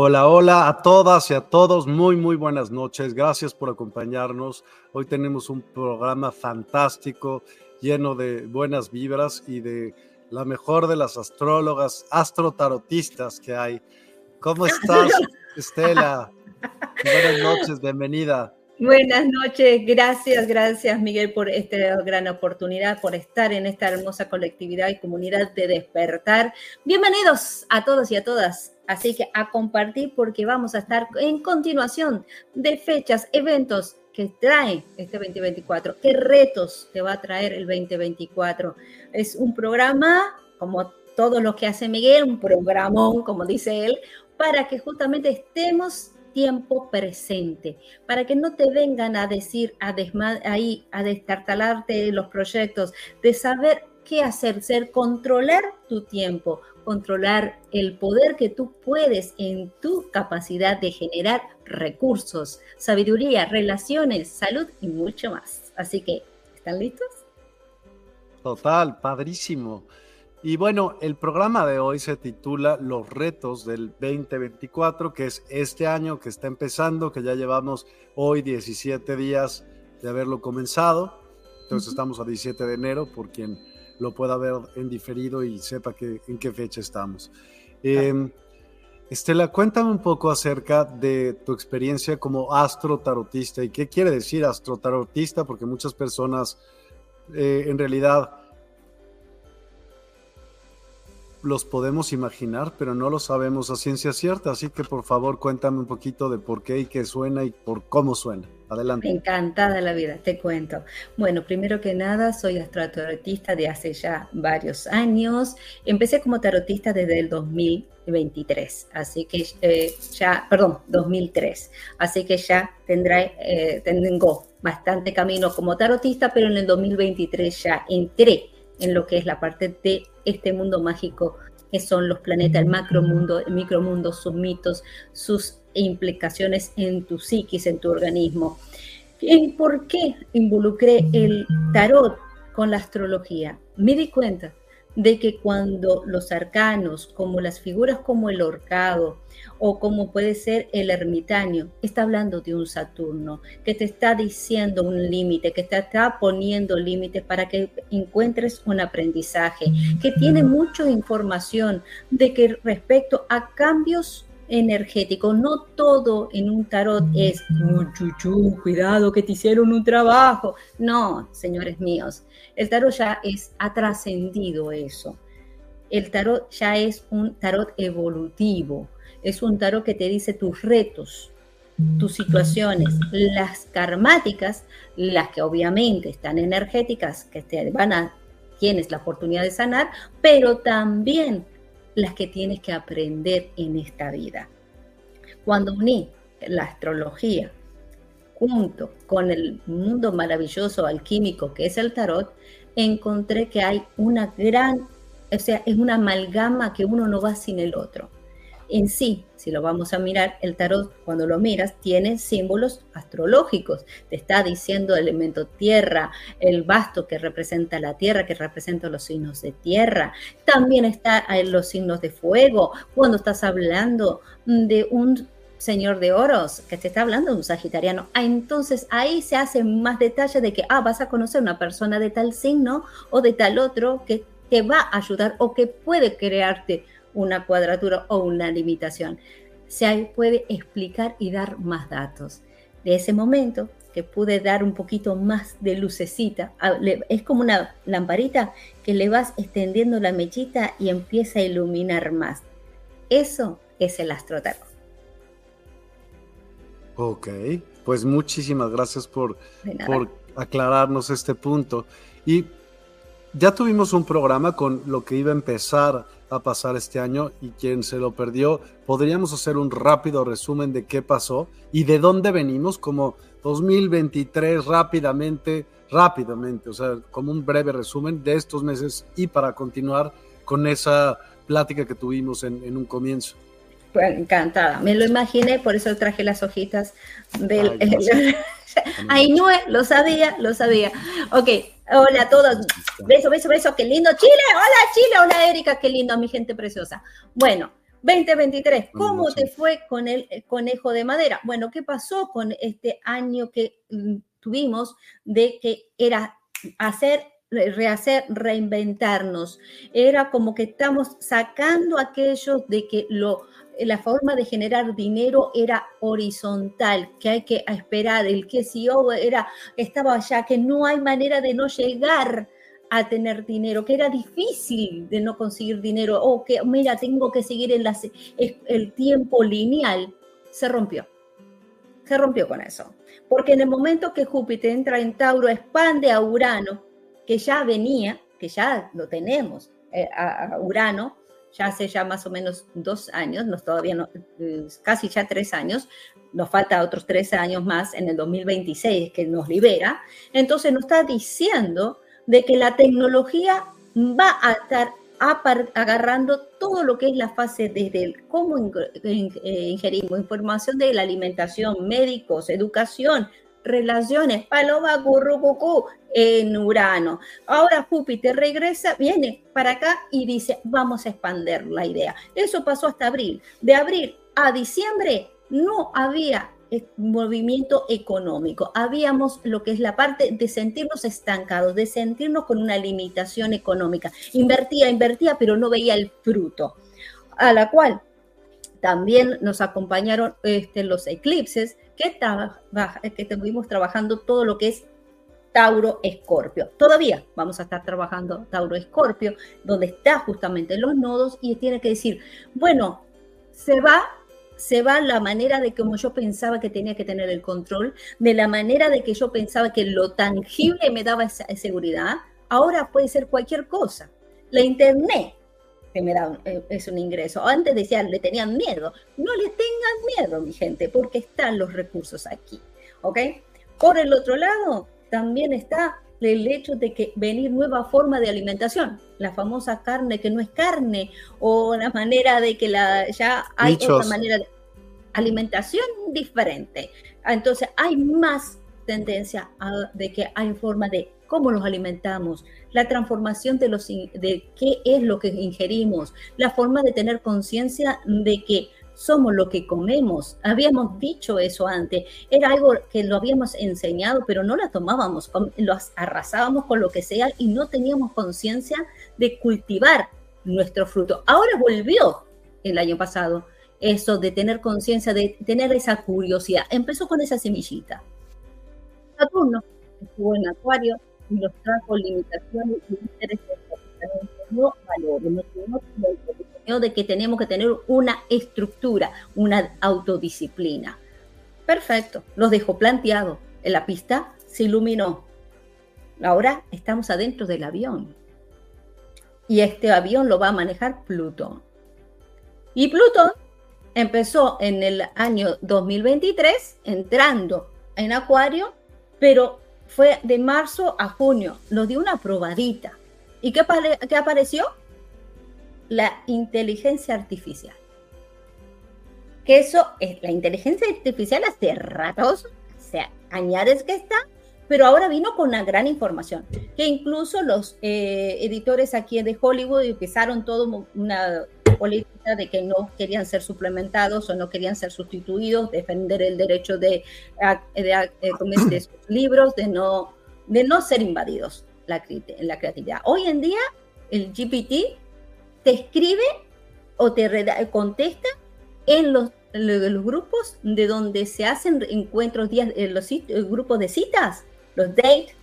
Hola, hola a todas y a todos. Muy, muy buenas noches. Gracias por acompañarnos. Hoy tenemos un programa fantástico, lleno de buenas vibras y de la mejor de las astrólogas, astrotarotistas que hay. ¿Cómo estás, Estela? buenas noches, bienvenida. Buenas noches, gracias, gracias Miguel por esta gran oportunidad, por estar en esta hermosa colectividad y comunidad de despertar. Bienvenidos a todos y a todas Así que a compartir porque vamos a estar en continuación de fechas, eventos que trae este 2024, qué retos te va a traer el 2024. Es un programa, como todo lo que hace Miguel, un programón, como dice él, para que justamente estemos tiempo presente, para que no te vengan a decir, a ahí, a destartalarte los proyectos, de saber qué hacer, ser controlar tu tiempo, controlar el poder que tú puedes en tu capacidad de generar recursos, sabiduría, relaciones, salud y mucho más. Así que, ¿están listos? Total, padrísimo. Y bueno, el programa de hoy se titula Los retos del 2024, que es este año que está empezando, que ya llevamos hoy 17 días de haberlo comenzado. Entonces estamos a 17 de enero, por quien lo pueda ver en diferido y sepa que, en qué fecha estamos. Em, Estela, cuéntame un poco acerca de tu experiencia como astrotarotista y qué quiere decir astrotarotista, porque muchas personas eh, en realidad los podemos imaginar, pero no lo sabemos a ciencia cierta. Así que por favor cuéntame un poquito de por qué y qué suena y por cómo suena. Adelante. Encantada la vida, te cuento. Bueno, primero que nada, soy astrotarotista de hace ya varios años. Empecé como tarotista desde el 2023, así que eh, ya, perdón, 2003. Así que ya tendré, eh, tengo bastante camino como tarotista, pero en el 2023 ya entré en lo que es la parte de este mundo mágico que son los planetas, el macromundo, el micromundo, sus mitos, sus implicaciones en tu psiquis, en tu organismo. ¿Y por qué involucré el tarot con la astrología? Me di cuenta de que cuando los arcanos, como las figuras como el horcado o como puede ser el ermitaño, está hablando de un Saturno, que te está diciendo un límite, que te está poniendo límites para que encuentres un aprendizaje, que tiene mucha información de que respecto a cambios energético. No todo en un tarot es, chuchu, cuidado que te hicieron un trabajo. No, señores míos, el tarot ya es, ha trascendido eso. El tarot ya es un tarot evolutivo. Es un tarot que te dice tus retos, tus situaciones, las karmáticas, las que obviamente están energéticas, que te van a, tienes la oportunidad de sanar, pero también las que tienes que aprender en esta vida. Cuando uní la astrología junto con el mundo maravilloso alquímico que es el tarot, encontré que hay una gran, o sea, es una amalgama que uno no va sin el otro en sí, si lo vamos a mirar, el tarot cuando lo miras tiene símbolos astrológicos. Te está diciendo el elemento tierra, el basto que representa la tierra, que representa los signos de tierra. También está los signos de fuego. Cuando estás hablando de un señor de oros, que te está hablando de un sagitariano, ah, entonces ahí se hace más detalle de que, ah, vas a conocer una persona de tal signo o de tal otro que te va a ayudar o que puede crearte una cuadratura o una limitación. Se puede explicar y dar más datos. De ese momento que pude dar un poquito más de lucecita, es como una lamparita que le vas extendiendo la mechita y empieza a iluminar más. Eso es el astrotarot. Ok, pues muchísimas gracias por, por aclararnos este punto. Y ya tuvimos un programa con lo que iba a empezar a pasar este año y quien se lo perdió, podríamos hacer un rápido resumen de qué pasó y de dónde venimos como 2023 rápidamente, rápidamente, o sea, como un breve resumen de estos meses y para continuar con esa plática que tuvimos en, un comienzo. Pues, encantada, me lo imaginé, por eso traje las hojitas del... Ay, no, lo sabía, lo sabía. Ok, hola a todos. Beso, beso, beso, qué lindo. Chile, hola Chile, hola Erika, qué lindo, mi gente preciosa. Bueno, 2023, ¿cómo te fue con el conejo de madera? Bueno, ¿qué pasó con este año que mm, tuvimos de que era hacer rehacer, reinventarnos. Era como que estamos sacando aquello de que lo la forma de generar dinero era horizontal, que hay que esperar, el que CEO era, estaba allá, que no hay manera de no llegar a tener dinero, que era difícil de no conseguir dinero, o que, mira, tengo que seguir en el tiempo lineal, se rompió. Se rompió con eso. Porque en el momento que Júpiter entra en Tauro, expande a Urano, que ya venía, que ya lo tenemos, eh, a Urano, ya hace ya más o menos dos años, nos todavía no, eh, casi ya tres años, nos falta otros tres años más en el 2026 que nos libera, entonces nos está diciendo de que la tecnología va a estar agarrando todo lo que es la fase desde el cómo eh, ingerimos información de la alimentación, médicos, educación, relaciones, paloma, currucucú, en Urano. Ahora Júpiter regresa, viene para acá y dice, vamos a expandir la idea. Eso pasó hasta abril. De abril a diciembre no había movimiento económico. Habíamos lo que es la parte de sentirnos estancados, de sentirnos con una limitación económica. Invertía, invertía, pero no veía el fruto. A la cual también nos acompañaron este, los eclipses que, que estuvimos trabajando todo lo que es Tauro Escorpio. Todavía vamos a estar trabajando Tauro Escorpio, donde está justamente los nodos y tiene que decir, bueno, se va se va la manera de como yo pensaba que tenía que tener el control, de la manera de que yo pensaba que lo tangible me daba esa seguridad, ahora puede ser cualquier cosa. La internet que me da es un ingreso. Antes decían, le tenían miedo. No le tengan miedo, mi gente, porque están los recursos aquí. ¿Ok? Por el otro lado, también está el hecho de que venir nueva forma de alimentación, la famosa carne que no es carne, o la manera de que la, ya hay otra manera de alimentación diferente. Entonces hay más tendencia de que hay forma de cómo nos alimentamos, la transformación de, los, de qué es lo que ingerimos, la forma de tener conciencia de que somos lo que comemos. Habíamos dicho eso antes, era algo que lo habíamos enseñado, pero no la tomábamos, lo arrasábamos con lo que sea y no teníamos conciencia de cultivar nuestro fruto. Ahora volvió el año pasado eso de tener conciencia, de tener esa curiosidad. Empezó con esa semillita. Saturno estuvo en Acuario y nos trajo limitaciones y intereses no valores, no de que tenemos que tener una estructura, una autodisciplina. Perfecto, los dejó planteado. En la pista se iluminó. Ahora estamos adentro del avión. Y este avión lo va a manejar Plutón. Y Plutón empezó en el año 2023 entrando en Acuario, pero fue de marzo a junio, nos dio una probadita. ¿Y qué, qué apareció? La inteligencia artificial. Que eso es la inteligencia artificial hace ratos, hace añades que está, pero ahora vino con una gran información, que incluso los eh, editores aquí de Hollywood empezaron todo una política de que no querían ser suplementados o no querían ser sustituidos, defender el derecho de, de, de, sus libros, de no, de no ser invadidos la, la creatividad. Hoy en día el GPT te escribe o te contesta en los, los, grupos de donde se hacen encuentros, días, en los grupos de citas, los dates.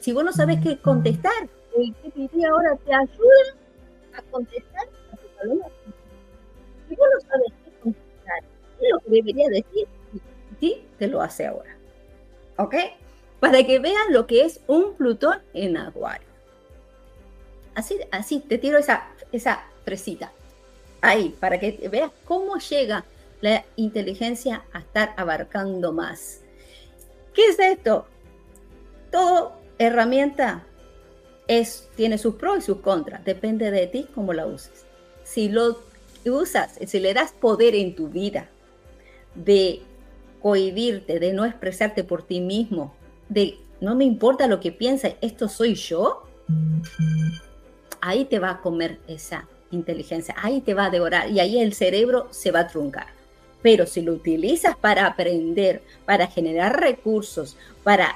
si vos no sabes qué contestar, el GPT ahora te ayuda a contestar a tu paloma. Si vos no sabes qué contestar, es lo que debería decir, sí, te lo hace ahora. ¿Ok? Para que vean lo que es un Plutón en Acuario. Así, así, te tiro esa, esa fresita. Ahí, para que veas cómo llega la inteligencia a estar abarcando más. ¿Qué es esto? Todo herramienta es, tiene sus pros y sus contras. Depende de ti cómo la uses. Si lo usas, si le das poder en tu vida de cohibirte, de no expresarte por ti mismo, de no me importa lo que piensa, esto soy yo, ahí te va a comer esa inteligencia, ahí te va a devorar y ahí el cerebro se va a truncar. Pero si lo utilizas para aprender, para generar recursos, para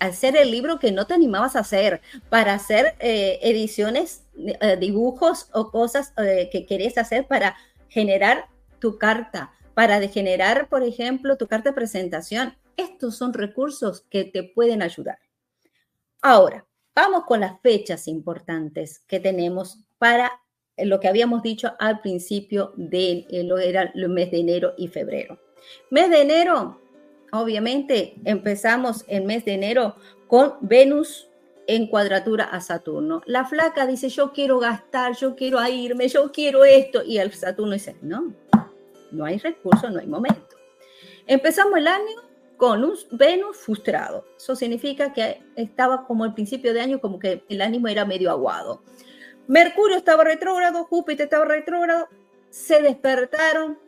hacer el libro que no te animabas a hacer, para hacer eh, ediciones, eh, dibujos o cosas eh, que querías hacer para generar tu carta, para generar, por ejemplo, tu carta de presentación. Estos son recursos que te pueden ayudar. Ahora, vamos con las fechas importantes que tenemos para lo que habíamos dicho al principio de lo era el mes de enero y febrero. Mes de enero, obviamente, empezamos el mes de enero con Venus en cuadratura a Saturno. La flaca dice, yo quiero gastar, yo quiero irme, yo quiero esto. Y el Saturno dice, no, no hay recursos, no hay momento. Empezamos el año con un Venus frustrado. Eso significa que estaba como el principio de año, como que el ánimo era medio aguado. Mercurio estaba retrógrado, Júpiter estaba retrógrado, se despertaron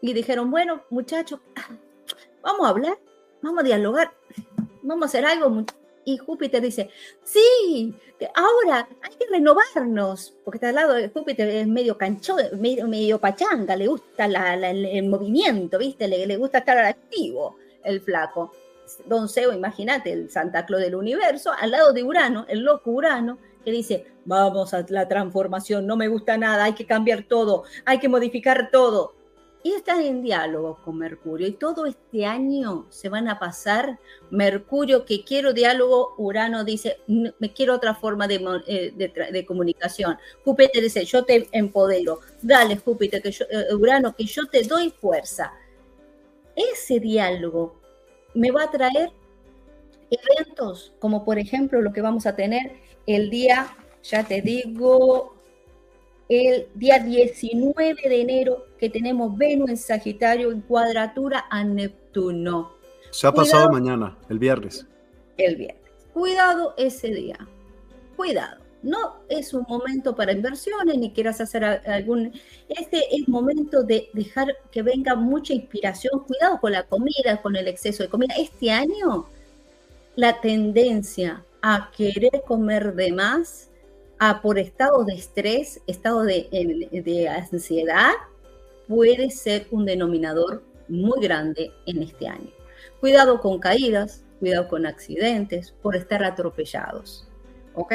y dijeron, bueno, muchachos, vamos a hablar, vamos a dialogar, vamos a hacer algo. Y Júpiter dice, sí, ahora hay que renovarnos, porque está al lado de Júpiter, es medio cancho, medio, medio pachanga, le gusta el, movimiento, ¿viste? Le, le gusta estar activo el flaco. Don Seo, imagínate, el Santa Claus del universo, al lado de Urano, el loco Urano, que dice, vamos a la transformación, no me gusta nada, hay que cambiar todo, hay que modificar todo. Y está en diálogo con Mercurio. Y todo este año se van a pasar. Mercurio, que quiero diálogo, Urano dice, me quiero otra forma de, eh, de, comunicación. Júpiter dice, yo te empodero. Dale, Júpiter, que yo, eh, Urano, que yo te doy fuerza ese diálogo me va a traer eventos, como por ejemplo lo que vamos a tener el día, ya te digo, el día 19 de enero, que tenemos Venus en Sagitario en cuadratura a Neptuno. Se ha pasado mañana, el viernes. El viernes. Cuidado ese día. Cuidado no es un momento para inversiones ni quieras hacer algún... Este es momento de dejar que venga mucha inspiración. Cuidado con la comida, con el exceso de comida. Este año la tendencia a querer comer de más, a por estado de estrés, estado de, ansiedad, puede ser un denominador muy grande en este año. Cuidado con caídas, cuidado con accidentes, por estar atropellados. ¿Ok?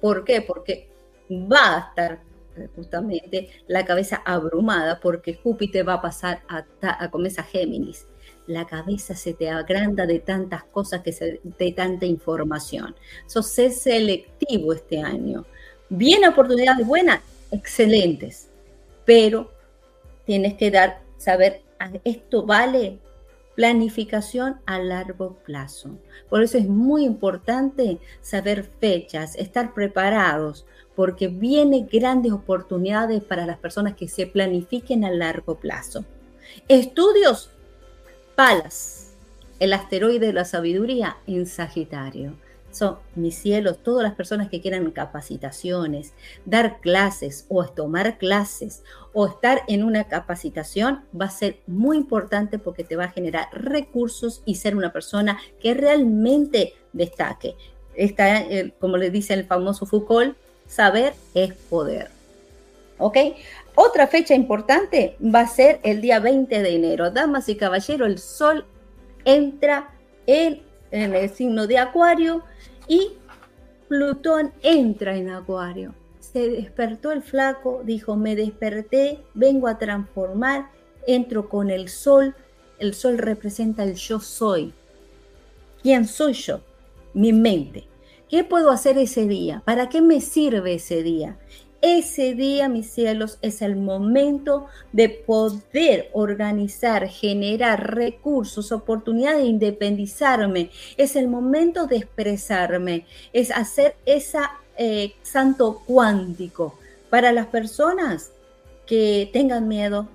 ¿Por qué? Porque va a estar eh, justamente la cabeza abrumada porque Júpiter va a pasar a, a, esa Géminis. La cabeza se te agranda de tantas cosas, que se, de tanta información. So, sé selectivo este año. Bien oportunidades buenas, excelentes, pero tienes que dar, saber, ah, esto vale planificación a largo plazo. Por eso es muy importante saber fechas, estar preparados, porque vienen grandes oportunidades para las personas que se planifiquen a largo plazo. Estudios, Palas, el asteroide de la sabiduría en Sagitario son mis cielos, todas las personas que quieran capacitaciones, dar clases o tomar clases o estar en una capacitación va a ser muy importante porque te va a generar recursos y ser una persona que realmente destaque. Está, eh, como le dice el famoso Foucault, saber es poder. ¿Ok? Otra fecha importante va a ser el día 20 de enero. Damas y caballeros, el sol entra en el signo de Acuario y Plutón entra en Acuario. Se despertó el flaco, dijo, me desperté, vengo a transformar, entro con el sol. El sol representa el yo soy. ¿Quién soy yo? Mi mente. ¿Qué puedo hacer ese día? ¿Para qué me sirve ese día? Ese día, mis cielos, es el momento de poder organizar, generar recursos, oportunidades de independizarme. Es el momento de expresarme, es hacer ese eh, santo cuántico para las personas que tengan miedo,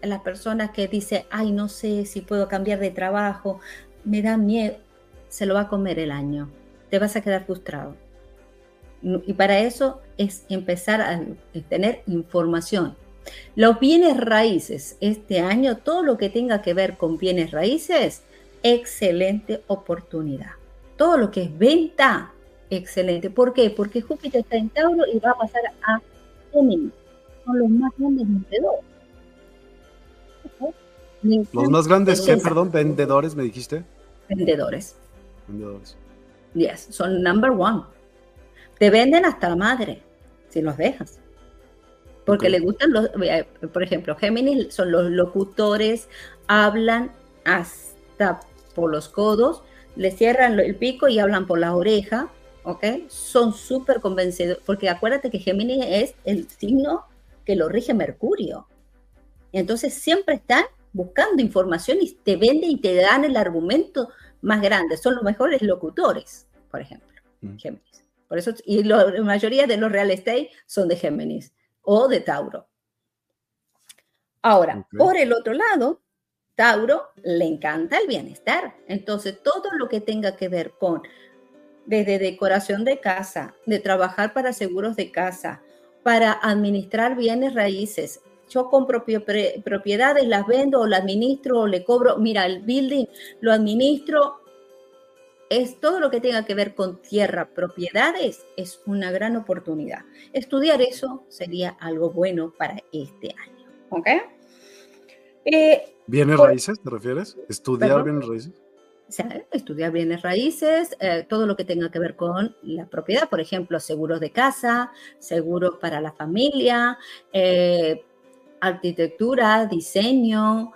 las personas que dicen, ay, no sé si puedo cambiar de trabajo, me da miedo, se lo va a comer el año, te vas a quedar frustrado y para eso es empezar a tener información. Los bienes raíces, este año, todo lo que tenga que ver con bienes raíces, excelente oportunidad. Todo lo que es venta, excelente. ¿Por qué? Porque Júpiter está en Tauro y va a pasar a Géminis. Son los más grandes vendedores. Los más grandes, ¿qué? Perdón, vendedores, me dijiste. Vendedores. Vendedores. Yes, son number one. Te venden hasta la madre si los dejas. Porque le gustan los, eh, por ejemplo, Géminis son los locutores, hablan hasta por los codos, le cierran el pico y hablan por la oreja, ¿ok? Son súper convencidos, porque acuérdate que Géminis es el signo que lo rige Mercurio. Entonces siempre están buscando información y te venden y te dan el argumento más grande. Son los mejores locutores, por ejemplo, mm. Géminis. Por eso, y la mayoría de los real estate son de Géminis o de Tauro. Ahora, por el otro lado, Tauro le encanta el bienestar. Entonces, todo lo que tenga que ver con desde decoración de casa, de trabajar para seguros de casa, para administrar bienes raíces. Yo compro propiedades, las vendo o las administro o le cobro. Mira, el building lo administro es todo lo que tenga que ver con tierra, propiedades, es una gran oportunidad. Estudiar eso sería algo bueno para este año. ¿Ok? Eh, ¿Bienes raíces te refieres? ¿Estudiar bienes raíces? estudiar bienes raíces, eh, todo lo que tenga que ver con la propiedad, por ejemplo, seguros de casa, seguros para la familia, eh, arquitectura, diseño,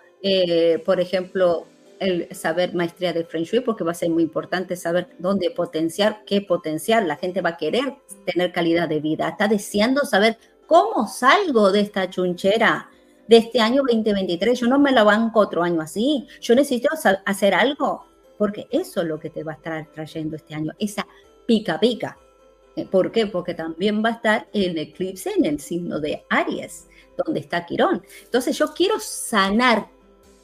por ejemplo, el saber maestría de French Shui, porque va a ser muy importante saber dónde potenciar, qué potenciar. La gente va a querer tener calidad de vida, está deseando saber cómo salgo de esta chunchera de este año 2023. Yo no me la banco otro año así. Yo necesito hacer algo, porque eso es lo que te va a estar trayendo este año, esa pica pica. Eh, ¿Por qué? Porque también va a estar el eclipse en el signo de Aries, donde está Quirón. Entonces yo quiero sanar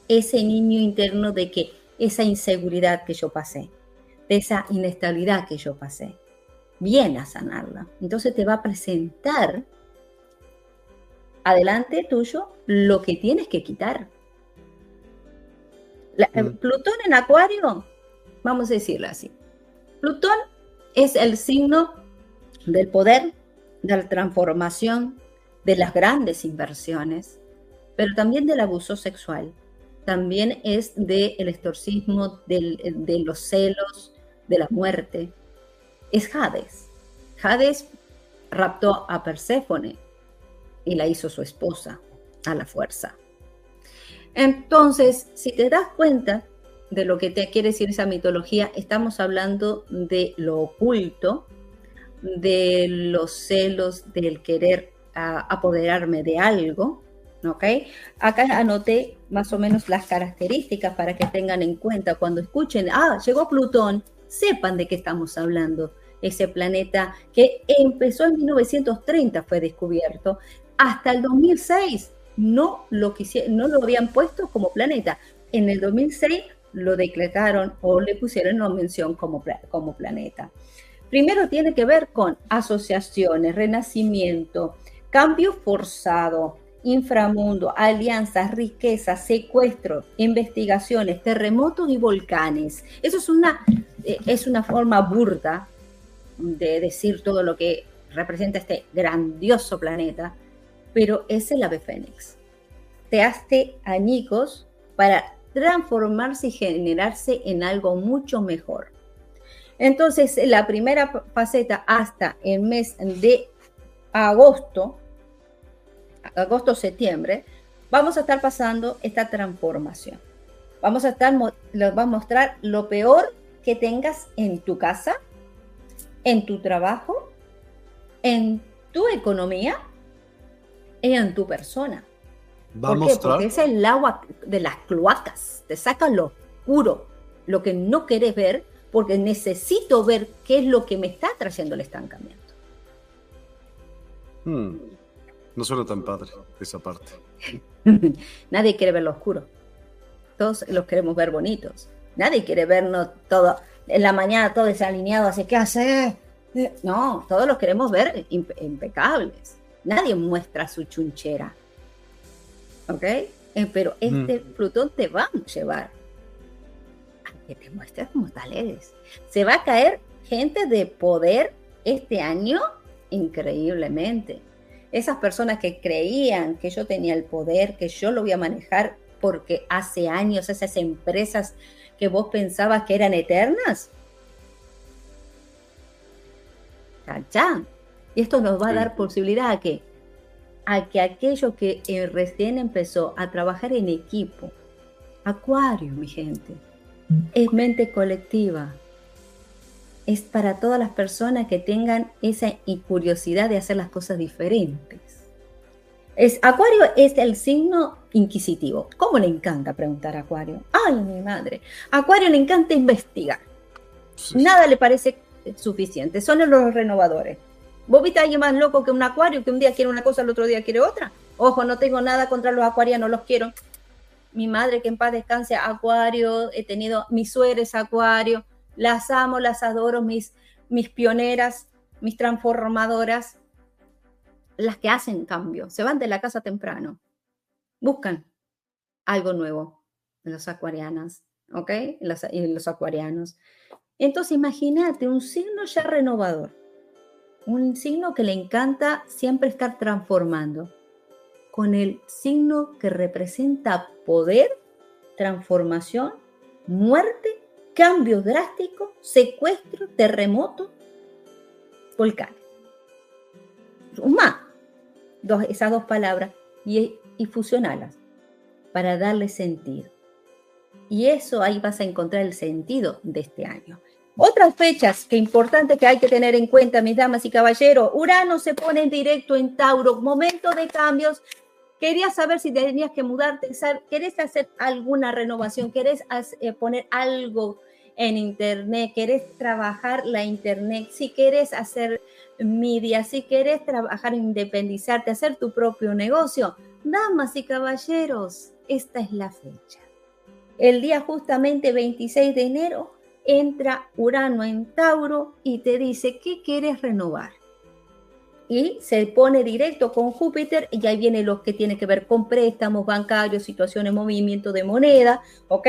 ese niño interno de que esa inseguridad que yo pasé, de esa inestabilidad que yo pasé. Viene a sanarla. Entonces te va a presentar adelante tuyo lo que tienes que quitar. Mm. Plutón en Acuario, vamos a decirlo así. Plutón es el signo del poder, de la transformación, de las grandes inversiones, pero también del abuso sexual también es del el exorcismo, de los celos, de la muerte. Es Hades. Hades raptó a Perséfone y la hizo su esposa a la fuerza. Entonces, si te das cuenta de lo que te quiere decir esa mitología, estamos hablando de lo oculto, de los celos, del querer apoderarme de algo, ¿ok? Acá anoté más o menos las características para que tengan en cuenta cuando escuchen, ah, llegó Plutón, sepan de qué estamos hablando. Ese planeta que empezó en 1930 fue descubierto, hasta el 2006 no lo, no lo habían puesto como planeta. En el 2006 lo decretaron o le pusieron una mención como, como planeta. Primero tiene que ver con asociaciones, renacimiento, cambio forzado, inframundo, alianzas, riquezas, secuestros, investigaciones, terremotos y volcanes. Eso es una, eh, es una forma burda de decir todo lo que representa este grandioso planeta, pero es el ave fénix. Te hace añicos para transformarse y generarse en algo mucho mejor. Entonces, la primera faceta hasta el mes de agosto, agosto-septiembre, vamos a estar pasando esta transformación. Vamos a estar, va a mostrar lo peor que tengas en tu casa, en tu trabajo, en tu economía y en tu persona. ¿Por qué? Porque es el agua de las cloacas, te saca lo oscuro, lo que no quieres ver, porque necesito ver qué es lo que me está trayendo el estancamiento. Hmm. No suena tan padre esa parte. Nadie quiere ver lo oscuro. Todos los queremos ver bonitos. Nadie quiere vernos todo en la mañana todo desalineado, así que hace. No, todos los queremos ver impecables. Nadie muestra su chunchera. ¿Ok? Eh, pero este Plutón te va a llevar a que te muestres como tal eres. Se va a caer gente de poder este año increíblemente. Esas personas que creían que yo tenía el poder, que yo lo voy a manejar porque hace años esas empresas que vos pensabas que eran eternas. ¡Chachán! Y esto nos va a dar posibilidad a que, a que aquello que eh, recién empezó a trabajar en equipo, Acuario, mi gente, es mente colectiva, es para todas las personas que tengan esa curiosidad de hacer las cosas diferentes. Es, Acuario es el signo inquisitivo. ¿Cómo le encanta preguntar a Acuario? Ay, mi madre. Acuario le encanta investigar. Nada le parece suficiente. Son los renovadores. ¿Vos viste a alguien más loco que un acuario que un día quiere una cosa, el otro día quiere otra? Ojo, no tengo nada contra los acuarianos, los quiero. Mi madre, que en paz descanse, acuario. He tenido mis sueres acuario las amo, las adoro, mis, mis pioneras, mis transformadoras, las que hacen cambio, se van de la casa temprano, buscan algo nuevo en los acuarianas, ¿ok? Los, los acuarianos. Entonces imagínate un signo ya renovador, un signo que le encanta siempre estar transformando, con el signo que representa poder, transformación, muerte cambios drásticos, secuestro, terremoto, volcán. Suma dos, esas dos palabras y, y fusionalas para darle sentido. Y eso ahí vas a encontrar el sentido de este año. Otras fechas que importante que hay que tener en cuenta, mis damas y caballeros, Urano se pone en directo en Tauro, momento de cambios, Quería saber si tenías que mudarte, querés hacer alguna renovación, querés eh, poner algo en Internet, querés trabajar la Internet, si querés hacer media, si querés trabajar, independizarte, hacer tu propio negocio, damas y caballeros, esta es la fecha. El día justamente 26 de enero entra Urano en Tauro y te dice, ¿qué quieres renovar? y se pone directo con Júpiter y ahí viene lo que tiene que ver con préstamos bancarios, situaciones, movimiento de moneda, ¿ok?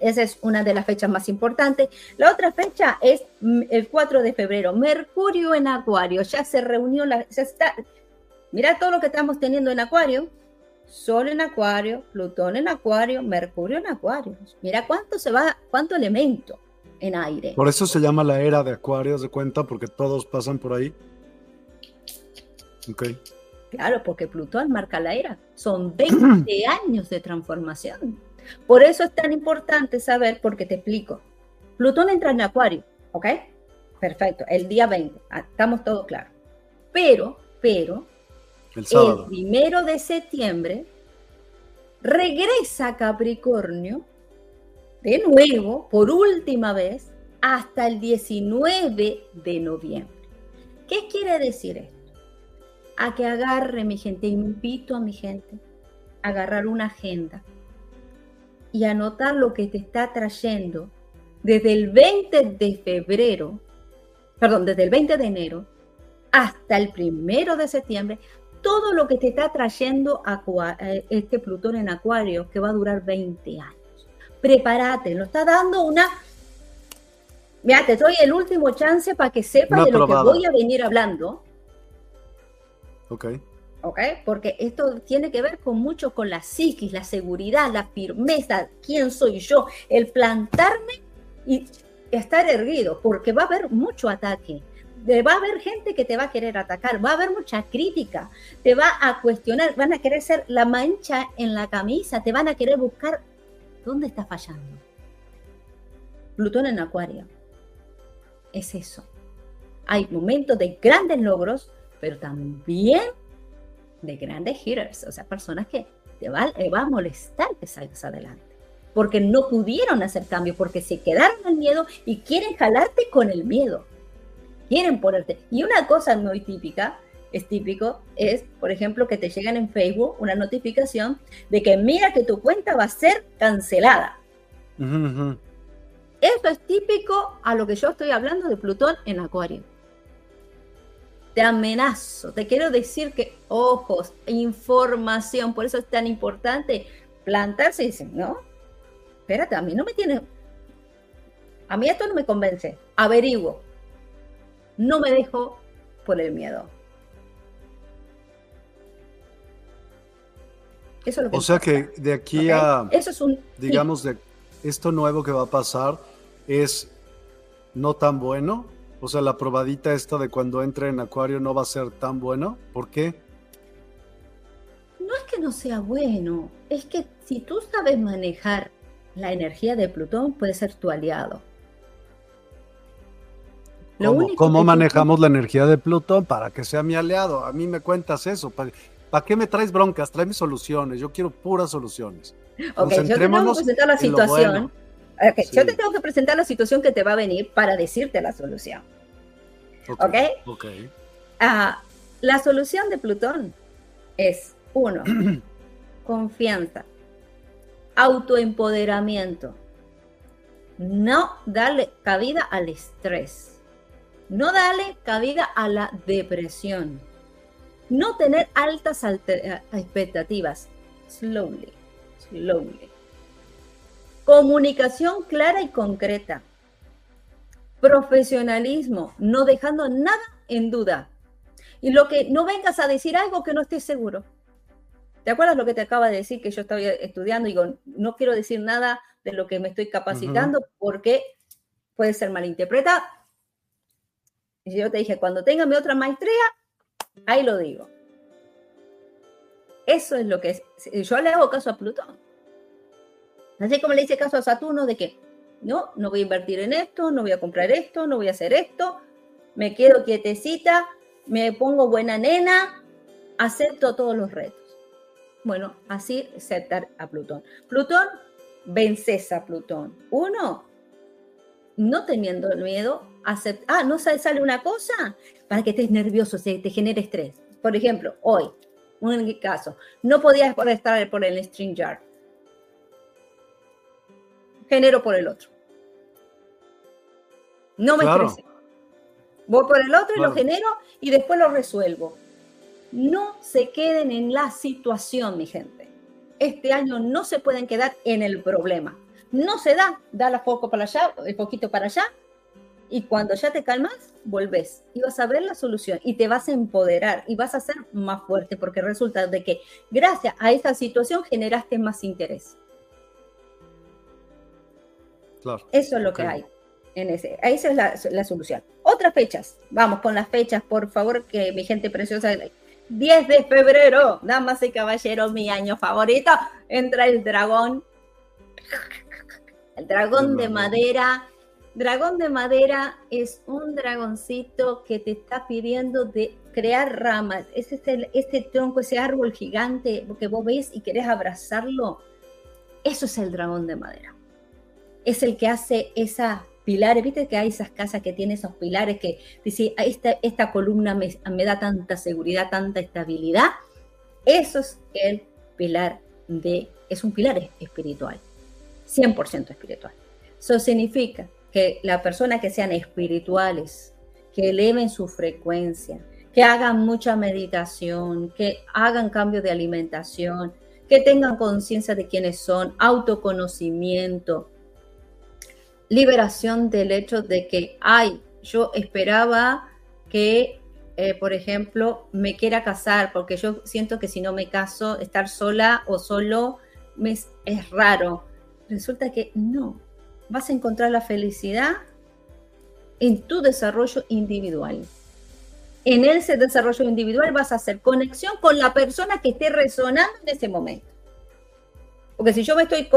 Esa es una de las fechas más importantes. La otra fecha es mm, el 4 de febrero. Mercurio en Acuario. Ya se reunió, la, ya está. Mira todo lo que estamos teniendo en Acuario. Sol en Acuario, Plutón en Acuario, Mercurio en Acuario. Mira cuánto se va, cuánto elemento en aire. Por eso se llama la era de Acuario, de cuenta, porque todos pasan por ahí. Ok. Claro, porque Plutón marca la era. Son 20 años de transformación. Por eso es tan importante saber, porque te explico. Plutón entra en Acuario, ¿ok? Perfecto, el día 20, ah, estamos todos claros. Pero, pero, el, el primero de septiembre regresa a Capricornio de nuevo, por última vez, hasta el 19 de noviembre. ¿Qué quiere decir esto? A que agarre, mi gente, invito a mi gente a agarrar una agenda y anotar lo que te está trayendo desde el 20 de febrero, perdón, desde el 20 de enero hasta el primero de septiembre, todo lo que te está trayendo eh, este Plutón en Acuario, que va a durar 20 años. Prepárate, lo está dando una Mira, te doy el último chance para que sepas de lo que voy a venir hablando. Ok. Ok, porque esto tiene que ver con mucho con la psiquis, la seguridad, la firmeza, quién soy yo, el plantarme y estar erguido, porque va a haber mucho ataque. Va a haber gente que te va a querer atacar, va a haber mucha crítica, te va a cuestionar, van a querer ser la mancha en la camisa, te van a querer buscar dónde está fallando. Plutón en Acuario es eso. Hay momentos de grandes logros, pero también de grandes hitters, o sea, personas que te va, va a molestar que salgas adelante, porque no pudieron hacer cambio, porque se quedaron en miedo y quieren jalarte con el miedo. Quieren ponerte. Y una cosa muy típica, es típico, es, por ejemplo, que te llegan en Facebook una notificación de que mira que tu cuenta va a ser cancelada. Esto es típico a lo que yo estoy hablando de Plutón en Acuario. Te amenazo, te quiero decir que ojos, información, por eso es tan importante plantarse y decir, no, espérate, a mí no me tiene, a mí esto no me convence, averiguo, no me dejo por el miedo. Eso es lo que o sea que de aquí a, eso es un, digamos, de esto nuevo que va a pasar, es no tan bueno? O sea, la probadita esta de cuando entre en Acuario no va a ser tan bueno. ¿Por qué? No es que no sea bueno, es que si tú sabes manejar la energía de Plutón, puede ser tu aliado. ¿Cómo, manejamos la energía de Plutón para que sea mi aliado? A mí me cuentas eso. ¿Para, qué me traes broncas? Tráeme soluciones. Yo quiero puras soluciones. Ok, yo te tengo que presentar la situación. Yo te tengo que presentar la situación que te va a venir para decirte la solución. ¿Ok? Ok. Ah, la solución de Plutón es, uno, confianza, autoempoderamiento, no darle cabida al estrés, no darle cabida a la depresión, no tener altas eh, expectativas, slowly, slowly Comunicación clara y concreta. Profesionalismo, no dejando nada en duda. Y lo que no vengas a decir algo que no estés seguro. ¿Te acuerdas lo que te acaba de decir que yo estaba estudiando? Digo, no quiero decir nada de lo que me estoy capacitando porque puede ser malinterpretado. Y yo te dije, cuando tenga mi otra maestría, ahí lo digo. Eso es lo que es. Yo le hago caso a Plutón. Así como le hice caso a Saturno de que no, no voy a invertir en esto, no voy a comprar esto, no voy a hacer esto, me quedo quietecita, me pongo buena nena, acepto todos los retos. Bueno, así aceptar a Plutón. Plutón, vences a Plutón. Uno, no teniendo miedo, acepta. Ah, no sale una cosa para que estés nervioso, se te genere estrés. Por ejemplo, hoy, un caso, no podías estar por el string jar genero por el otro. No me claro. Voy por el otro y lo genero y después lo resuelvo. No se queden en la situación, mi gente. Este año no se pueden quedar en el problema. No se da, da la foco para allá, el poquito para allá, y cuando ya te calmas, volvés y vas a ver la solución y te vas a empoderar y vas a ser más fuerte porque resulta de que gracias a esta situación generaste más interés. Eso es lo que hay. En ese. Esa es la, solución. Otras fechas. Vamos con las fechas, por favor, que mi gente preciosa 10 de febrero, damas y caballeros, mi año favorito, entra el dragón. El dragón de madera. Dragón de madera es un dragoncito que te está pidiendo de crear ramas. Ese es el, este tronco, ese árbol gigante que vos ves y querés abrazarlo. Eso es el dragón de madera. Es el que hace esa pilares, viste que hay esas casas que tienen esos pilares que dice, esta, esta columna me, da tanta seguridad, tanta estabilidad. Eso es el pilar de, es un pilar espiritual, 100% espiritual. Eso significa que las personas que sean espirituales, que eleven su frecuencia, que hagan mucha meditación, que hagan cambio de alimentación, que tengan conciencia de quiénes son, autoconocimiento, liberación del hecho de que, ay, yo esperaba que, eh, por ejemplo, me quiera casar, porque yo siento que si no me caso, estar sola o solo me, es raro. Resulta que no, vas a encontrar la felicidad en tu desarrollo individual. En ese desarrollo individual vas a hacer conexión con la persona que esté resonando en ese momento. Porque si yo me estoy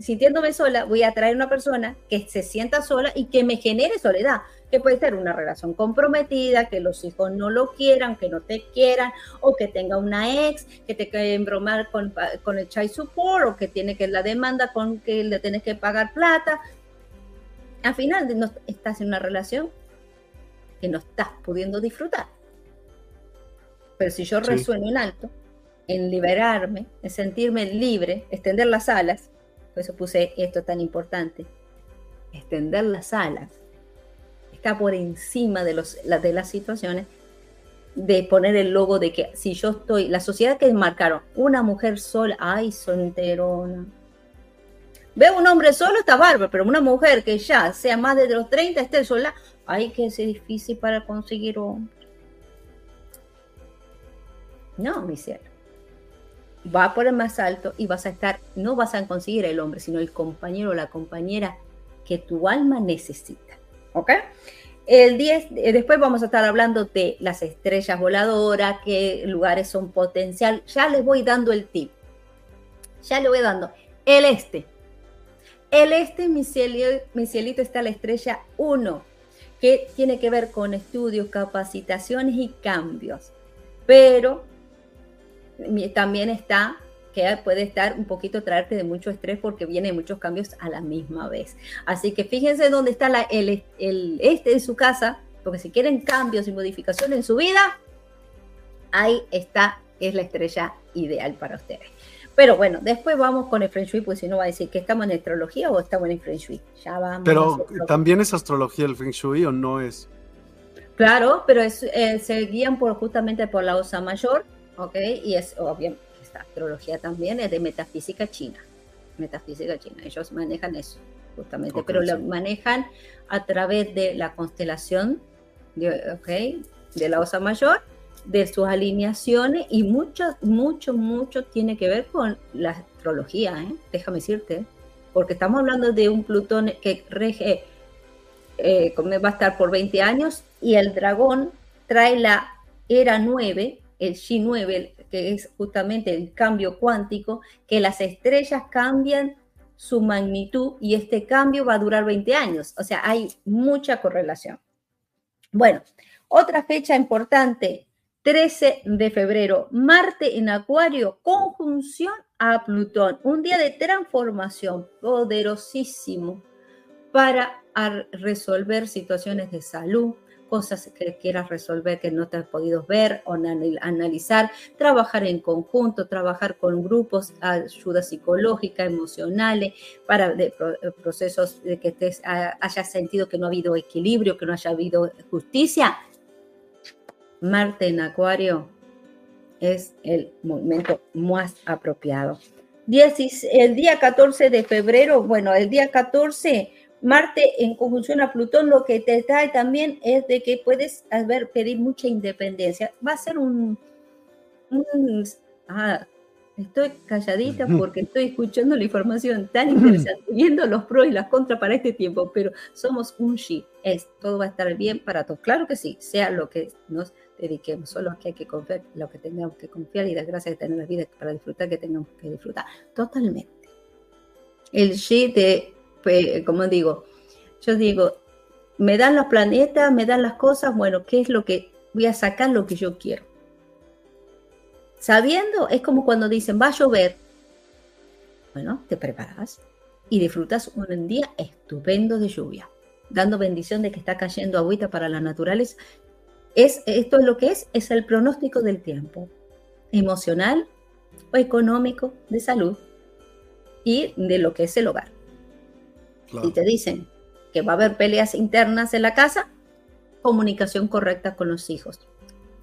sintiéndome sola, voy a traer una persona que se sienta sola y que me genere soledad, que puede ser una relación comprometida, que los hijos no lo quieran, que no te quieran, o que tenga una ex, que te quiera embromar con, con el child support, o que tiene que la demanda con que le tienes que pagar plata. Al final no, estás en una relación que no estás pudiendo disfrutar. Pero si yo resueno en alto, en liberarme, en sentirme libre, extender las alas, por eso puse esto tan importante, extender las alas, está por encima de, las situaciones, de poner el logo de que si yo estoy, la sociedad que marcaron, una mujer sola, ay, solterona. Veo un hombre solo, está bárbaro, pero una mujer que ya sea más de los 30, esté sola, ay, que es difícil para conseguir hombre. No, mi cielo va por el más alto y vas a estar, no vas a conseguir el hombre, sino el compañero o la compañera que tu alma necesita. ¿Ok? El 10, eh, después vamos a estar hablando de las estrellas voladoras, qué lugares son potencial. Ya les voy dando el tip. Ya le voy dando. El este. El este, mi cielito, mi cielito está la estrella 1, que tiene que ver con estudios, capacitaciones y cambios. Pero también está que puede estar un poquito traerte de mucho estrés porque vienen muchos cambios a la misma vez. Así que fíjense dónde está la, el, el, este de su casa, porque si quieren cambios y modificaciones en su vida, ahí está, es la estrella ideal para ustedes. Pero bueno, después vamos con el Feng Shui, pues si no va a decir que estamos en astrología o estamos en Feng Shui. Ya vamos. Pero también es astrología el Feng Shui o no es. Claro, pero es, eh, se guían por, justamente por la osa mayor, ¿ok? Y es obvio, esta astrología también es de metafísica china, metafísica china, ellos manejan eso, justamente, pero lo manejan a través de la constelación, de, De la Osa Mayor, de sus alineaciones y mucho, mucho, mucho tiene que ver con la astrología, ¿eh? déjame decirte, porque estamos hablando de un Plutón que rege, eh, va a estar por 20 años y el dragón trae la era 9 el G9, que es justamente el cambio cuántico, que las estrellas cambian su magnitud y este cambio va a durar 20 años. O sea, hay mucha correlación. Bueno, otra fecha importante, 13 de febrero, Marte en Acuario, conjunción a Plutón, un día de transformación poderosísimo para resolver situaciones de salud, cosas que quieras resolver que no te has podido ver o analizar, trabajar en conjunto, trabajar con grupos, ayuda psicológica, emocionales, para de, procesos de que te hayas sentido que no ha habido equilibrio, que no haya habido justicia. Marte en Acuario es el momento más apropiado. El día 14 de febrero, bueno, el día 14 Marte en conjunción a Plutón lo que te trae también es de que puedes ver, pedir mucha independencia. Va a ser un... ah, estoy calladita porque estoy escuchando la información tan interesante, viendo los pros y las contras para este tiempo, pero somos un shi, es, todo va a estar bien para todos. Claro que sí, sea lo que nos dediquemos, solo que hay que confiar, lo que tengamos que confiar y dar gracias de tener la vida para disfrutar, que tengamos que disfrutar. Totalmente. El G de, como digo, yo digo, me dan los planetas, me dan las cosas, bueno, ¿qué es lo que voy a sacar lo que yo quiero? Sabiendo, es como cuando dicen, va a llover. Bueno, te preparas y disfrutas un día estupendo de lluvia, dando bendición de que está cayendo agüita para las naturales. Es, esto es lo que es, es el pronóstico del tiempo, emocional o económico, de salud y de lo que es el hogar. Si te dicen que va a haber peleas internas en la casa, comunicación correcta con los hijos.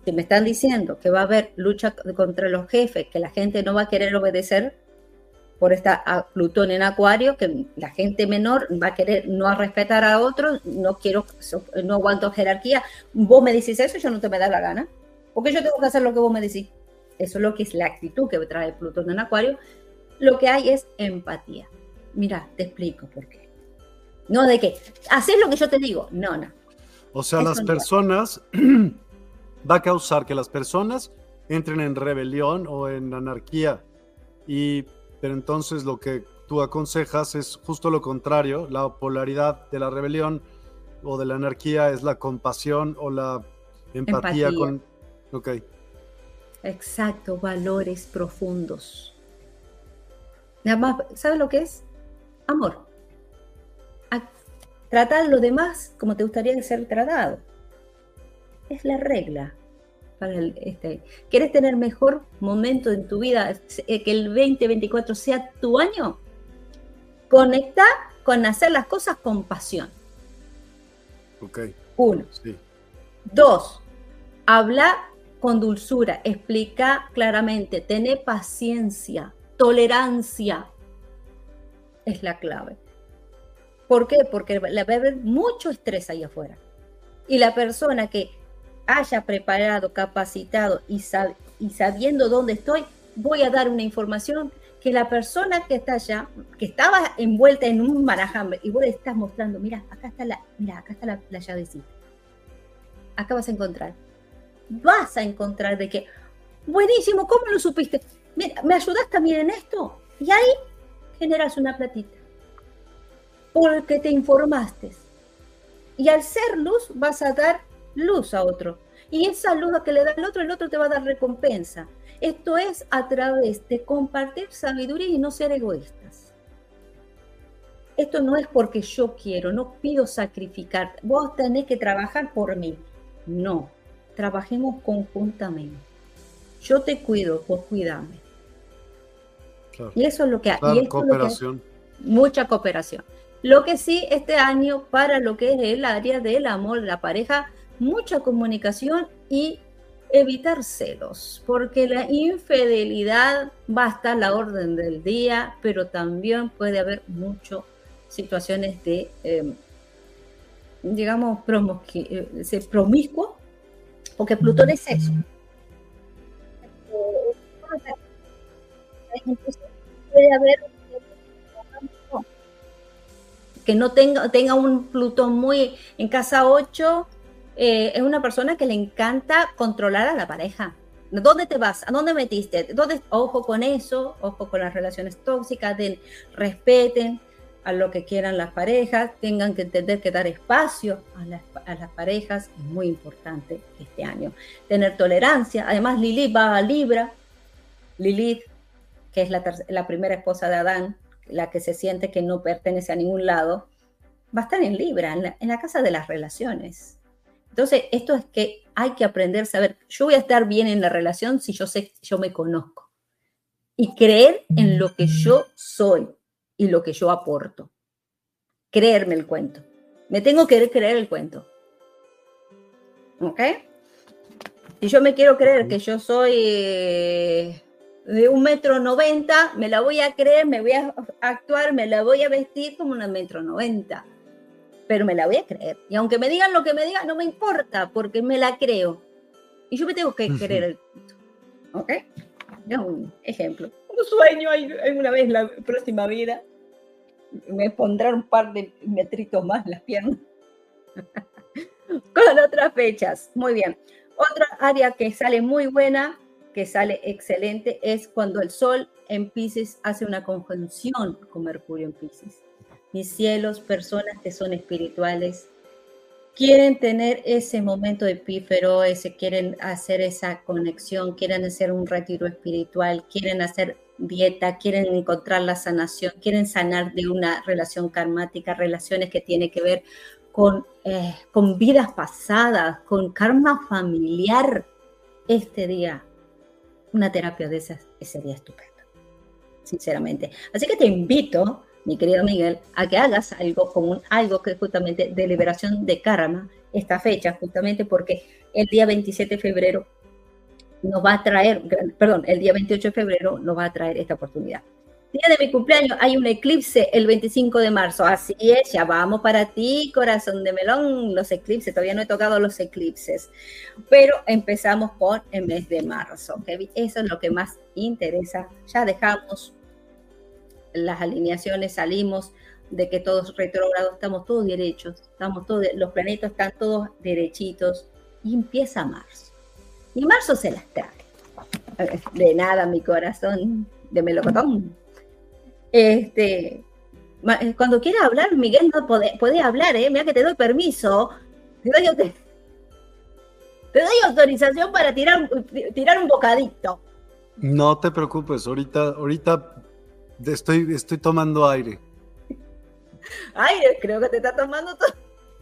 Si me están diciendo que va a haber lucha contra los jefes, que la gente no va a querer obedecer por esta Plutón en Acuario, que la gente menor va a querer no respetar a otros, no quiero, no aguanto jerarquía. Vos me decís eso, yo no te me da la gana, porque yo tengo que hacer lo que vos me decís. Eso es lo que es la actitud que trae Plutón en Acuario. Lo que hay es empatía. Mira, te explico por qué. No de que haces lo que yo te digo. No, no. O sea, las personas va a causar que las personas entren en rebelión o en anarquía. Y, pero entonces lo que tú aconsejas es justo lo contrario, la polaridad de la rebelión o de la anarquía es la compasión o la empatía, con... Ok. Exacto, valores profundos. Nada más, ¿sabes lo que es? Amor. Tratar a los demás como te gustaría ser tratado es la regla para el, este. ¿Quieres tener mejor momento en tu vida? Eh, que el 2024 sea tu año. Conecta con hacer las cosas con pasión. Ok. Uno. Sí. Dos, habla con dulzura, explica claramente, tener paciencia, tolerancia. Es la clave. ¿Por qué? Porque va a haber mucho estrés ahí afuera. Y la persona que haya preparado, capacitado y, y sabiendo dónde estoy, voy a dar una información que la persona que está allá, que estaba envuelta en un marajambre, y vos le estás mostrando, mira, acá está la, mira, acá está la, la llavecita. Acá vas a encontrar. Vas a encontrar de que, buenísimo, ¿cómo lo supiste? Mira, ¿me ayudas también en esto? Y ahí generas una platita. Porque te informaste. Y al ser luz vas a dar luz a otro. Y esa luz que le da el otro, el otro te va a dar recompensa. Esto es a través de compartir sabiduría y no ser egoístas. Esto no es porque yo quiero, no pido sacrificar. Vos tenés que trabajar por mí. No, trabajemos conjuntamente. Yo te cuido, vos cuidame. Y eso es lo que hay. cooperación. mucha cooperación. Lo que sí, este año, para lo que es el área del amor, la pareja, mucha comunicación y evitar celos, porque la infidelidad va a estar la orden del día, pero también puede haber muchas situaciones de, em, digamos, eh, promiscuo, porque Plutón es eso. Puede haber que no tenga, tenga un Plutón muy en casa 8 eh, es una persona que le encanta controlar a la pareja. ¿Dónde te vas? ¿A dónde metiste? ¿Dónde? Ojo con eso, ojo con las relaciones tóxicas, respeten a lo que quieran las parejas, tengan que entender que dar espacio a las, a las parejas es muy importante este año. Tener tolerancia. Además, Lilith va a Libra. Lilith, que es la, la primera esposa de Adán, la que se siente que no pertenece a ningún lado, va a estar en Libra, en la casa de las relaciones entonces, esto es que hay que aprender a saber, yo voy a estar bien en la relación si yo sé, yo me conozco. Y creer en lo que yo soy y lo que yo aporto. Creerme el cuento. Me tengo que creer el cuento. ¿Ok? Si yo me quiero creer que yo soy eh, de un metro noventa, me la voy a creer, me voy a actuar, me la voy a vestir como una metro noventa pero me la voy a creer. Y aunque me digan lo que me digan, no me importa, porque me la creo. Y yo me tengo que creer el ¿Ok? Es un ejemplo. Un sueño en una vez la próxima vida. Me pondrán un par de metritos más las piernas. Con otras fechas. Muy bien. Otra área que sale muy buena, que sale excelente, es cuando el Sol en Pisces hace una conjunción con Mercurio en Pisces. Mis cielos, personas que son espirituales, quieren tener ese momento epífero, ese, quieren hacer esa conexión, quieren hacer un retiro espiritual, quieren hacer dieta, quieren encontrar la sanación, quieren sanar de una relación karmática, relaciones que tienen que ver con, eh, con vidas pasadas, con karma familiar. Este día, una terapia de esas sería estupendo, sinceramente. Así que te invito mi querido Miguel, a que hagas algo con algo que es justamente de liberación de karma, esta fecha, justamente porque el día 27 de febrero nos va a traer, perdón, el día 28 de febrero nos va a traer esta oportunidad. Día de mi cumpleaños hay un eclipse el 25 de marzo, así es, ya vamos para ti, corazón de melón, los eclipses, todavía no he tocado los eclipses, pero empezamos con el mes de marzo, eso es lo que más interesa, ya dejamos las alineaciones salimos de que todos retrógrados, estamos todos derechos, estamos todos, los planetas están todos derechitos y empieza marzo. Y marzo se las trae. De nada, mi corazón de melocotón. Este, eh, cuando quiera hablar, Miguel no puede, puede hablar, ¿eh? Mira que te doy permiso. Te doy, te, te doy autorización para tirar, tirar un bocadito. No te preocupes, ahorita, ahorita Estoy, estoy tomando aire. Aire, creo que te está tomando todo.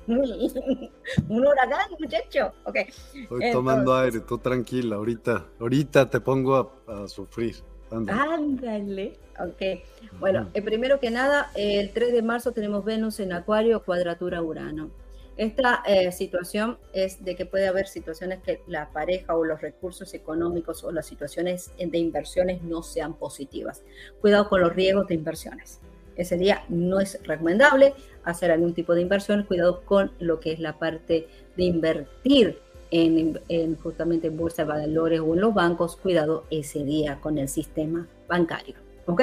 un huracán, muchacho. Okay. Estoy tomando aire, tú tranquila. Ahorita, ahorita te pongo a, sufrir. Ándale. Ok. Bueno, eh, primero que nada, el 3 de marzo tenemos Venus en Acuario, cuadratura Urano. Esta eh, situación es de que puede haber situaciones que la pareja o los recursos económicos o las situaciones de inversiones no sean positivas. Cuidado con los riesgos de inversiones. Ese día no es recomendable hacer algún tipo de inversión. Cuidado con lo que es la parte de invertir en, en justamente en bolsa de valores o en los bancos. Cuidado ese día con el sistema bancario. ¿Ok?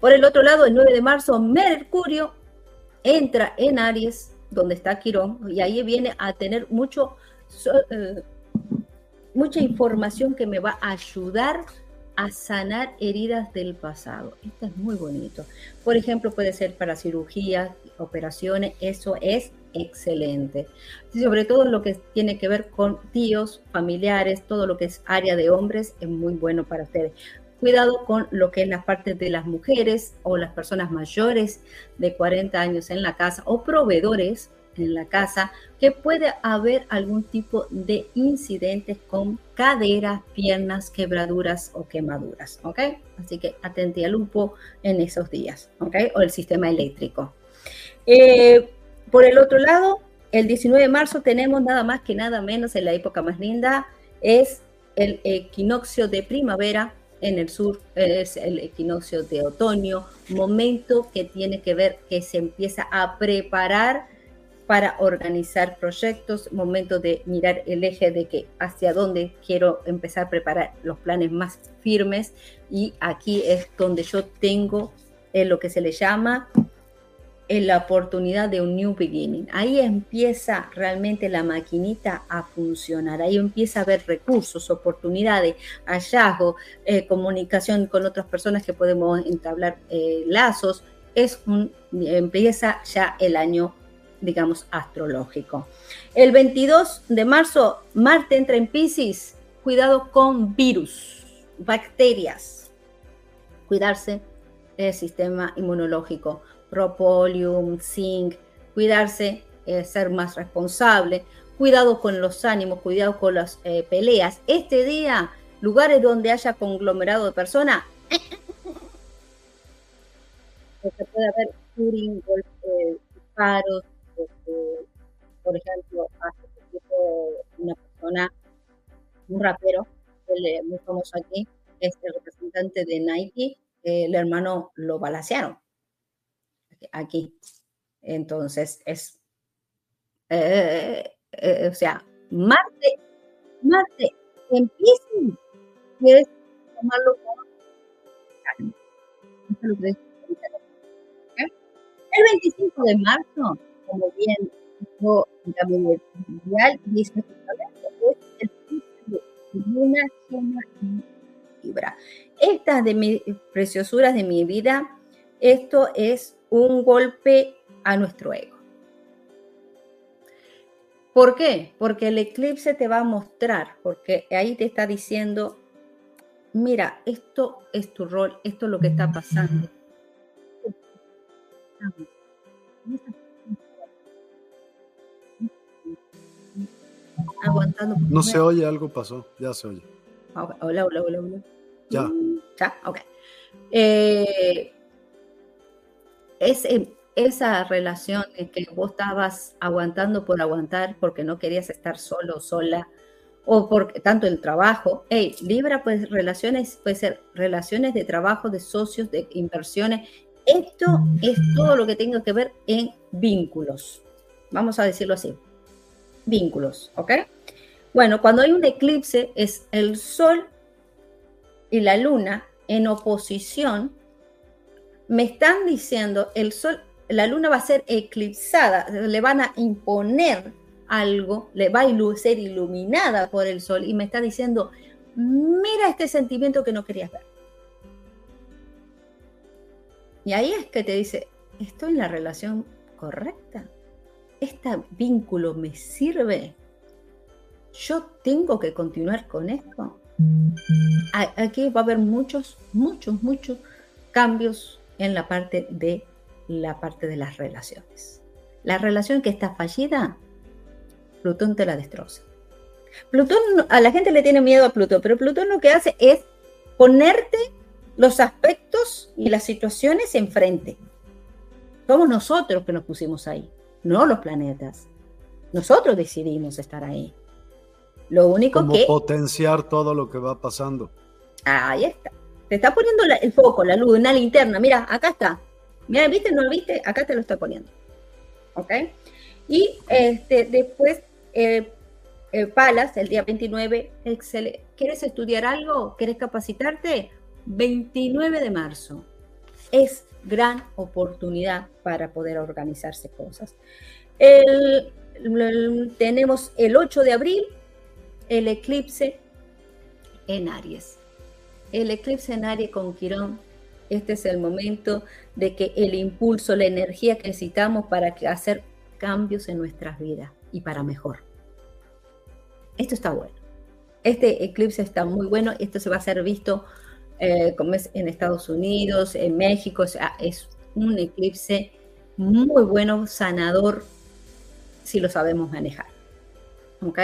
Por el otro lado, el 9 de marzo, Mercurio entra en Aries donde está Quirón, y ahí viene a tener mucho, eh, mucha información que me va a ayudar a sanar heridas del pasado. Esto es muy bonito. Por ejemplo, puede ser para cirugías, operaciones, eso es excelente. Sobre todo lo que tiene que ver con tíos, familiares, todo lo que es área de hombres es muy bueno para ustedes. Cuidado con lo que es la parte de las mujeres o las personas mayores de 40 años en la casa o proveedores en la casa, que puede haber algún tipo de incidentes con caderas, piernas, quebraduras o quemaduras, ¿ok? Así que atente al lupo en esos días, ¿ok? O el sistema eléctrico. Eh, por el otro lado, el 19 de marzo tenemos nada más que nada menos en la época más linda, es el equinoccio de primavera en el sur es el equinoccio de otoño, momento que tiene que ver que se empieza a preparar para organizar proyectos, momento de mirar el eje de que hacia dónde quiero empezar a preparar los planes más firmes. Y aquí es donde yo tengo lo que se le llama en la oportunidad de un new beginning. Ahí empieza realmente la maquinita a funcionar, ahí empieza a haber recursos, oportunidades, hallazgos, eh, comunicación con otras personas que podemos entablar eh, lazos. Es un, empieza ya el año, digamos, astrológico. El 22 de marzo, Marte entra en Pisces. Cuidado con virus, bacterias. Cuidarse el sistema inmunológico propolium, zinc, cuidarse, eh, ser más responsable, cuidado con los ánimos, cuidado con las eh, peleas. Este día, lugares donde haya conglomerado de personas, se puede haber shooting, eh, disparos, este, por ejemplo, hace poquito una persona, un rapero, muy famoso aquí, es el representante de Nike, el hermano lo balacearon aquí. Entonces es, eh, eh, o sea, Marte, Marte empieza es tomarlo como El 25 de marzo, como bien dijo la mundial, dice es luna llena Libra. Estas de mis preciosuras de mi vida, esto es un golpe a nuestro ego. ¿Por qué? Porque el eclipse te va a mostrar, porque ahí te está diciendo, mira, esto es tu rol, esto es lo que está pasando. Aguantando. No se oye, algo pasó, ya se oye. Hola, hola, hola, hola. Ya. Ya, ok. Eh, es, esa relación en que vos estabas aguantando por aguantar porque no querías estar solo o sola, o por tanto el trabajo. Hey, Libra, pues relaciones, puede ser relaciones de trabajo, de socios, de inversiones. Esto es todo lo que tenga que ver en vínculos. Vamos a decirlo así. Vínculos, ¿ok? Bueno, cuando hay un eclipse es el sol y la luna en oposición. Me están diciendo el sol la luna va a ser eclipsada, le van a imponer algo, le va a ser iluminada por el sol y me está diciendo, mira este sentimiento que no querías ver. Y ahí es que te dice, estoy en la relación correcta. Este vínculo me sirve. Yo tengo que continuar con esto. Aquí va a haber muchos, muchos, muchos cambios en la parte de la parte de las relaciones. La relación que está fallida, Plutón te la destroza. Plutón, a la gente le tiene miedo a Plutón, pero Plutón lo que hace es ponerte los aspectos y las situaciones enfrente. Somos nosotros que nos pusimos ahí, no los planetas. Nosotros decidimos estar ahí. Lo único Como que... potenciar todo lo que va pasando. Ahí está. Te está poniendo el foco, la luz, una linterna. Mira, acá está. Mira, ¿viste? ¿No lo viste? Acá te lo estoy poniendo. ¿Ok? Y este, después, eh, eh, Palas, el día 29, ¿quieres estudiar algo? ¿Quieres capacitarte? 29 de marzo. Es gran oportunidad para poder organizarse cosas. tenemos el 8 de abril, el eclipse en Aries. El eclipse en Aries con Quirón este es el momento de que el impulso, la energía que necesitamos para hacer cambios en nuestras vidas y para mejor. Esto está bueno. Este eclipse está muy bueno. Esto se va a ser visto eh, como es en Estados Unidos, en México. es un eclipse muy bueno, sanador, si lo sabemos manejar. ¿Ok?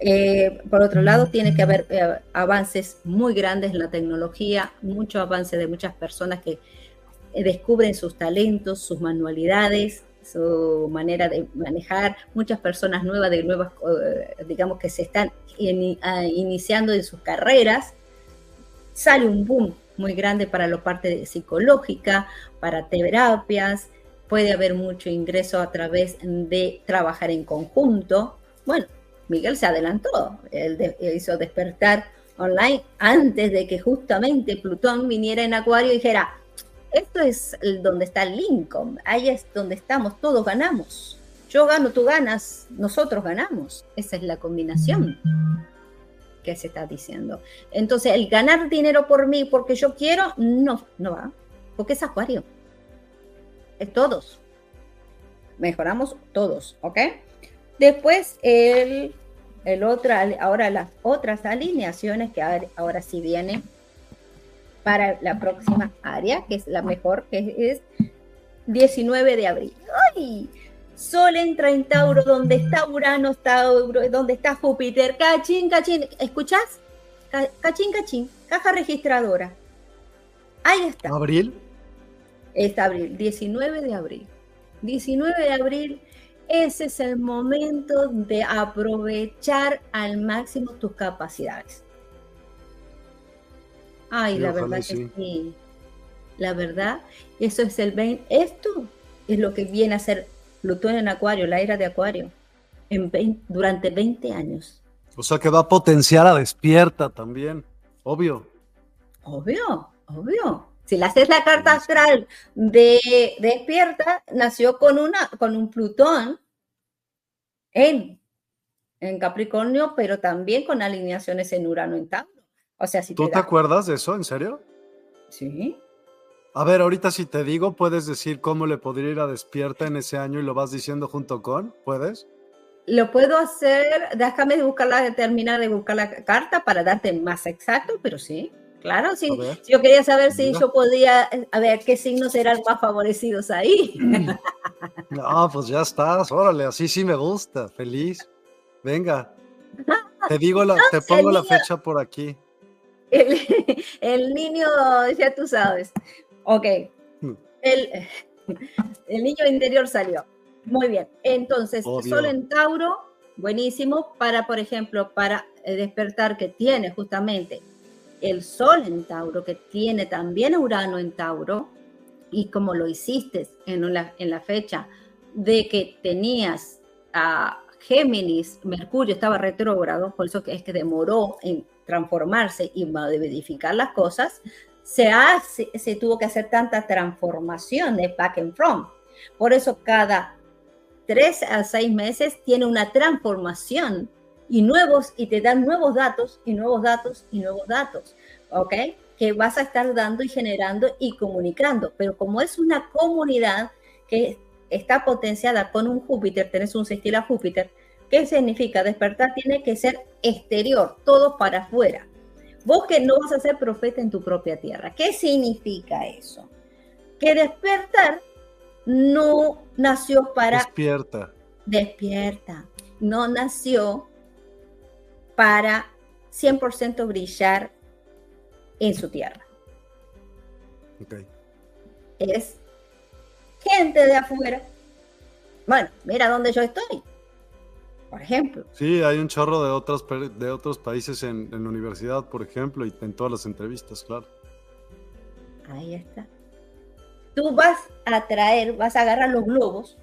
Eh, por otro lado, tiene que haber eh, avances muy grandes en la tecnología, mucho avance de muchas personas que eh, descubren sus talentos, sus manualidades, su manera de manejar, muchas personas nuevas, de nuevas, digamos que se están ah, iniciando en sus carreras. Sale un boom muy grande para la parte psicológica, para terapias, puede haber mucho ingreso a través de trabajar en conjunto. Bueno, Miguel se adelantó, él, hizo despertar online antes de que justamente Plutón viniera en Acuario y dijera, esto es donde está Lincoln, ahí es donde estamos, todos ganamos. Yo gano, tú ganas, nosotros ganamos. Esa es la combinación que se está diciendo. Entonces, el ganar dinero por mí porque yo quiero, no, no va, porque es Acuario. Es todos. Mejoramos todos, ¿ok? Después, el, el ahora las otras alineaciones que ahora, sí vienen para la próxima área, que es la mejor, que es 19 de abril. ¡Ay! Sol entra en Tauro, donde está Urano, está donde está Júpiter. Cachín, cachín. ¿Escuchás? Cachín, cachín. Caja registradora. Ahí está. ¿Abril? Es abril, 19 de abril. 19 de abril ese es el momento de aprovechar al máximo tus capacidades. Ay, la verdad que sí. La verdad, eso es el 20. Esto es lo que viene a ser Plutón en Acuario, la era de Acuario, en durante 20 años. O sea que va a potenciar a despierta también, obvio. Obvio, obvio. Si le haces la carta astral de, despierta, nació con, una, con un Plutón en en Capricornio, pero también con alineaciones en Urano en Tauro. O sea, si ¿Tú te, acuerdas de eso? ¿En serio? Sí. A ver, ahorita si te digo, ¿puedes decir cómo le podría ir a despierta en ese año y lo vas diciendo junto con? ¿Puedes? Lo puedo hacer, déjame buscar terminar de buscar la carta para darte más exacto, pero sí, claro, sí. Yo quería saber si yo podía, a ver, qué signos eran más favorecidos ahí. No, pues ya estás, órale, así sí me gusta, feliz. Venga, te digo, la, te pongo la fecha por aquí. El, niño, ya tú sabes. Ok. Hmm. El, el niño interior salió. Muy bien. Entonces, Sol en Tauro, buenísimo para, por ejemplo, para eh, despertar que tiene justamente el Sol en Tauro, que tiene también Urano en Tauro, y como lo hiciste en la, en la fecha de que tenías a Géminis, Mercurio estaba retrógrado, por eso es que demoró en transformarse y modificar las cosas, se, hace, se tuvo que hacer tanta transformación de back and front. Por eso cada tres a seis meses tiene una transformación y nuevos, y te dan nuevos datos y nuevos datos y nuevos datos, ¿ok? Que vas a estar dando y generando y comunicando. Pero como es una comunidad que está potenciada con un Júpiter, tenés un sextil a Júpiter, ¿qué significa? Despertar tiene que ser exterior, todo para afuera. Vos que no vas a ser profeta en tu propia tierra. ¿Qué significa eso? Que despertar no nació para... Despierta. Despierta. No nació para 100% brillar en su tierra. Okay. Es gente de afuera. Bueno, mira dónde yo estoy. Por ejemplo. Sí, hay un chorro de otros, de otros países en, en la universidad, por ejemplo, y en todas las entrevistas, claro. Ahí está tú vas a traer, vas a agarrar los globos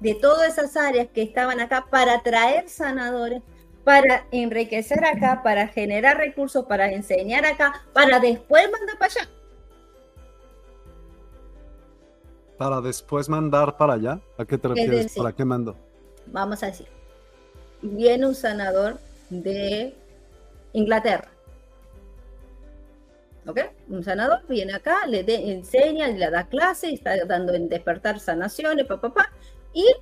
de todas esas áreas que estaban acá para traer sanadores, para enriquecer acá, para generar recursos, para enseñar acá, para después mandar para allá. Para después mandar para allá. ¿A qué te refieres? ¿Para qué mando? Vamos a decir, viene un sanador de Inglaterra un sanador viene acá, le enseña, le da clase, está dando en despertar sanaciones, papá, papá. Y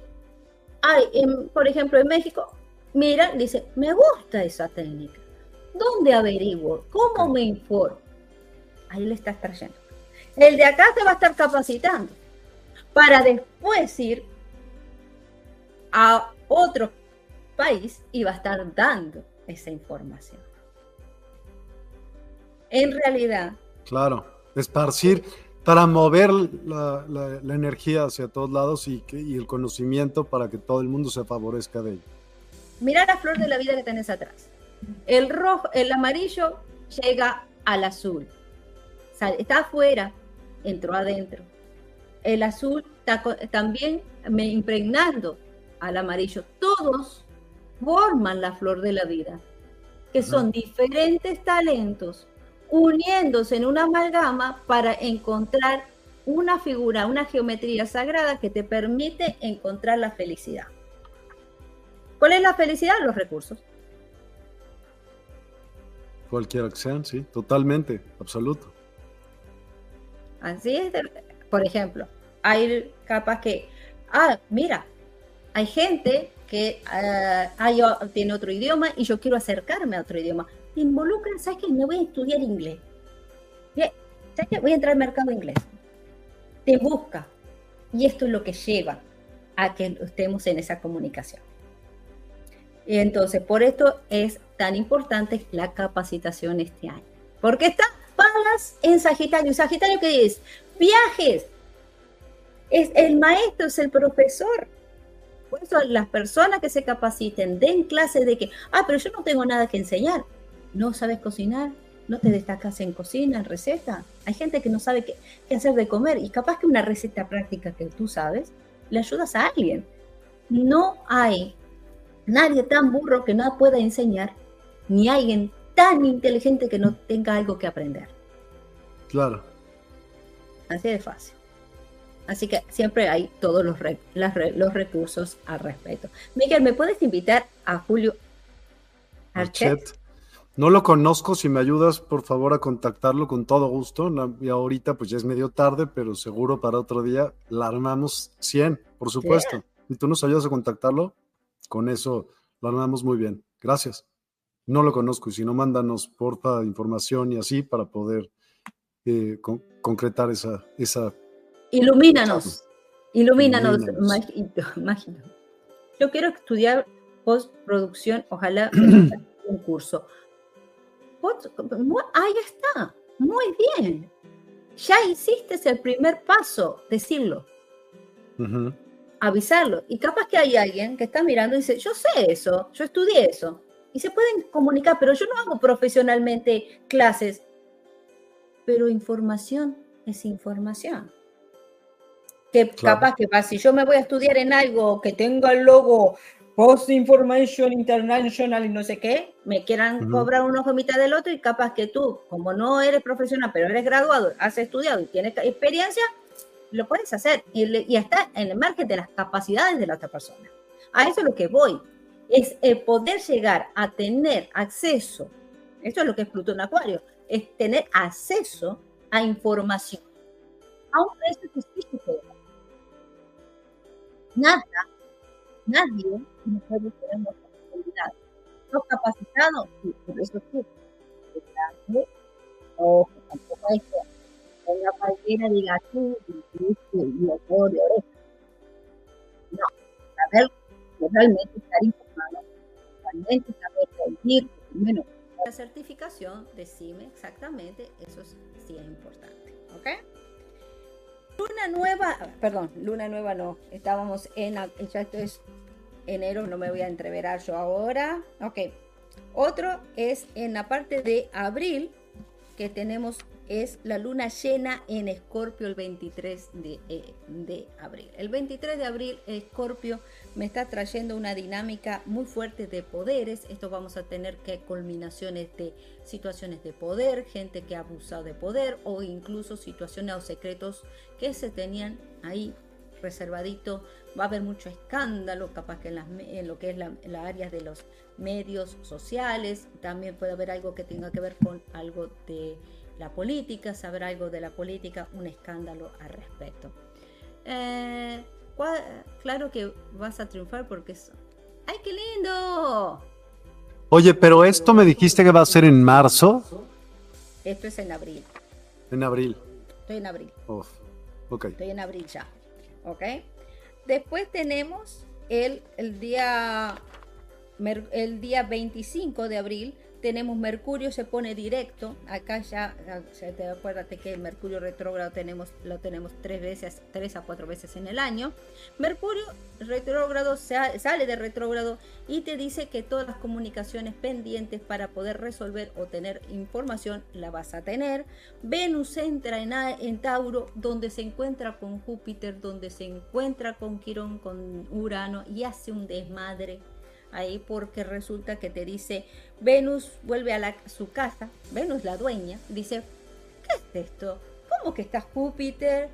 hay, por ejemplo, en México, mira, dice, me gusta esa técnica. ¿Dónde averiguo? ¿Cómo me informo? Ahí le estás trayendo. El de acá te va a estar capacitando para después ir a otro país y va a estar dando esa información en realidad. Claro, esparcir para mover la, energía hacia todos lados y, y, el conocimiento para que todo el mundo se favorezca de ello. Mira la flor de la vida que tenés atrás. El rojo, el amarillo llega al azul. está afuera, entró adentro. El azul está también me impregnando al amarillo. Todos forman la flor de la vida, que son diferentes talentos uniéndose en una amalgama para encontrar una figura, una geometría sagrada que te permite encontrar la felicidad. ¿Cuál es la felicidad? Los recursos. Cualquier que sí, totalmente, absoluto. Así es, por ejemplo, hay capas que, ah, mira, hay gente que uh, tiene otro idioma y yo quiero acercarme a otro idioma te involucran, ¿sabes qué? Me voy a estudiar inglés. ¿Sabes qué? Voy a entrar al mercado inglés. Te busca. Y esto es lo que lleva a que estemos en esa comunicación. Entonces, por esto es tan importante la capacitación este año. Porque está pagas en Sagitario. ¿Sagitario qué es? Viajes. Es el maestro, es el profesor. Por eso las personas que se capaciten den clases de que, ah, pero yo no tengo nada que enseñar no sabes cocinar, no te destacas en cocina, en receta. Hay gente que no sabe qué, hacer de comer y capaz que una receta práctica que tú sabes, le ayudas a alguien. No hay nadie tan burro que no pueda enseñar, ni alguien tan inteligente que no tenga algo que aprender. Claro. Así de fácil. Así que siempre hay todos los, los recursos al respecto. Miguel, ¿me puedes invitar a Julio Archet? No lo conozco, si me ayudas por favor a contactarlo con todo gusto. Y ahorita pues ya es medio tarde, pero seguro para otro día la armamos 100, por supuesto. Y tú nos ayudas a contactarlo, con eso lo armamos muy bien. Gracias. No lo conozco y si no, mándanos porfa información y así para poder eh, concretar esa, esa... Ilumínanos, ilumínanos, imagino. Yo quiero estudiar postproducción, ojalá un curso ahí está, muy bien. Ya hiciste el primer paso, decirlo. Avisarlo. Y capaz que hay alguien que está mirando y dice, yo sé eso, yo estudié eso. Y se pueden comunicar, pero yo no hago profesionalmente clases. Pero información es información. Que capaz que si yo me voy a estudiar en algo que tenga el logo Post Information International y no sé qué, me quieran cobrar un ojo mitad del otro y capaz que tú, como no eres profesional, pero eres graduado, has estudiado y tienes experiencia, lo puedes hacer. Y, está en el margen de las capacidades de la otra persona. A eso es lo que voy, es el poder llegar a tener acceso, esto es lo que es Plutón Acuario, es tener acceso a información. A un precio específico. Nada nadie no puede tener nuestra responsabilidad. Los capacitados, sí, por eso sí. O tampoco hay que ponga cualquiera diga tú, y otro de oreja. No, saber realmente estar informado, realmente saber decir, primero, la certificación de CIME, exactamente, eso sí es importante. ¿Ok? Luna nueva, perdón, luna nueva no, estábamos en, ya esto es enero, no me voy a entreverar yo ahora. Ok, otro es en la parte de abril, que tenemos es la luna llena en Escorpio el 23 eh, de, abril. El 23 de abril Escorpio me está trayendo una dinámica muy fuerte de poderes. Esto vamos a tener que culminaciones de situaciones de poder, gente que ha abusado de poder o incluso situaciones o secretos que se tenían ahí reservadito. Va a haber mucho escándalo, capaz que en, lo que es la, la área de los medios sociales. También puede haber algo que tenga que ver con algo de la política, saber algo de la política, un escándalo al respecto. Eh, claro que vas a triunfar porque es... ¡Ay, qué lindo! Oye, pero esto me dijiste que va a ser en marzo. Esto es en abril. En abril. Estoy en abril. okay. Estoy en abril ya. ¿Ok? Después tenemos el, el, día, el día 25 de abril, tenemos Mercurio se pone directo, acá ya, te acuérdate que Mercurio retrógrado tenemos, lo tenemos tres veces, tres a cuatro veces en el año. Mercurio retrógrado sale de retrógrado y te dice que todas las comunicaciones pendientes para poder resolver o tener información la vas a tener. Venus entra en, en Tauro, donde se encuentra con Júpiter, donde se encuentra con Quirón, con Urano y hace un desmadre ahí porque resulta que te dice, Venus vuelve a su casa, Venus la dueña, dice, ¿qué es esto? ¿Cómo que está Júpiter?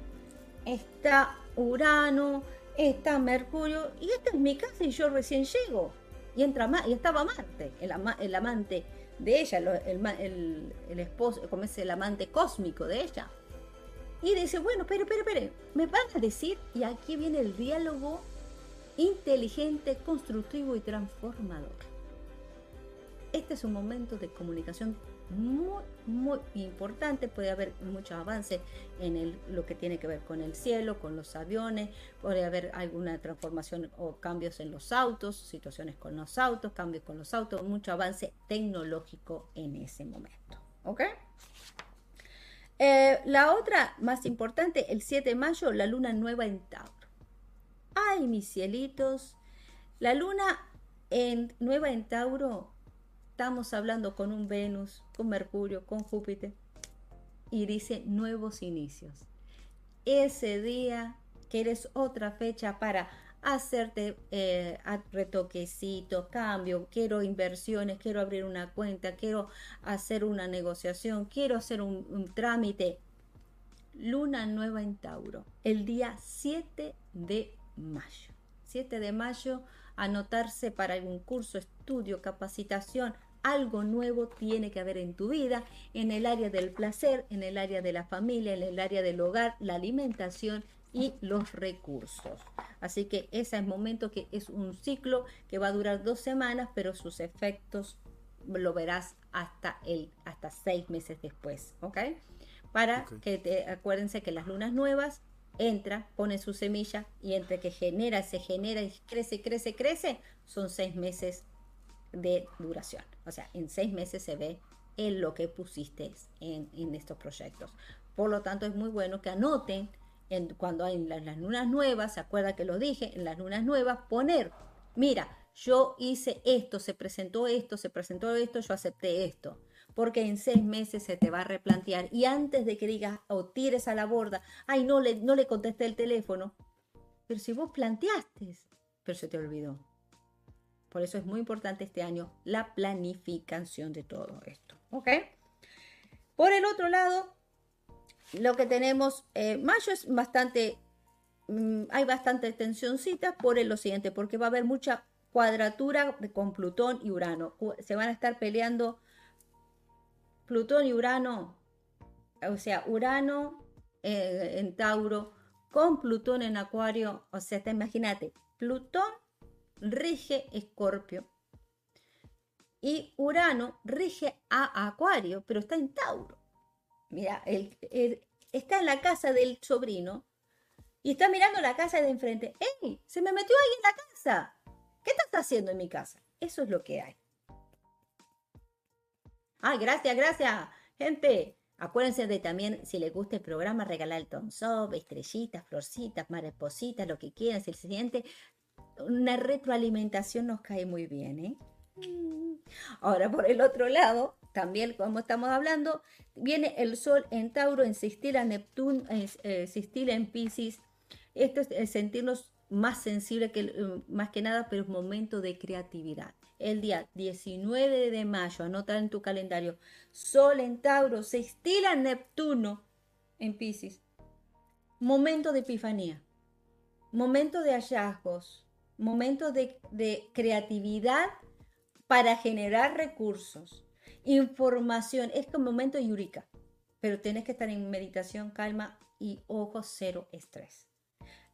Está Urano, está Mercurio, y esta es mi casa y yo recién llego. Y, entra, y estaba Marte, el, el amante de ella, el, el, esposo, como es el amante cósmico de ella. Y dice, bueno, pero, pero, pero, me van a decir, y aquí viene el diálogo inteligente, constructivo y transformador. Este es un momento de comunicación muy, muy importante. Puede haber muchos avances en lo que tiene que ver con el cielo, con los aviones. Puede haber alguna transformación o cambios en los autos, situaciones con los autos, cambios con los autos, mucho avance tecnológico en ese momento. ¿Ok? Eh, la otra más importante, el 7 de mayo, la luna nueva en Tauro. Ay, mis cielitos. La luna en nueva en Tauro, estamos hablando con un Venus, con Mercurio, con Júpiter. Y dice nuevos inicios. Ese día quieres otra fecha para hacerte eh, retoquecitos, cambio, quiero inversiones, quiero abrir una cuenta, quiero hacer una negociación, quiero hacer un trámite luna nueva en Tauro, el día 7 de mayo. 7 de mayo, anotarse para algún curso, estudio, capacitación, algo nuevo tiene que haber en tu vida, en el área del placer, en el área de la familia, en el área del hogar, la alimentación y los recursos. Así que ese es momento que es un ciclo que va a durar dos semanas, pero sus efectos lo verás hasta el hasta seis meses después, ¿ok? Para que te acuérdense que las lunas nuevas entra, pone su semilla y entre que genera, se genera y crece, crece, crece, son seis meses de duración. O sea, en seis meses se ve en lo que pusiste en, en estos proyectos. Por lo tanto, es muy bueno que anoten en, cuando hay las, las lunas nuevas, se acuerda que lo dije, en las lunas nuevas, poner, mira, yo hice esto, se presentó esto, se presentó esto, yo acepté esto. Porque en seis meses se te va a replantear. Y antes de que digas o tires a la borda, ay, no le, no le contesté el teléfono. Pero si vos planteaste, pero se te olvidó. Por eso es muy importante este año la planificación de todo esto. ¿Ok? Por el otro lado, lo que tenemos, eh, mayo es bastante, mm, hay bastante tensioncita por lo siguiente, porque va a haber mucha cuadratura con Plutón y Urano. Se van a estar peleando Plutón y Urano, o sea, Urano eh, en Tauro con Plutón en Acuario, o sea, imagínate, Plutón rige Escorpio y Urano rige a Acuario, pero está en Tauro. Mira, está en la casa del sobrino y está mirando la casa de enfrente. ¡Ey! Se me metió alguien en la casa. ¿Qué estás haciendo en mi casa? Eso es lo que hay. Ay, gracias, gracias, gente. Acuérdense de también, si les gusta el programa, regalar el tonsop, estrellitas, florcitas, maripositas, lo que quieran. Si el siguiente, una retroalimentación nos cae muy bien, ¿eh? Mm. Ahora, por el otro lado, también como estamos hablando, viene el Sol en Tauro, en Sistila, Neptuno, eh, Sistila en Pisces. Esto es sentirnos más sensible que eh, más que nada, pero es momento de creatividad. El día 19 de mayo, anota en tu calendario, Sol en Tauro, se estila Neptuno en Pisces. Momento de epifanía, momento de hallazgos, momento de, creatividad para generar recursos, información. Es como momento de Yurika, pero tienes que estar en meditación, calma y ojo cero estrés.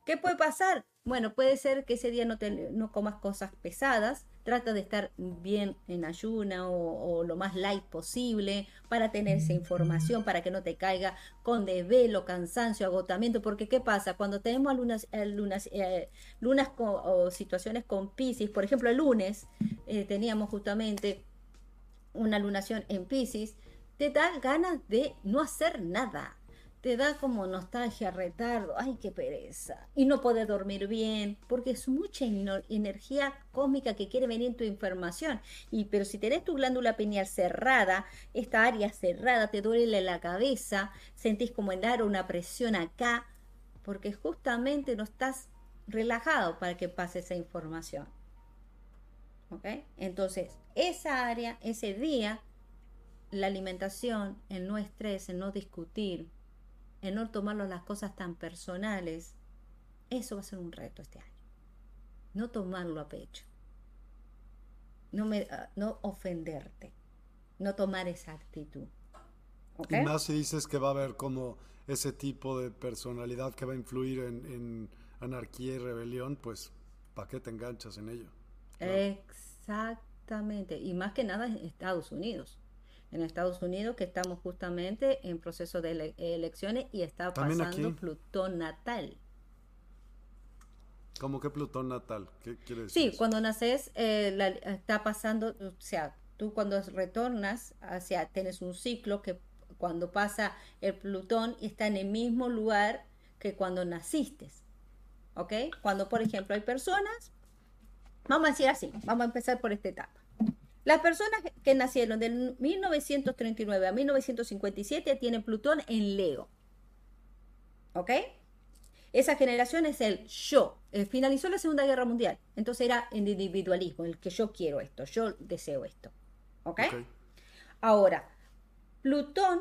¿Qué puede pasar? Bueno, puede ser que ese día no, no comas cosas pesadas, trata de estar bien en ayuna o, lo más light posible para tener esa información, para que no te caiga con desvelo, cansancio, agotamiento, porque ¿qué pasa? Cuando tenemos lunas, eh, lunas, eh, lunas o situaciones con Pisces, por ejemplo el lunes eh, teníamos justamente una lunación en Pisces, te da ganas de no hacer nada, te da como nostalgia, retardo, ay, qué pereza. Y no puedes dormir bien, porque es mucha energía cósmica que quiere venir en tu información. Y, pero si tenés tu glándula pineal cerrada, esta área cerrada, te duele la cabeza, sentís como en dar una presión acá, porque justamente no estás relajado para que pase esa información. ¿Ok? Entonces, esa área, ese día, la alimentación, el no estrés, el no discutir, en no tomarlo las cosas tan personales, eso va a ser un reto este año. No tomarlo a pecho. No, me, ah, no ofenderte. No tomar esa actitud. Y más si dices que va a haber como ese tipo de personalidad que va a influir en, anarquía y rebelión, pues ¿para qué te enganchas en ello? Exactamente. Y más que nada en Estados Unidos en Estados Unidos, que estamos justamente en proceso de elecciones y está pasando Plutón natal. ¿Cómo que Plutón natal? ¿Qué quiere decir? Sí, cuando naces eh, está pasando, o sea, tú cuando retornas hacia, tienes un ciclo que cuando pasa el Plutón está en el mismo lugar que cuando naciste. ¿Ok? Cuando, por ejemplo, hay personas, vamos a decir así, vamos a empezar por esta etapa. Las personas que nacieron de 1939 a 1957 tienen Plutón en Leo. ¿Ok? Esa generación es el yo. Eh, finalizó la Segunda Guerra Mundial. Entonces era el individualismo, el que yo quiero esto, yo deseo esto. ¿Ok? Ahora, Plutón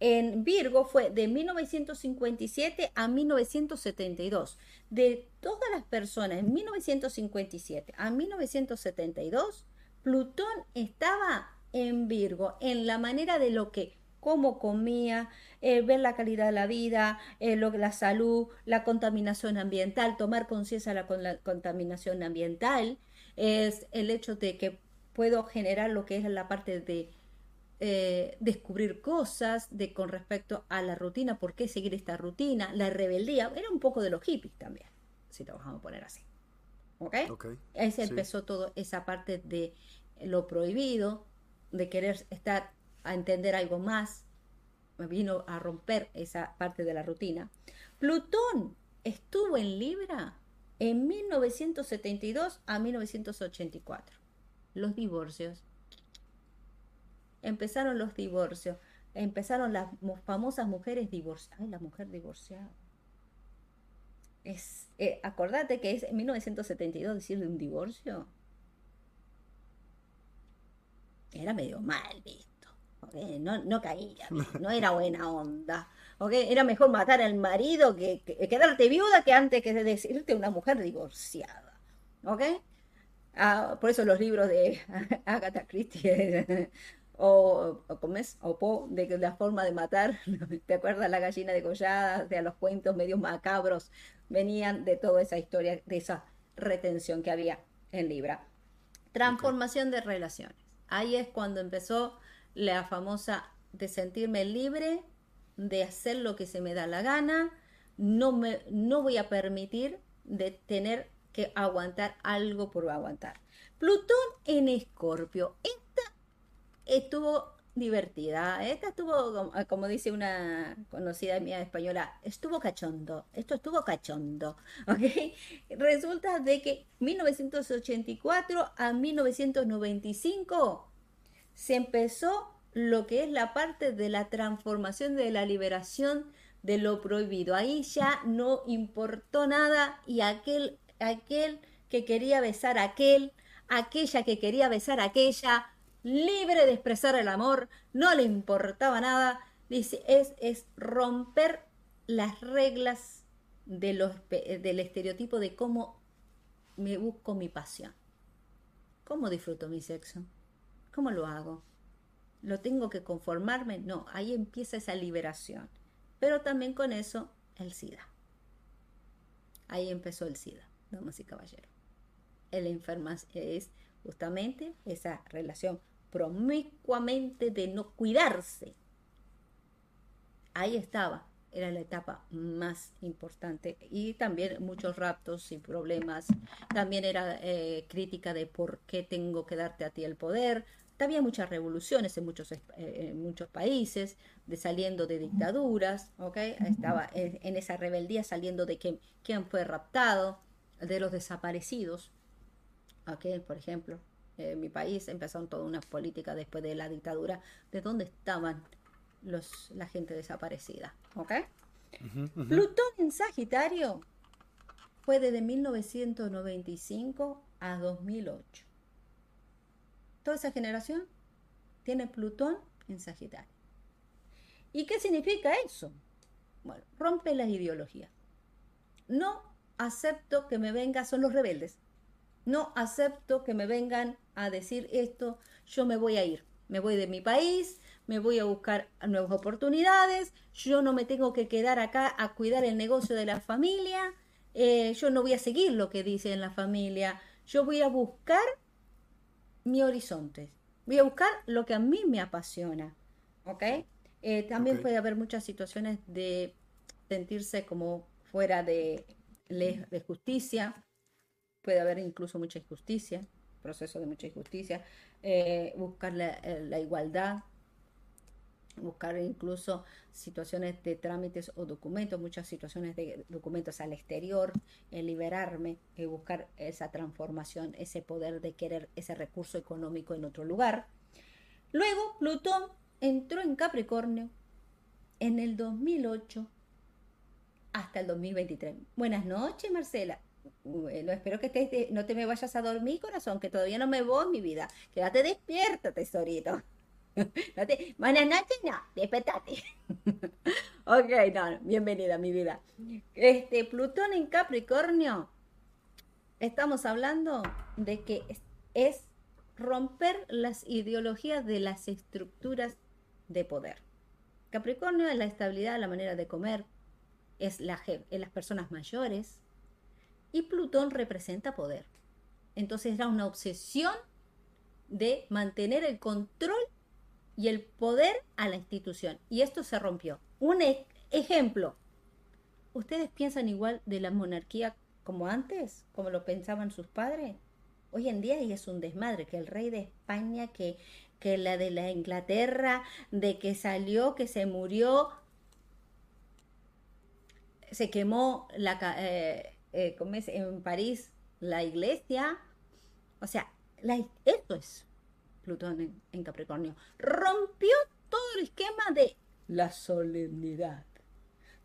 en Virgo fue de 1957 a 1972. De todas las personas en 1957 a 1972, Plutón estaba en Virgo, en la manera de lo que cómo comía, eh, ver la calidad de la vida, eh, la salud, la contaminación ambiental, tomar conciencia de la, contaminación ambiental, es el hecho de que puedo generar lo que es la parte de eh, descubrir cosas de con respecto a la rutina, por qué seguir esta rutina, la rebeldía, era un poco de los hippies también, si lo vamos a poner así. ¿Ok? okay Ahí se empezó todo esa parte de lo prohibido, de querer estar a entender algo más, me vino a romper esa parte de la rutina. Plutón estuvo en Libra en 1972 a 1984. Los divorcios. Empezaron los divorcios. Empezaron las famosas mujeres divorciadas. Ay, la mujer divorciada. Es, eh, acordate que es en 1972 decir de un divorcio. Era medio mal visto. No, no caía, no era buena onda. Era mejor matar al marido que, quedarte viuda que antes que decirte una mujer divorciada. ¿Ok? Ah, por eso los libros de Agatha Christie o, o, o Po, de la forma de matar, ¿te acuerdas? La gallina degollada, de los cuentos medios macabros, venían de toda esa historia, de esa retención que había en Libra. Transformación de relaciones. Ahí es cuando empezó la famosa de sentirme libre, de hacer lo que se me da la gana, no, me, no voy a permitir de tener que aguantar algo por aguantar. Plutón en Escorpio. Esta estuvo divertida. Esta estuvo, como dice una conocida mía española, estuvo cachondo. Esto estuvo cachondo. ¿Ok? Resulta de que 1984 a 1995 se empezó lo que es la parte de la transformación de la liberación de lo prohibido. Ahí ya no importó nada y aquel, aquel que quería besar a aquel, aquella que quería besar a aquella, libre de expresar el amor, no le importaba nada. Dice, es, romper las reglas del estereotipo de cómo me busco mi pasión. ¿Cómo disfruto mi sexo? ¿Cómo lo hago? ¿Lo tengo que conformarme? No, ahí empieza esa liberación. Pero también con eso el SIDA. Ahí empezó el SIDA, damas y caballeros. El enferma es justamente esa relación promiscuamente de no cuidarse. Ahí estaba, era la etapa más importante. Y también muchos raptos y problemas. También era eh, crítica de por qué tengo que darte a ti el poder, había muchas revoluciones en muchos, eh, muchos países, de saliendo de dictaduras, ¿okay? Estaba en, esa rebeldía saliendo de que, quién fue raptado, de los desaparecidos, ¿okay? Por ejemplo, en mi país empezaron toda una política después de la dictadura, de dónde estaban los, la gente desaparecida, ¿okay? Plutón en Sagitario fue desde 1995 a 2008 toda esa generación tiene Plutón en Sagitario. ¿Y qué significa eso? Bueno, rompe las ideologías. No acepto que me vengan, son los rebeldes. No acepto que me vengan a decir esto, yo me voy a ir. Me voy de mi país, me voy a buscar nuevas oportunidades, yo no me tengo que quedar acá a cuidar el negocio de la familia, eh, yo no voy a seguir lo que dice en la familia, yo voy a buscar mi horizonte. Voy a buscar lo que a mí me apasiona. ¿Ok? Eh, también puede haber muchas situaciones de sentirse como fuera de, de justicia. Puede haber incluso mucha injusticia, proceso de mucha injusticia. Eh, buscar la, eh, la igualdad, buscar incluso situaciones de trámites o documentos, muchas situaciones de documentos al exterior, en liberarme, y buscar esa transformación, ese poder de querer ese recurso económico en otro lugar. Luego, Plutón entró en Capricornio en el 2008 hasta el 2023. Buenas noches, Marcela. Bueno, espero que no te me vayas a dormir, corazón, que todavía no me voy, mi vida. Quédate despierta, tesorito. buenas noches, no, despertate. ok, no, bienvenida mi vida. Este, Plutón en Capricornio, estamos hablando de que es romper las ideologías de las estructuras de poder. Capricornio es la estabilidad, la manera de comer, es, la, es las personas mayores y Plutón representa poder. Entonces era una obsesión de mantener el control y el poder a la institución. Y esto se rompió. Un e-, ejemplo. ¿Ustedes piensan igual de la monarquía como antes? ¿Como lo pensaban sus padres? Hoy en día es un desmadre, que el rey de España, que, que la de la Inglaterra, de que salió, que se murió, se quemó la, eh, eh, en París la iglesia. O sea, esto es Plutón en, Capricornio. Rompió todo el esquema de la solemnidad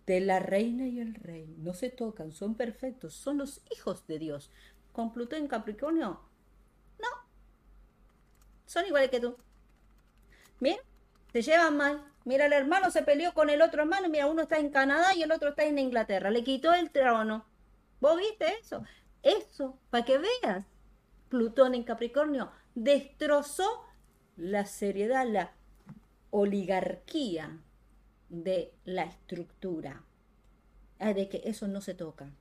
de la reina y el rey. No se tocan, son perfectos, son los hijos de Dios. Con Plutón en Capricornio, no. Son iguales que tú. Mira, se llevan mal. Mira, el hermano se peleó con el otro hermano. Mira, uno está en Canadá y el otro está en Inglaterra. Le quitó el trono. ¿Vos viste eso? Eso, para que veas. Plutón en Capricornio destrozó la seriedad, la oligarquía de la estructura. De que eso no se toca.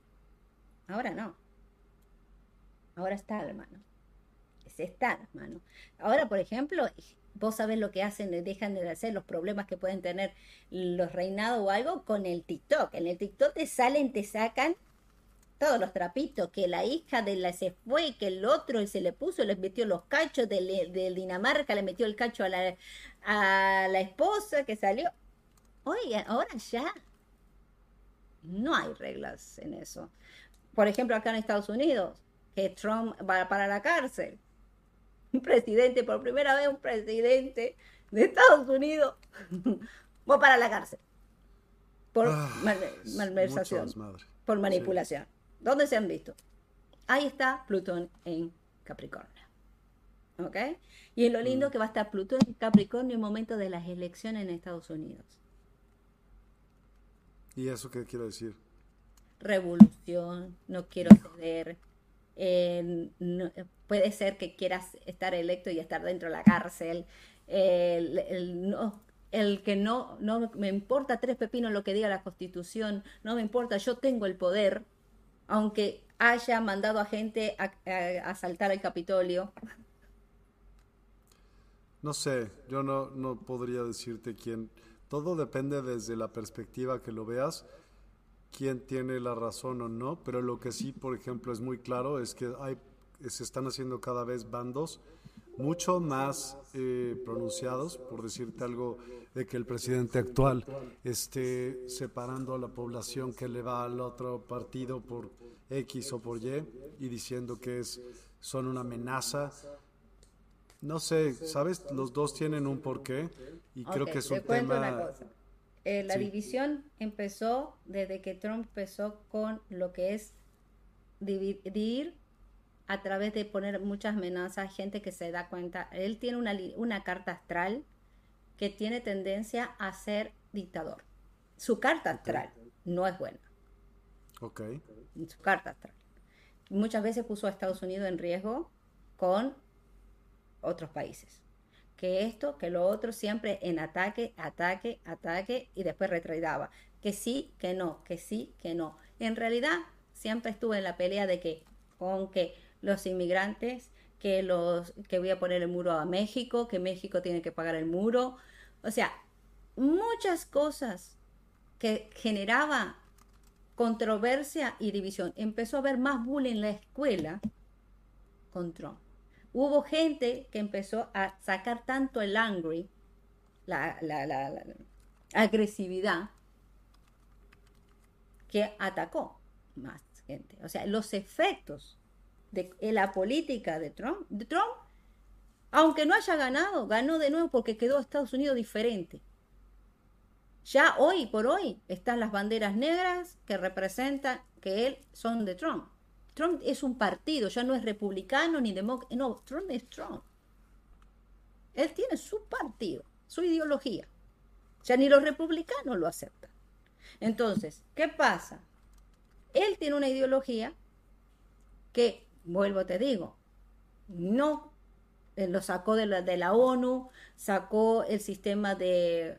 Ahora no. Ahora está, hermano. Se está, hermano. Ahora, por ejemplo, vos sabés lo que hacen, dejan de hacer, los problemas que pueden tener los reinados o algo con el TikTok. En el TikTok te salen, te sacan todos los trapitos, que la hija de la se fue, que el otro se le puso, le metió los cachos de, Dinamarca, le metió el cacho a la, a la esposa que salió. Oiga, ahora ya no hay reglas en eso. Por ejemplo, acá en Estados Unidos, que Trump va para la cárcel. Un presidente, por primera vez un presidente de Estados Unidos va para la cárcel. Por ah, malversación, por manipulación. ¿Dónde se han visto? Ahí está Plutón en Capricornio. ¿Ok? Y es lo lindo mm. que va a estar Plutón en Capricornio en el momento de las elecciones en Estados Unidos. ¿Y eso qué quiero decir? Revolución, no quiero ceder. Eh, puede ser que quieras estar electo y estar dentro de la cárcel. el, no, el que no, no me importa tres pepinos lo que diga la constitución, no me importa, yo tengo el poder, aunque haya mandado a gente a, asaltar el Capitolio? No sé, yo no, no podría decirte quién. Todo depende desde la perspectiva que lo veas, quién tiene la razón o no, pero lo que sí, por ejemplo, es muy claro es que se están haciendo cada vez bandos mucho más eh, pronunciados, por decirte algo, de que el presidente actual esté separando a la población que le va al otro partido por X o por Y y diciendo que es, son una amenaza. No sé, ¿sabes? Los dos tienen un porqué y creo que es un tema... Eh, la división empezó desde que Trump empezó con lo que es dividir a través de poner muchas amenazas, gente que se da cuenta. Él tiene una, una carta astral que tiene tendencia a ser dictador. Su carta astral no es buena. Ok. Su carta astral. Muchas veces puso a Estados Unidos en riesgo con otros países. Que esto, que lo otro, siempre en ataque, ataque, ataque y después retraidaba. Que sí, que no, que sí, que no. En realidad, siempre estuve en la pelea de que, con que los inmigrantes, que los que voy a poner el muro a México, que México tiene que pagar el muro. O sea, muchas cosas que generaba controversia y división. Empezó a haber más bullying en la escuela con Trump. Hubo gente que empezó a sacar tanto el angry, la, la, la agresividad, que atacó más gente. O sea, los efectos de, la política de Trump, de Trump, aunque no haya ganado, ganó de nuevo porque quedó Estados Unidos diferente. Ya hoy por hoy están las banderas negras que representan que él son de Trump. Trump es un partido, ya no es republicano ni demócrata, no, Trump es Trump. Él tiene su partido, su ideología. Ya ni los republicanos lo aceptan. Entonces, ¿qué pasa? Él tiene una ideología que, vuelvo te digo, no eh, lo sacó de la, de la ONU, sacó el sistema de,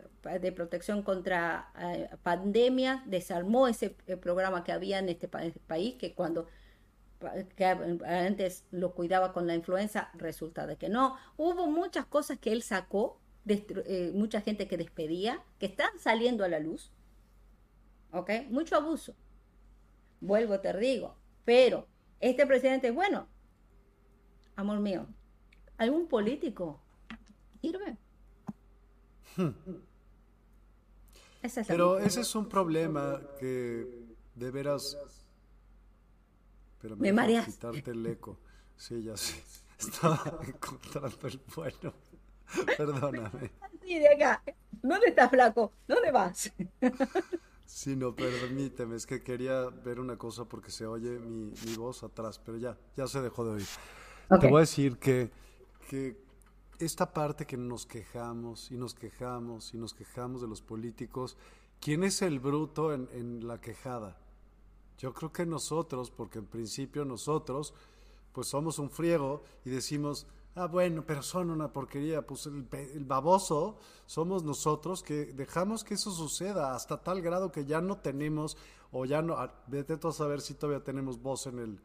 protección contra eh, pandemia, desarmó ese eh, programa que había en este, este país, que cuando antes lo cuidaba con la influenza, resulta de que no. Hubo muchas cosas que él sacó, mucha gente que despedía, que están saliendo a la luz. ¿Ok? Mucho abuso. Vuelvo, te digo. Pero este presidente, bueno, amor mío, algún político sirve. Pero ese es un problema que de veras. Pero me, me quitarte el eco. Sí, ya sé. Estaba encontrando el bueno. Perdóname. Sí, de acá. ¿Dónde estás, flaco? ¿Dónde vas? Sí, no, permíteme, es que quería ver una cosa porque se oye mi, voz atrás, pero ya, ya se dejó de oír. Te voy a decir que que esta parte que nos quejamos y nos quejamos y nos quejamos de los políticos, ¿quién es el bruto en, la quejada? Yo creo que nosotros, porque en principio nosotros, pues somos un friego y decimos, ah, bueno, pero son una porquería, pues el, baboso somos nosotros que dejamos que eso suceda hasta tal grado que ya no tenemos, o ya no, vete a saber si todavía tenemos voz en el,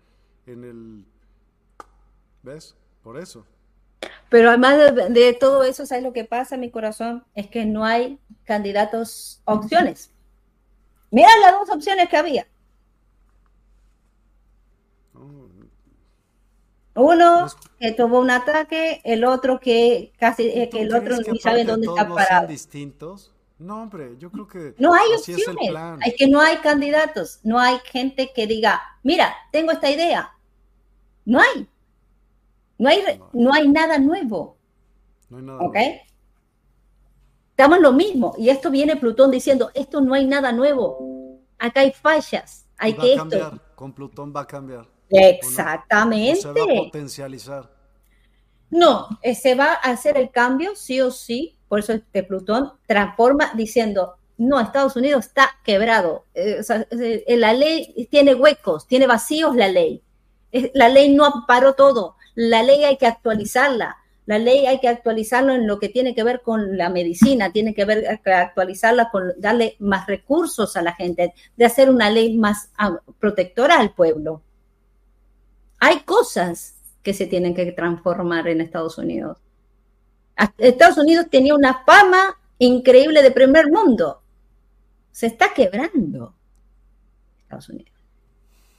en el, ¿ves? Por eso. Pero además de, todo eso, ¿sabes lo que pasa, mi corazón? Es que no hay candidatos, opciones. Mira las dos opciones que había. Uno que tuvo un ataque, el otro que casi eh, que el otro ni sabe dónde está parado. distintos? No, hombre, yo creo que no hay opciones. Es, es que no hay candidatos, no hay gente que diga, mira, tengo esta idea. No hay. No hay, no hay nada nuevo. No hay nada ¿Ok? Estamos en lo mismo. Y esto viene Plutón diciendo, esto no hay nada nuevo. Acá hay fallas. Hay que cambiar. Con Plutón va a cambiar. Exactamente. se va a potencializar. No, eh, se va a hacer el cambio sí o sí. Por eso este Plutón transforma diciendo, no, Estados Unidos está quebrado. Eh, eh, la ley tiene huecos, tiene vacíos la ley. La ley no amparó todo. La ley hay que actualizarla. La ley hay que actualizarla en lo que tiene que ver con la medicina, tiene que ver actualizarla con darle más recursos a la gente, de hacer una ley más ah, protectora al pueblo. Hay cosas que se tienen que transformar en Estados Unidos. Estados Unidos tenía una fama increíble de primer mundo. Se está quebrando Estados Unidos.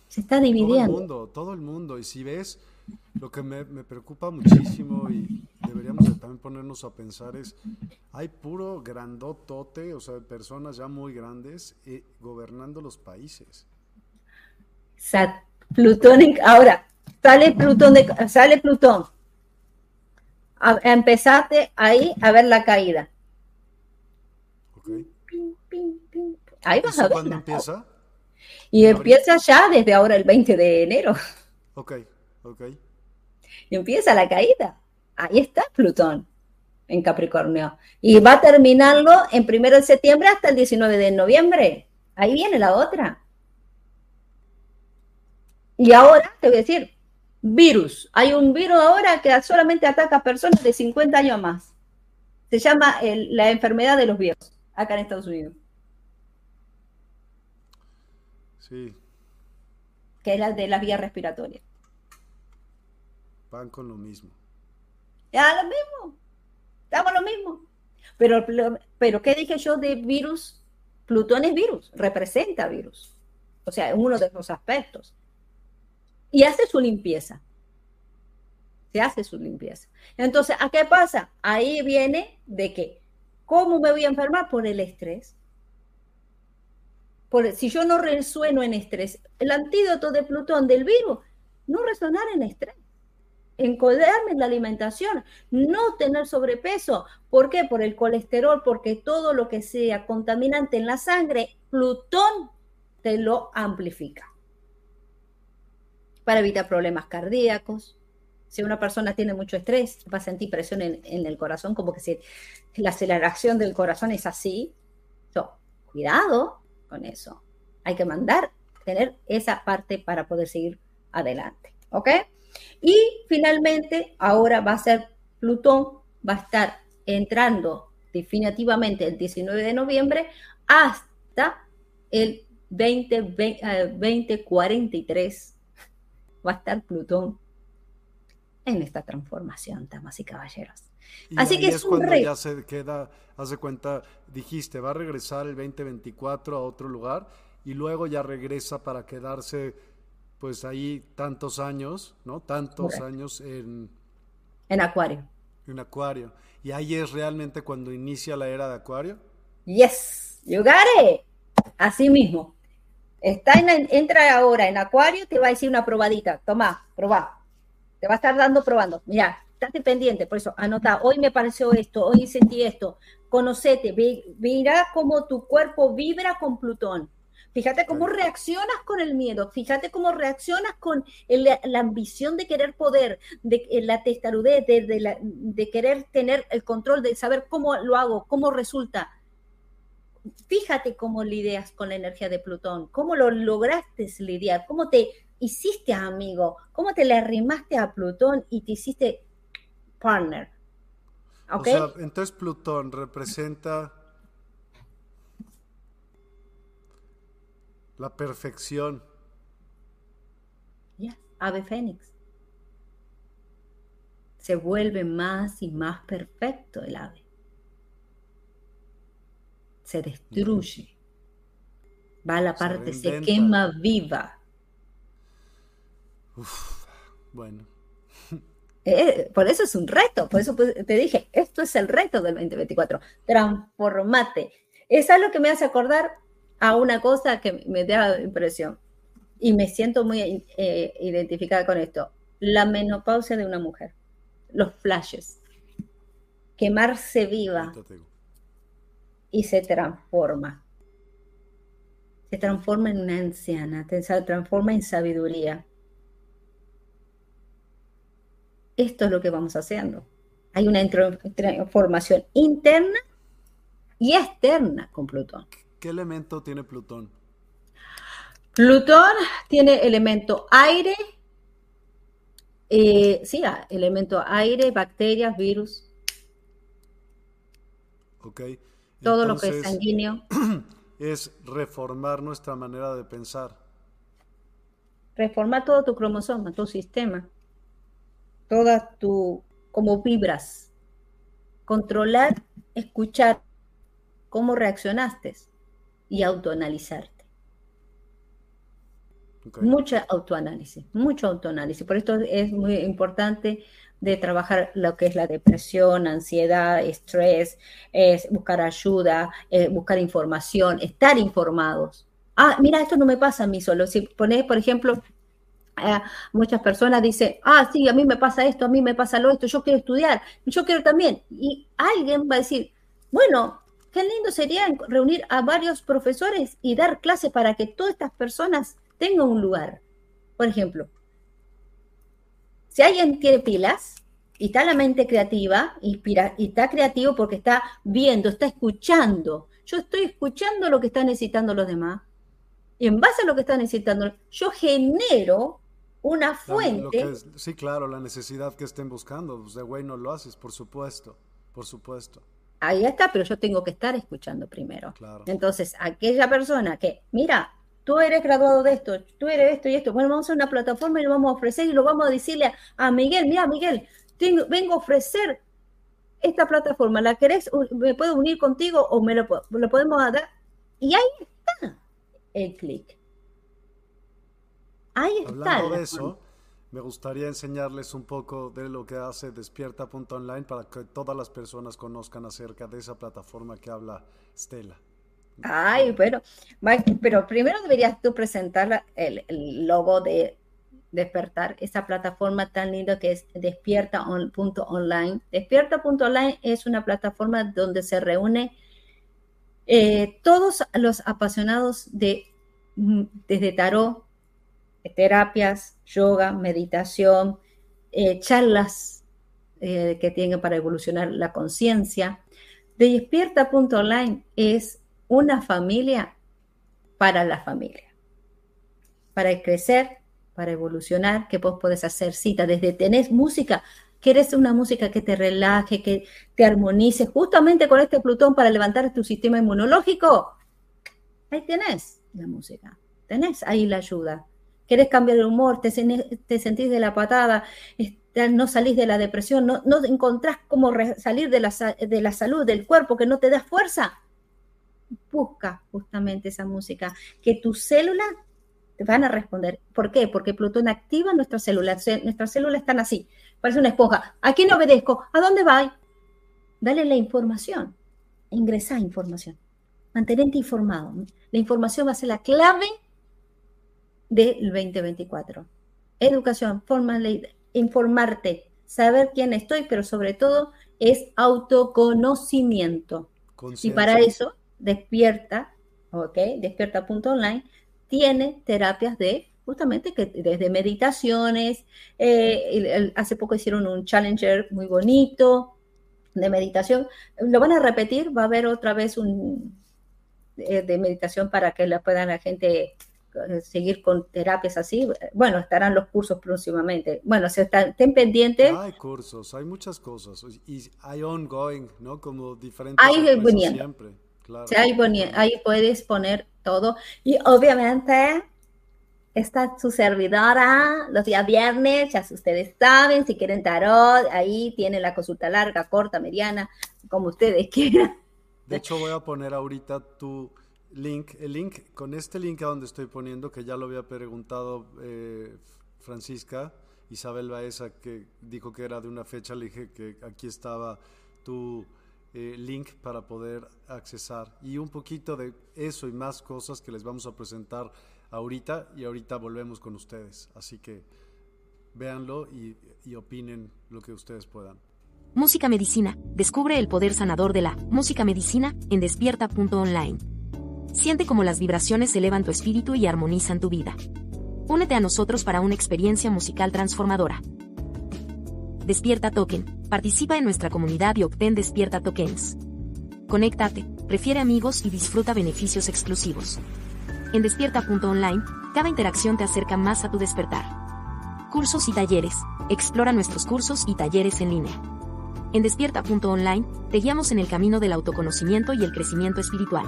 Se está dividiendo. Todo el mundo, todo el mundo. Y si ves, lo que me, preocupa muchísimo y deberíamos también ponernos a pensar es, hay puro grandotote, o sea, personas ya muy grandes eh, gobernando los países. Plutón, ahora, sale Plutón, de, sale Plutón. A, empezate ahí a ver la caída. Ahí vas a ver. ¿Cuándo empieza? Y empieza ya desde ahora el 20 de enero. Ok. Y empieza la caída. Ahí está Plutón en Capricornio. Y va a terminarlo en primero de septiembre hasta el 19 de noviembre. Ahí viene la otra. Y ahora te voy a decir, virus. Hay un virus ahora que solamente ataca a personas de 50 años más. Se llama la enfermedad de los viejos, acá en Estados Unidos. Sí. Que es la de las vías respiratorias. Van con lo mismo. Ya lo mismo. Estamos lo mismo. Pero, pero, ¿qué dije yo de virus? Plutón es virus, representa virus. O sea, es uno de los aspectos. Y hace su limpieza. Se hace su limpieza. Entonces, ¿a qué pasa? Ahí viene de que, ¿cómo me voy a enfermar? Por el estrés. Por, si yo no resueno en estrés, el antídoto de Plutón del virus, no resonar en estrés encoderarme en la alimentación, no tener sobrepeso. ¿Por qué? Por el colesterol, porque todo lo que sea contaminante en la sangre, Plutón te lo amplifica. Para evitar problemas cardíacos, Si una persona tiene mucho estrés, va a sentir presión en, el corazón, como que si la aceleración del corazón es así. cuidado con eso. Hay que mandar, tener esa parte para poder seguir adelante. ¿Ok? Y finalmente, ahora va a ser Plutón, va a estar entrando definitivamente el 19 de noviembre hasta el 2043 va a estar Plutón en esta transformación, damas y caballeros. Así que es, cuando ya se queda, hace cuenta, dijiste, va a regresar el 2024 a otro lugar y luego ya regresa para quedarse pues ahí tantos años, ¿no? Tantos años en... En Acuario. En Acuario. ¿Y ahí es realmente cuando inicia la era de Acuario? Yes, you got it. Así mismo. Está en, entra ahora en Acuario, te va a decir una probadita. Toma, probá. Te va a estar dando probando. Mira, estate pendiente, por eso anota, hoy me pareció esto, hoy sentí esto. Conocete, mira cómo tu cuerpo vibra con Plutón. Fíjate cómo reaccionas con el miedo, fíjate cómo reaccionas con la ambición de querer poder, de la testarudez, de, de, querer tener el control, de saber cómo lo hago, cómo resulta. Fíjate cómo lidias con la energía de Plutón, cómo lo lograste lidiar, cómo te hiciste amigo, cómo te le arrimaste a Plutón y te hiciste partner. O sea, entonces Plutón representa La perfección. Ya, ave fénix. Se vuelve más y más perfecto el ave. Se destruye. Va a la parte, se, quema viva. bueno. Eh, por eso es un reto, por eso pues, te dije, esto es el reto del 2024. Transformate. Es algo que me hace acordar a una cosa que me da impresión y me siento muy eh, identificada con esto, la menopausia de una mujer, los flashes, quemarse viva y se transforma. Se transforma en una anciana, se transforma en sabiduría. Esto es lo que vamos haciendo. Hay una transformación interna y externa con Plutón. ¿Qué elemento tiene Plutón? Plutón tiene elemento aire, eh, sí, ah, elemento aire, bacterias, virus. Ok. Todo lo que es sanguíneo. Es reformar nuestra manera de pensar. Reformar todo tu cromosoma, tu sistema, toda tu, como vibras. Controlar, escuchar cómo reaccionaste y autoanalizarte. Mucha autoanálisis, mucho autoanálisis. Por esto es muy importante de trabajar lo que es la depresión, ansiedad, estrés, es buscar ayuda, eh, buscar información, estar informados. Ah, mira, esto no me pasa a mí solo. Si pones, por ejemplo, muchas personas dicen, ah, sí, a mí me pasa esto, a mí me pasa lo esto, yo quiero estudiar, yo quiero también. Y alguien va a decir, bueno, Qué lindo sería reunir a varios profesores y dar clases para que todas estas personas tengan un lugar. Por ejemplo, si alguien tiene pilas y está la mente creativa, inspira, y está creativo porque está viendo, está escuchando. Yo estoy escuchando lo que están necesitando los demás. Y en base a lo que están necesitando, yo genero una fuente. sí, claro, la necesidad que estén buscando. Pues de güey no lo haces, por supuesto, por supuesto ahí está, pero yo tengo que estar escuchando primero. Entonces, aquella persona que, mira, tú eres graduado de esto, tú eres esto y esto, bueno, vamos a una plataforma y lo vamos a ofrecer y lo vamos a decirle a, Miguel, mira, Miguel, vengo a ofrecer esta plataforma, ¿la querés? ¿Me puedo unir contigo o me lo, lo podemos dar? Y ahí está el clic. Ahí está. Hablando de eso, me gustaría enseñarles un poco de lo que hace despierta.online para que todas las personas conozcan acerca de esa plataforma que habla Stella. Ay, pero, pero primero deberías tú presentar el, logo de despertar, esa plataforma tan linda que es despierta.online. Despierta.online es una plataforma donde se reúne eh, todos los apasionados de mm, desde tarot, terapias, yoga, meditación, eh, charlas eh, que tienen para evolucionar la conciencia. Despierta.online es una familia para la familia, para crecer, para evolucionar, que vos podés hacer cita desde tenés música, quieres una música que te relaje, que te armonice, justamente con este Plutón para levantar tu sistema inmunológico. Ahí tenés la música, tenés ahí la ayuda. Querés cambiar el humor, te, sentís de la patada, no salís de la depresión, no, encontrás cómo salir de la, de la salud del cuerpo que no te da fuerza. Busca justamente esa música, que tus células te van a responder. ¿Por qué? Porque Plutón activa nuestras células. Nuestras células están así, parece una esponja. ¿A quién obedezco? ¿A dónde va? Dale la información. Ingresa información. Mantenerte informado. La información va a ser la clave del 2024. Educación, forma, informarte, saber quién estoy, pero sobre todo es autoconocimiento. Y para eso, despierta, ¿ok? Despierta.online tiene terapias de justamente que desde meditaciones, eh, hace poco hicieron un challenger muy bonito de meditación, lo van a repetir, va a haber otra vez un eh, de meditación para que la puedan la gente eh, seguir con terapias así. Bueno, estarán los cursos próximamente. Bueno, se estén pendientes. Hay cursos, hay muchas cosas y hay ongoing, ¿no? Como diferentes. Hay siempre. Claro. ahí puedes poner todo. Y obviamente está su servidora los días viernes, ya ustedes saben, si quieren tarot, ahí tiene la consulta larga, corta, mediana, como ustedes quieran. De hecho, voy a poner ahorita tu link, el link, con este link a donde estoy poniendo, que ya lo había preguntado eh, Francisca, Isabel Baeza, que dijo que era de una fecha, le dije que aquí estaba tu eh, link para poder accesar y un poquito de eso y más cosas que les vamos a presentar ahorita y ahorita volvemos con ustedes. Así que véanlo y, y opinen lo que ustedes puedan. Música Medicina. Descubre el poder sanador de la música medicina en despierta.online. Siente cómo las vibraciones elevan tu espíritu y armonizan tu vida. Únete a nosotros para una experiencia musical transformadora. Despierta Token Participa en nuestra comunidad y obtén Despierta Tokens. Conéctate, prefiere amigos y disfruta beneficios exclusivos. En despierta.online, cada interacción te acerca más a tu despertar. Cursos y talleres. Explora nuestros cursos y talleres en línea. En despierta.online, te guiamos en el camino del autoconocimiento y el crecimiento espiritual.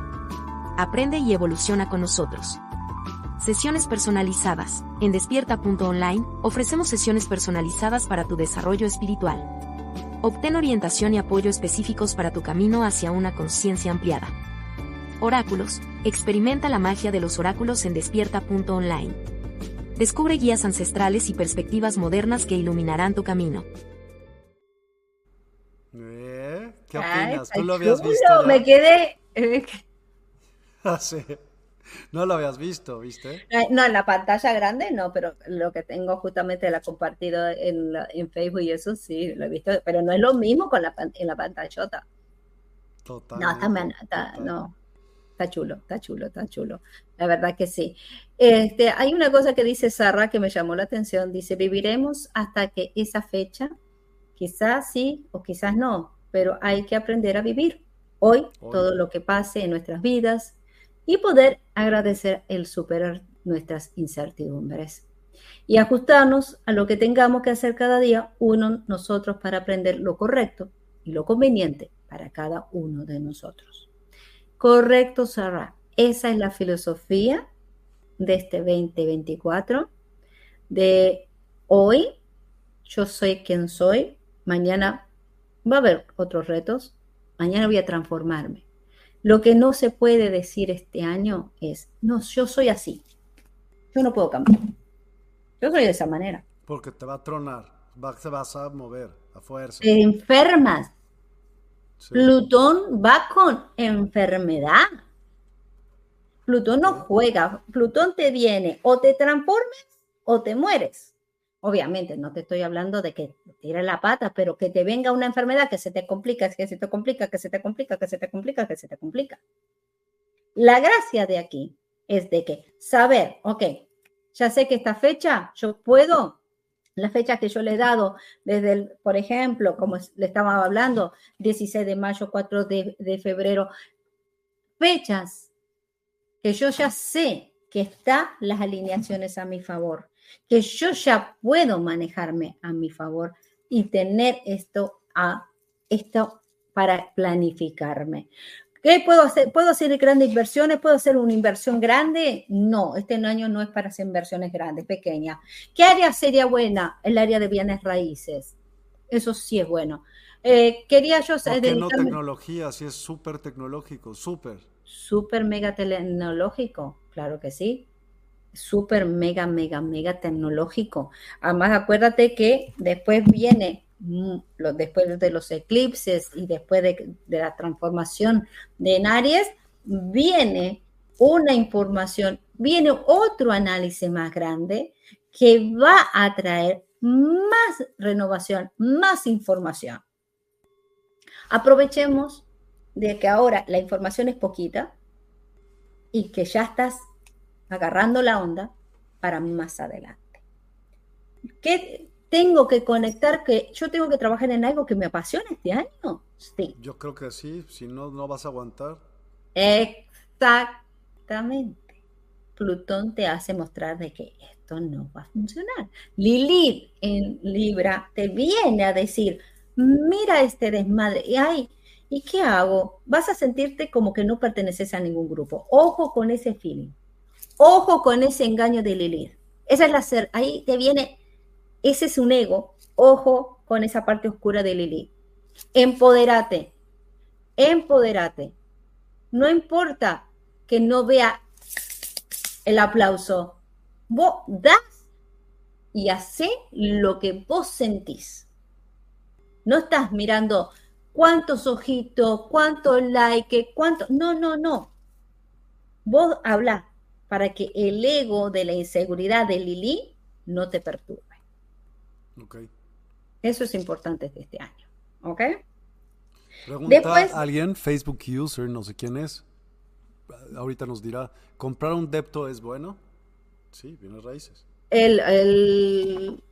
Aprende y evoluciona con nosotros. Sesiones personalizadas. En despierta.online, ofrecemos sesiones personalizadas para tu desarrollo espiritual. Obtén orientación y apoyo específicos para tu camino hacia una conciencia ampliada. Oráculos. Experimenta la magia de los oráculos en despierta.online. Descubre guías ancestrales y perspectivas modernas que iluminarán tu camino. ¿Eh? ¿Qué opinas? ¿Tú lo habías visto? Me quedé. ah, sí. No lo habías visto, ¿viste? Eh, no, en la pantalla grande no, pero lo que tengo justamente la compartido en, en Facebook y eso sí, lo he visto, pero no es lo mismo con la, en la pantallota. Total. No, también, está, no, está chulo, está chulo, está chulo. La verdad que sí. Este, hay una cosa que dice Sarra que me llamó la atención. Dice, viviremos hasta que esa fecha, quizás sí o quizás no, pero hay que aprender a vivir. Hoy, Hoy. todo lo que pase en nuestras vidas, y poder agradecer el superar nuestras incertidumbres y ajustarnos a lo que tengamos que hacer cada día uno nosotros para aprender lo correcto y lo conveniente para cada uno de nosotros. Correcto, Sara. Esa es la filosofía de este 2024, de hoy, yo soy quien soy, mañana va a haber otros retos, mañana voy a transformarme. Lo que no se puede decir este año es, no, yo soy así. Yo no puedo cambiar. Yo soy de esa manera. Porque te va a tronar, te vas a mover a fuerza. Te enfermas. Plutón va con enfermedad. Plutón no juega. Plutón te viene o te transformes o te mueres. Obviamente, no te estoy hablando de que tire la pata, pero que te venga una enfermedad que se te complica, que se te complica, que se te complica, que se te complica, que se te complica. La gracia de aquí es de que saber, ok, ya sé que esta fecha yo puedo las fechas que yo le he dado, desde el, por ejemplo, como le estaba hablando, 16 de mayo, 4 de, de febrero, fechas que yo ya sé que están las alineaciones a mi favor, que yo ya puedo manejarme a mi favor y tener esto, a, esto para planificarme. ¿Qué puedo hacer? ¿Puedo hacer grandes inversiones? ¿Puedo hacer una inversión grande? No, este año no es para hacer inversiones grandes, pequeñas. ¿Qué área sería buena? El área de bienes raíces. Eso sí es bueno. Eh, quería yo ¿Por qué no tecnología? Si es súper tecnológico, súper. Súper mega tecnológico, claro que sí. Súper mega, mega, mega tecnológico. Además, acuérdate que después viene Mm, después de los eclipses y después de, la transformación de Aries, viene una información, viene otro análisis más grande que va a traer más renovación, más información. Aprovechemos de que ahora la información es poquita y que ya estás agarrando la onda para más adelante. ¿Qué, tengo que conectar, que yo tengo que trabajar en algo que me apasiona este año. Sí. Yo creo que sí, si no, no vas a aguantar. Exactamente. Plutón te hace mostrar de que esto no va a funcionar. Lilith en Libra te viene a decir, mira este desmadre, y ay, ¿y qué hago? Vas a sentirte como que no perteneces a ningún grupo. Ojo con ese feeling. Ojo con ese engaño de Lilith. Esa es la ser, ahí te viene ese es un ego. Ojo con esa parte oscura de Lili. Empodérate. Empodérate. No importa que no vea el aplauso. Vos das y hace lo que vos sentís. No estás mirando cuántos ojitos, cuántos likes, cuánto. No, no, no. Vos habla para que el ego de la inseguridad de Lili no te perturbe. Eso es importante de este año. ¿Ok? Pregunta alguien, Facebook user, no sé quién es. Ahorita nos dirá, ¿comprar un depto es bueno? Sí, bienes raíces. El,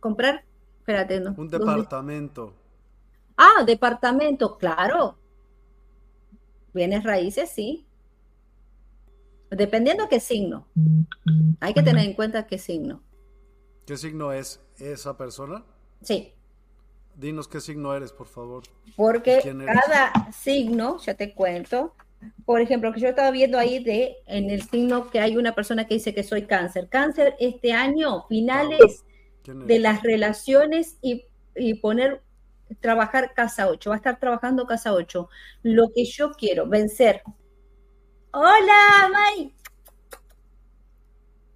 comprar, espérate, no. Un departamento. Ah, departamento, claro. Bienes raíces, sí. Dependiendo qué signo. Hay que tener en cuenta qué signo. ¿Qué signo es esa persona? Sí. Dinos qué signo eres, por favor. Porque cada signo, ya te cuento, por ejemplo, que yo estaba viendo ahí de en el signo que hay una persona que dice que soy cáncer. Cáncer este año, finales de las relaciones y, y, poner, trabajar casa 8, va a estar trabajando casa 8. Lo que yo quiero, vencer. Hola, May.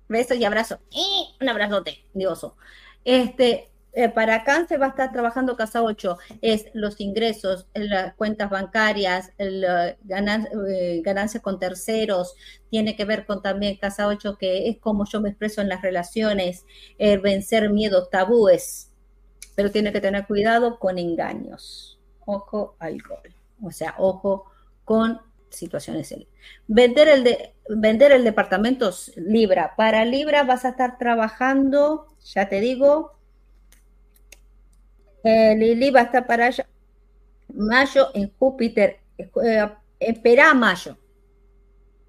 Besos y abrazo. Y un abrazote, dioso. Este, eh, para cáncer va a estar trabajando casa 8, es los ingresos, las cuentas bancarias, eh, ganancias con terceros, tiene que ver con también casa 8, que es como yo me expreso en las relaciones, vencer miedos, tabúes, pero tiene que tener cuidado con engaños. Ojo al gol. O sea, ojo con situaciones. Vender el, de, vender el departamento Libra. Para Libra vas a estar trabajando, ya te digo, eh, Lili va a estar para allá. Mayo en Júpiter. Eh, espera mayo.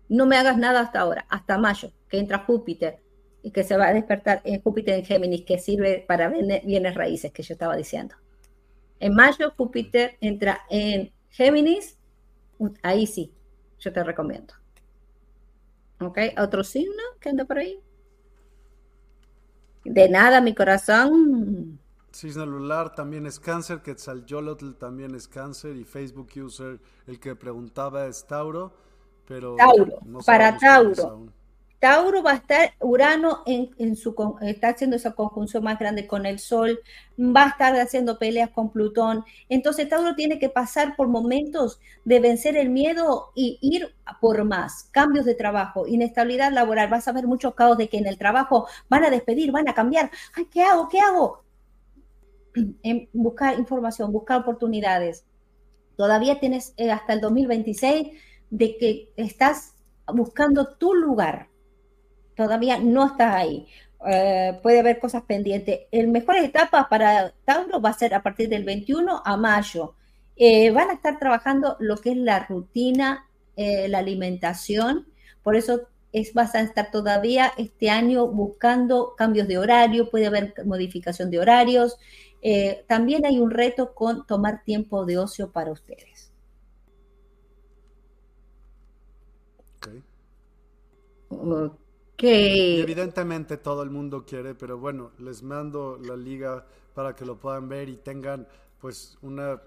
No me hagas nada hasta ahora, hasta mayo, que entra Júpiter y que se va a despertar en Júpiter en Géminis, que sirve para bienes raíces, que yo estaba diciendo. En mayo, Júpiter entra en Géminis ahí sí, yo te recomiendo. ¿Ok? ¿Otro signo que anda por ahí? De nada, mi corazón. Cisne celular también es cáncer, Quetzalcóatl también es cáncer y Facebook user, el que preguntaba es Tauro, pero Tauro, para Tauro. Tauro va a estar, Urano en, su, está haciendo esa conjunción más grande con el Sol, va a estar haciendo peleas con Plutón. Entonces Tauro tiene que pasar por momentos de vencer el miedo y ir por más, cambios de trabajo, inestabilidad laboral. Vas a ver muchos caos de que en el trabajo van a despedir, van a cambiar. ¿qué hago? ¿Qué hago? En buscar información, buscar oportunidades. Todavía tienes eh, hasta el 2026 de que estás buscando tu lugar todavía no estás ahí. Eh, puede haber cosas pendientes. El mejor etapa para Tauro va a ser a partir del 21 a mayo. Eh, van a estar trabajando lo que es la rutina, eh, la alimentación. Por eso es, vas a estar todavía este año buscando cambios de horario, puede haber modificación de horarios. también hay un reto con tomar tiempo de ocio para ustedes. Ok. evidentemente todo el mundo quiere, pero bueno, les mando la liga para que lo puedan ver y tengan pues una,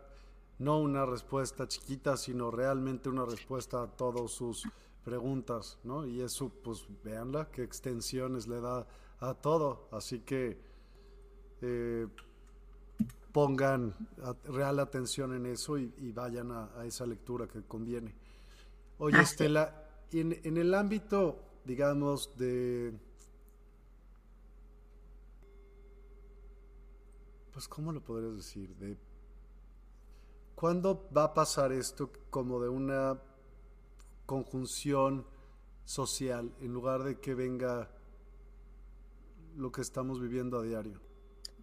no una respuesta chiquita, sino realmente una respuesta a todas sus preguntas, ¿no? Y eso, pues véanla, qué extensiones le da a todo. Así que eh, pongan real atención en eso y, vayan a, esa lectura que conviene. Oye, Estela, en, en el ámbito digamos, de... Pues, ¿cómo lo podrías decir? De... ¿Cuándo va a pasar esto como de una conjunción social en lugar de que venga lo que estamos viviendo a diario?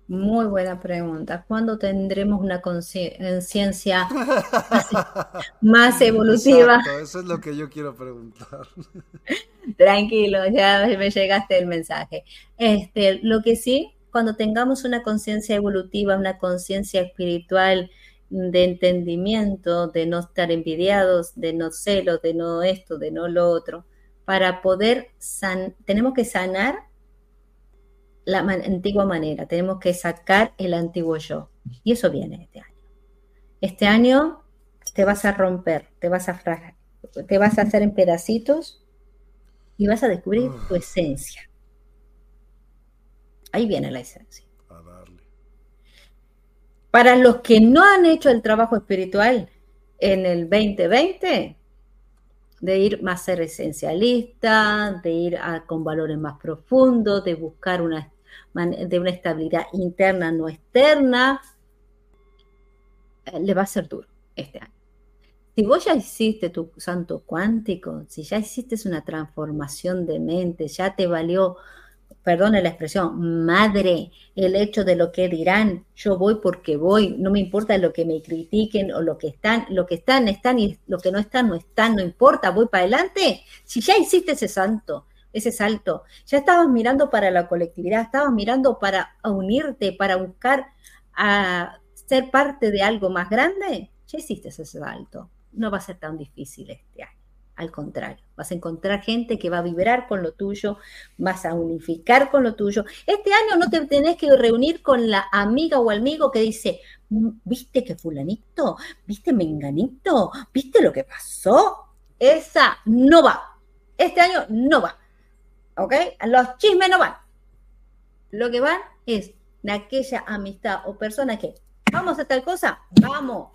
Muy buena pregunta. ¿Cuándo tendremos una conciencia más, evolutiva? eso es lo que yo quiero preguntar. Tranquilo, ya me llegaste el mensaje. Este, lo que sí, cuando tengamos una conciencia evolutiva, una conciencia espiritual de entendimiento, de no estar envidiados, de no celos, de no esto, de no lo otro, para poder san tenemos que sanar la antigua manera, tenemos que sacar el antiguo yo. Y eso viene este año. Este año te vas a romper, te vas a te vas a hacer en pedacitos y vas a descubrir tu esencia. Ahí viene la esencia. Para los que no han hecho el trabajo espiritual en el 2020, de ir más ser esencialista, de ir con valores más profundos, de buscar una, de una estabilidad interna no externa, eh, le va a ser duro este año. Si vos ya hiciste tu santo cuántico, si ya hiciste una transformación de mente, ya te valió, perdone la expresión, madre, el hecho de lo que dirán, yo voy porque voy, no me importa lo que me critiquen o lo que están, lo que están, están y lo que no están, no están, no importa, voy para adelante. Si ya hiciste ese santo, ese salto, ya estabas mirando para la colectividad, estabas mirando para unirte, para buscar a ser parte de algo más grande, ya hiciste ese salto no va a ser tan difícil este año. Al contrario, vas a encontrar gente que va a vibrar con lo tuyo, vas a unificar con lo tuyo. Este año no te tenés que reunir con la amiga o amigo que dice, mm, ¿viste que fulanito? ¿Viste menganito? ¿Viste lo que pasó? Esa no va. Este año no va. ¿Ok? Los chismes no van. Lo que van es aquella amistad o persona que, vamos a tal cosa, vamos,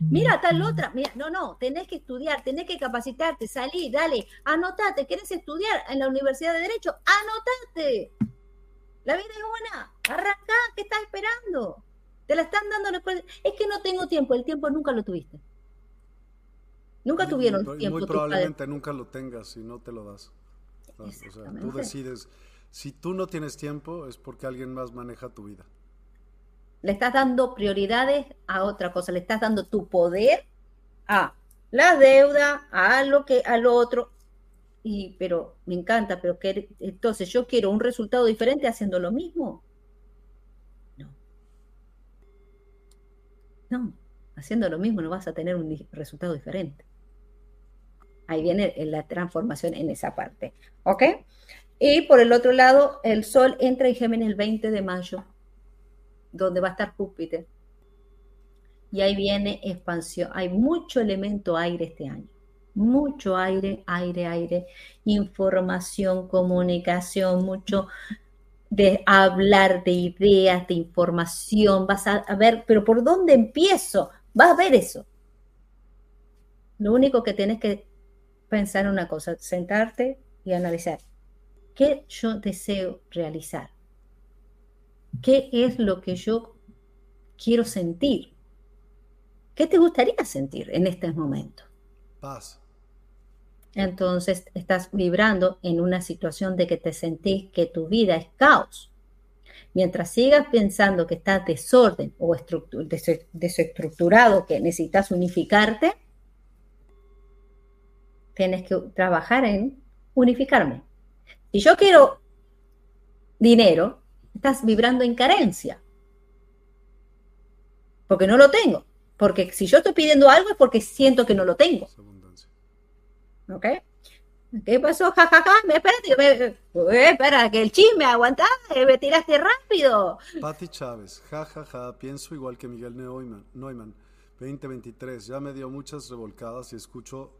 Mira, tal otra, mira, no, no, tenés que estudiar, tenés que capacitarte, salí, dale, anotate, ¿querés estudiar en la Universidad de Derecho? Anotate. La vida es buena, arranca, ¿qué estás esperando? Te la están dando Es que no tengo tiempo, el tiempo nunca lo tuviste. Nunca tuvieron tiempo. Muy probablemente nunca lo tengas si no te lo das. O sea, tú decides, si tú no tienes tiempo es porque alguien más maneja tu vida. Le estás dando prioridades a otra cosa, le estás dando tu poder a la deuda, a lo que, a lo otro. Y, pero me encanta, pero que entonces yo quiero un resultado diferente haciendo lo mismo. No. No, haciendo lo mismo no vas a tener un resultado diferente. Ahí viene la transformación en esa parte. ¿Ok? Y por el otro lado, el Sol entra en Géminis el 20 de mayo donde va a estar Júpiter. Y ahí viene expansión. Hay mucho elemento aire este año. Mucho aire, aire, aire. Información, comunicación, mucho de hablar de ideas, de información. Vas a, ver, pero ¿por dónde empiezo? Vas a ver eso. Lo único que tienes que pensar en una cosa, sentarte y analizar. ¿Qué yo deseo realizar? ¿Qué es lo que yo quiero sentir? ¿Qué te gustaría sentir en este momento? Paz. entonces estás vibrando en una situación de que te sentís que tu vida es caos. Mientras sigas pensando que estás desorden o desestructurado, que necesitas unificarte, tienes que trabajar en unificarme. Si yo quiero dinero, estás vibrando en carencia. Porque no lo tengo. Porque si yo estoy pidiendo algo es porque siento que no lo tengo. ¿Ok? ¿Qué pasó? Ja, ja, ja. Me, espérate, me, eh, espera, que el chisme aguanta, eh, me tiraste rápido. Pati Chávez, ja, ja, ja. Pienso igual que Miguel Neumann, Neumann. 2023, ya me dio muchas revolcadas y escucho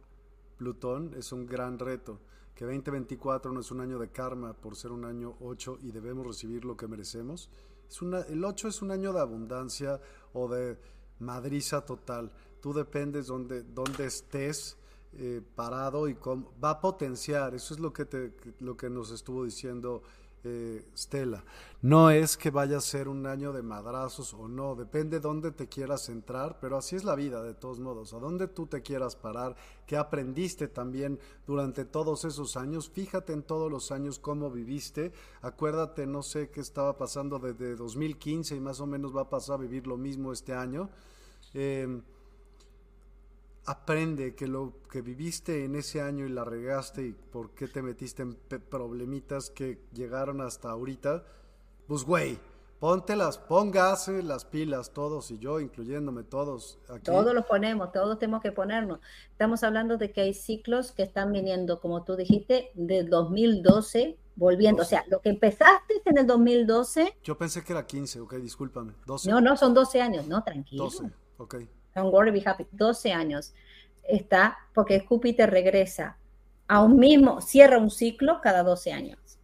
Plutón, es un gran reto. Que 2024 no es un año de karma por ser un año 8 y debemos recibir lo que merecemos. Es una, el 8 es un año de abundancia o de madriza total. Tú dependes donde, donde estés eh, parado y cómo, va a potenciar. Eso es lo que, te, lo que nos estuvo diciendo eh. No es que vaya a ser un año de madrazos o no, depende dónde te quieras entrar, pero así es la vida de todos modos, a dónde tú te quieras parar, qué aprendiste también durante todos esos años, fíjate en todos los años cómo viviste, acuérdate, no sé qué estaba pasando desde 2015 y más o menos va a pasar a vivir lo mismo este año. Eh, aprende que lo que viviste en ese año y la regaste y por qué te metiste en problemitas que llegaron hasta ahorita, pues güey, ponte las, póngase las pilas todos y yo, incluyéndome todos. Aquí. Todos los ponemos, todos tenemos que ponernos. Estamos hablando de que hay ciclos que están viniendo, como tú dijiste, del 2012 volviendo. O sea, lo que empezaste en el 2012. Yo pensé que era 15, ok, discúlpame. 12. No, no, son 12 años, no, tranquilo. 12, ok. Don't worry, be happy. 12 años está porque Júpiter regresa a un mismo, cierra un ciclo cada 12 años.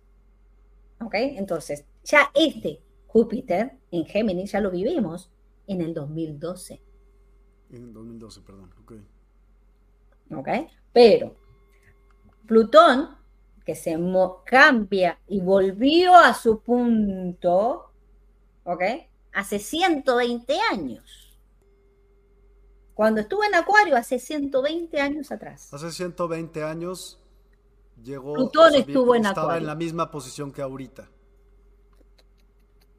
¿Ok? Entonces, ya este Júpiter en Géminis ya lo vivimos en el 2012. En el 2012, perdón. Ok. Ok. Pero Plutón, que se cambia y volvió a su punto, ¿ok? Hace 120 años. Cuando estuve en Acuario hace 120 años atrás. Hace 120 años llegó. Plutón estuvo en Estaba en la misma posición que ahorita.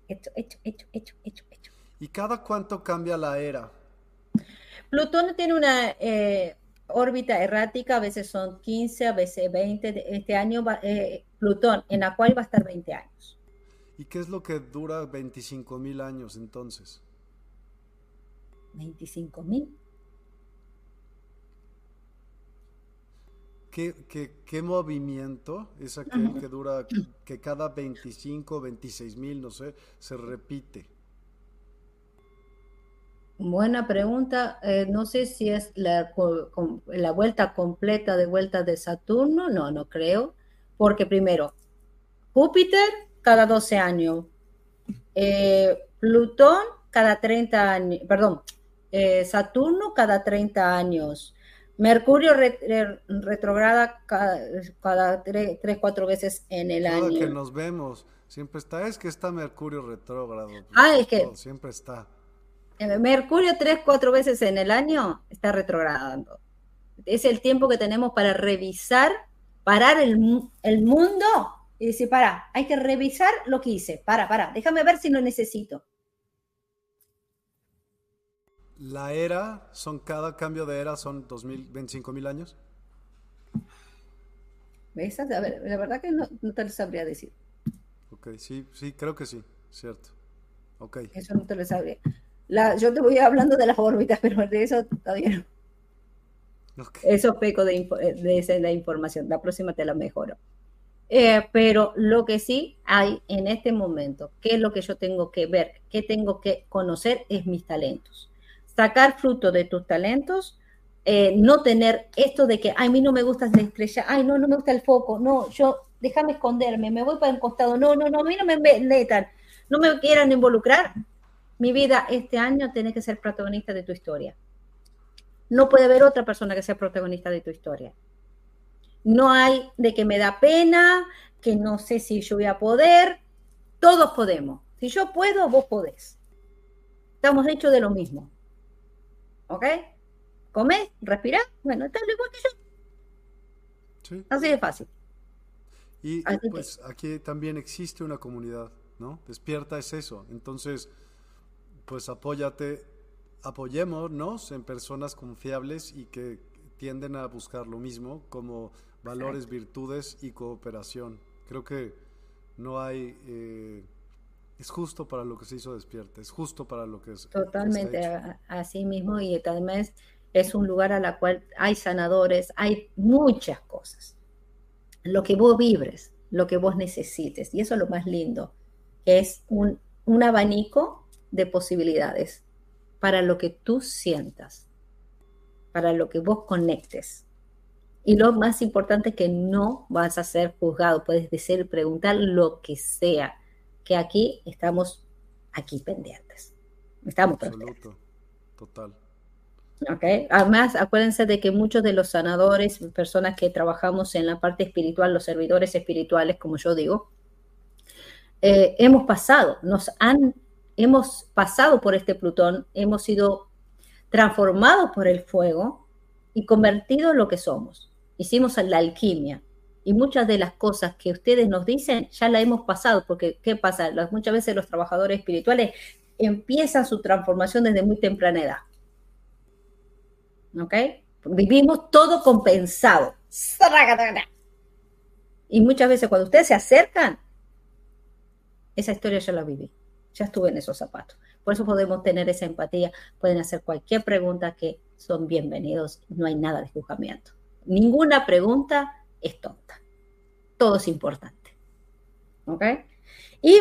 Hecho, hecho, hecho, hecho, hecho, hecho. ¿Y cada cuánto cambia la era? Plutón tiene una eh, órbita errática, a veces son 15, a veces 20. Este año eh, Plutón en Acuario va a estar 20 años. ¿Y qué es lo que dura 25 mil años entonces? 25 mil. ¿Qué, movimiento es aquel que dura, que cada 25, 26 mil, no sé, se repite? Buena pregunta. Eh, no sé si es la, la, vuelta completa de vuelta de Saturno. No, no creo. Porque primero, Júpiter cada 12 años. Eh, Plutón cada 30 años. Perdón, eh, Saturno cada 30 años. Mercurio retrograda cada, tres, cuatro veces en el Cada año. que nos vemos, siempre está, es que está Mercurio retrógrado. Ah, es que. siempre está. Mercurio tres, cuatro veces en el año está retrogradando. Es el tiempo que tenemos para revisar, parar el, el mundo y decir, para, hay que revisar lo que hice. Para, para, déjame ver si lo necesito. La era, son cada cambio de era son 2000, 25 mil años. ¿Ves? A ver, la verdad que no, te lo sabría decir. Ok, sí, sí, creo que sí, cierto. Ok. Eso no te lo sabría. La, yo te voy hablando de las órbitas, pero de eso todavía no. Eso peco de, de, la información. La próxima te la mejoro. Eh, pero lo que sí hay en este momento, qué es lo que yo tengo que ver, qué tengo que conocer, es mis talentos sacar fruto de tus talentos, eh, no tener esto de que, ay, a mí no me gusta la estrella, ay, no, no me gusta el foco, no, yo, déjame esconderme, me voy para el costado, no, no, no, a mí no me metan, no me quieran involucrar. Mi vida este año tiene que ser protagonista de tu historia. No puede haber otra persona que sea protagonista de tu historia. No hay de que me da pena, que no sé si yo voy a poder. Todos podemos. Si yo puedo, vos podés. Estamos hechos de lo mismo. ¿Ok? ¿Come? ¿Respira? Bueno, está igual que yo. Así de fácil. Y pues aquí también existe una comunidad, ¿no? Despierta es eso. Entonces, pues apóyate, apoyémonos en personas confiables y que tienden a buscar lo mismo como valores, virtudes y cooperación. Creo que no hay... Eh, es justo para lo que se hizo despierta, es justo para lo que es. Totalmente, así mismo, y también es un lugar a la cual hay sanadores, hay muchas cosas lo que vos vibres, lo que vos necesites. Y eso es lo más lindo, es un, abanico de posibilidades para lo que tú sientas, para lo que vos conectes. Y lo más importante es que no vas a ser juzgado, puedes decir, preguntar lo que sea, que aquí estamos aquí pendientes. Estamos Absoluto, total. Además, acuérdense de que muchos de los sanadores, personas que trabajamos en la parte espiritual, los servidores espirituales, como yo digo, eh, hemos pasado, nos han, hemos pasado por este Plutón, hemos sido transformados por el fuego y convertidos en lo que somos. Hicimos la alquimia. Y muchas de las cosas que ustedes nos dicen ya la hemos pasado, porque ¿qué pasa? muchas veces los trabajadores espirituales empiezan su transformación desde muy temprana edad ¿ok? Vivimos todo compensado. Y muchas veces cuando ustedes se acercan, esa historia ya la viví, ya estuve en esos zapatos. Por eso podemos tener esa empatía, pueden hacer cualquier pregunta que son bienvenidos, no hay nada de juzgamiento. Ninguna pregunta es tonta, todo es importante. ¿Ok? Y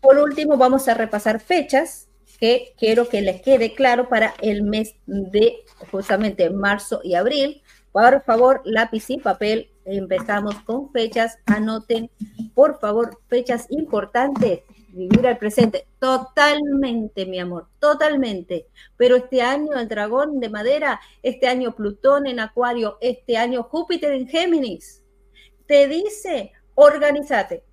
por último vamos a repasar fechas que quiero que les quede claro para el mes de justamente marzo y abril. Por favor, lápiz y papel. Empezamos con fechas. Anoten, por favor, fechas importantes. Vivir al presente. Totalmente, mi amor, totalmente. Pero este año el dragón de madera, este año Plutón en Acuario, este año Júpiter en Géminis. Te dice, organízate,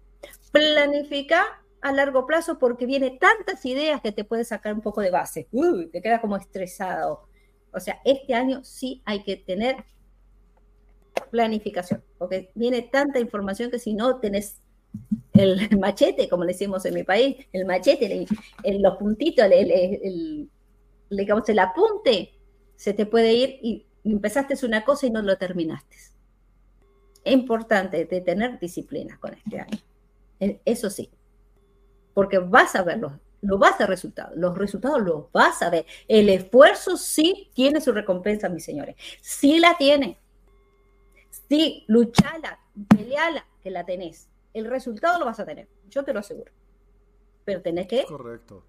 planifica a largo plazo porque viene tantas ideas que te puede sacar un poco de base. Uy, te queda como estresado. O sea, este año sí hay que tener planificación, porque viene tanta información que si no tenés el machete, como le decimos en mi país, el machete, el, los puntitos, el, digamos, el apunte, se te puede ir y empezaste una cosa y no lo terminaste. Es importante de tener disciplina con este año. Eso sí, porque vas a verlo, lo vas a resultados, los resultados los vas a ver. El esfuerzo sí tiene su recompensa, mis señores, sí la tiene. Sí, luchala, peleala, que la tenés. El resultado lo vas a tener, yo te lo aseguro. Pero tenés que Correcto.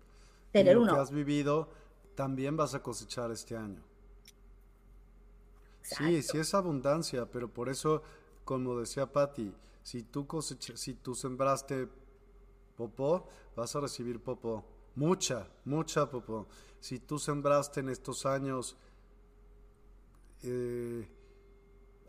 tener uno. que has vivido también vas a cosechar este año. Sí, sí es abundancia, pero por eso, como decía Patti, si tú si tú sembraste popó, vas a recibir popó. Mucha, mucha popó. Si tú sembraste en estos años eh,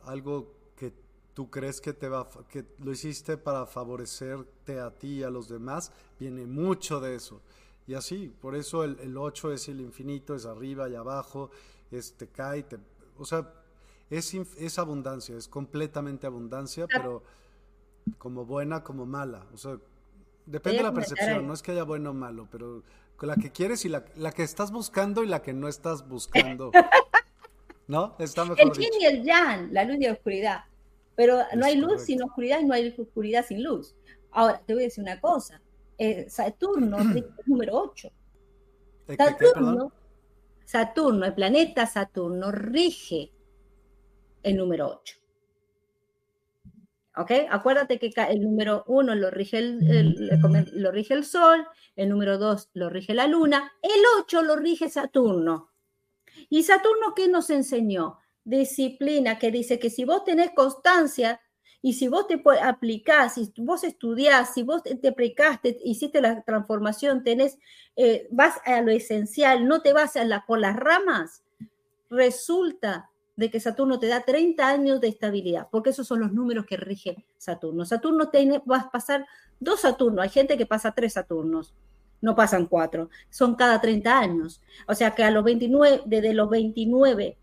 algo que tú crees que te va que lo hiciste para favorecerte a ti y a los demás, viene mucho de eso. Y así, por eso el, el 8 es el infinito, es arriba y abajo, es te cae, te, o sea, es, es abundancia, es completamente abundancia, pero como buena como mala. O sea, Depende de la percepción, no es que haya bueno o malo, pero la que quieres y la, que estás buscando y la que no estás buscando. ¿No? Está mejor el yin y el yang, la luz y la oscuridad. Pero no hay luz sin oscuridad y no hay oscuridad sin luz. Ahora, te voy a decir una cosa. Eh, Saturno es el número 8. Saturno, Saturno, el planeta Saturno rige el número 8. ¿ok? Acuérdate que el número uno lo rige el, lo rige el Sol, el número dos lo rige la Luna, el ocho lo rige Saturno. ¿Y Saturno qué nos enseñó? Disciplina, que dice que si vos tenés constancia y si vos te aplicás, si vos estudiás, si vos te aplicaste, hiciste la transformación, tenés, eh, vas a lo esencial, no te vas a la, por las ramas, resulta de que Saturno te da 30 años de estabilidad, porque esos son los números que rige Saturno. Saturno tiene, vas a pasar dos Saturnos, hay gente que pasa tres Saturnos, no pasan cuatro, son cada 30 años. O sea que a los 29, desde los 29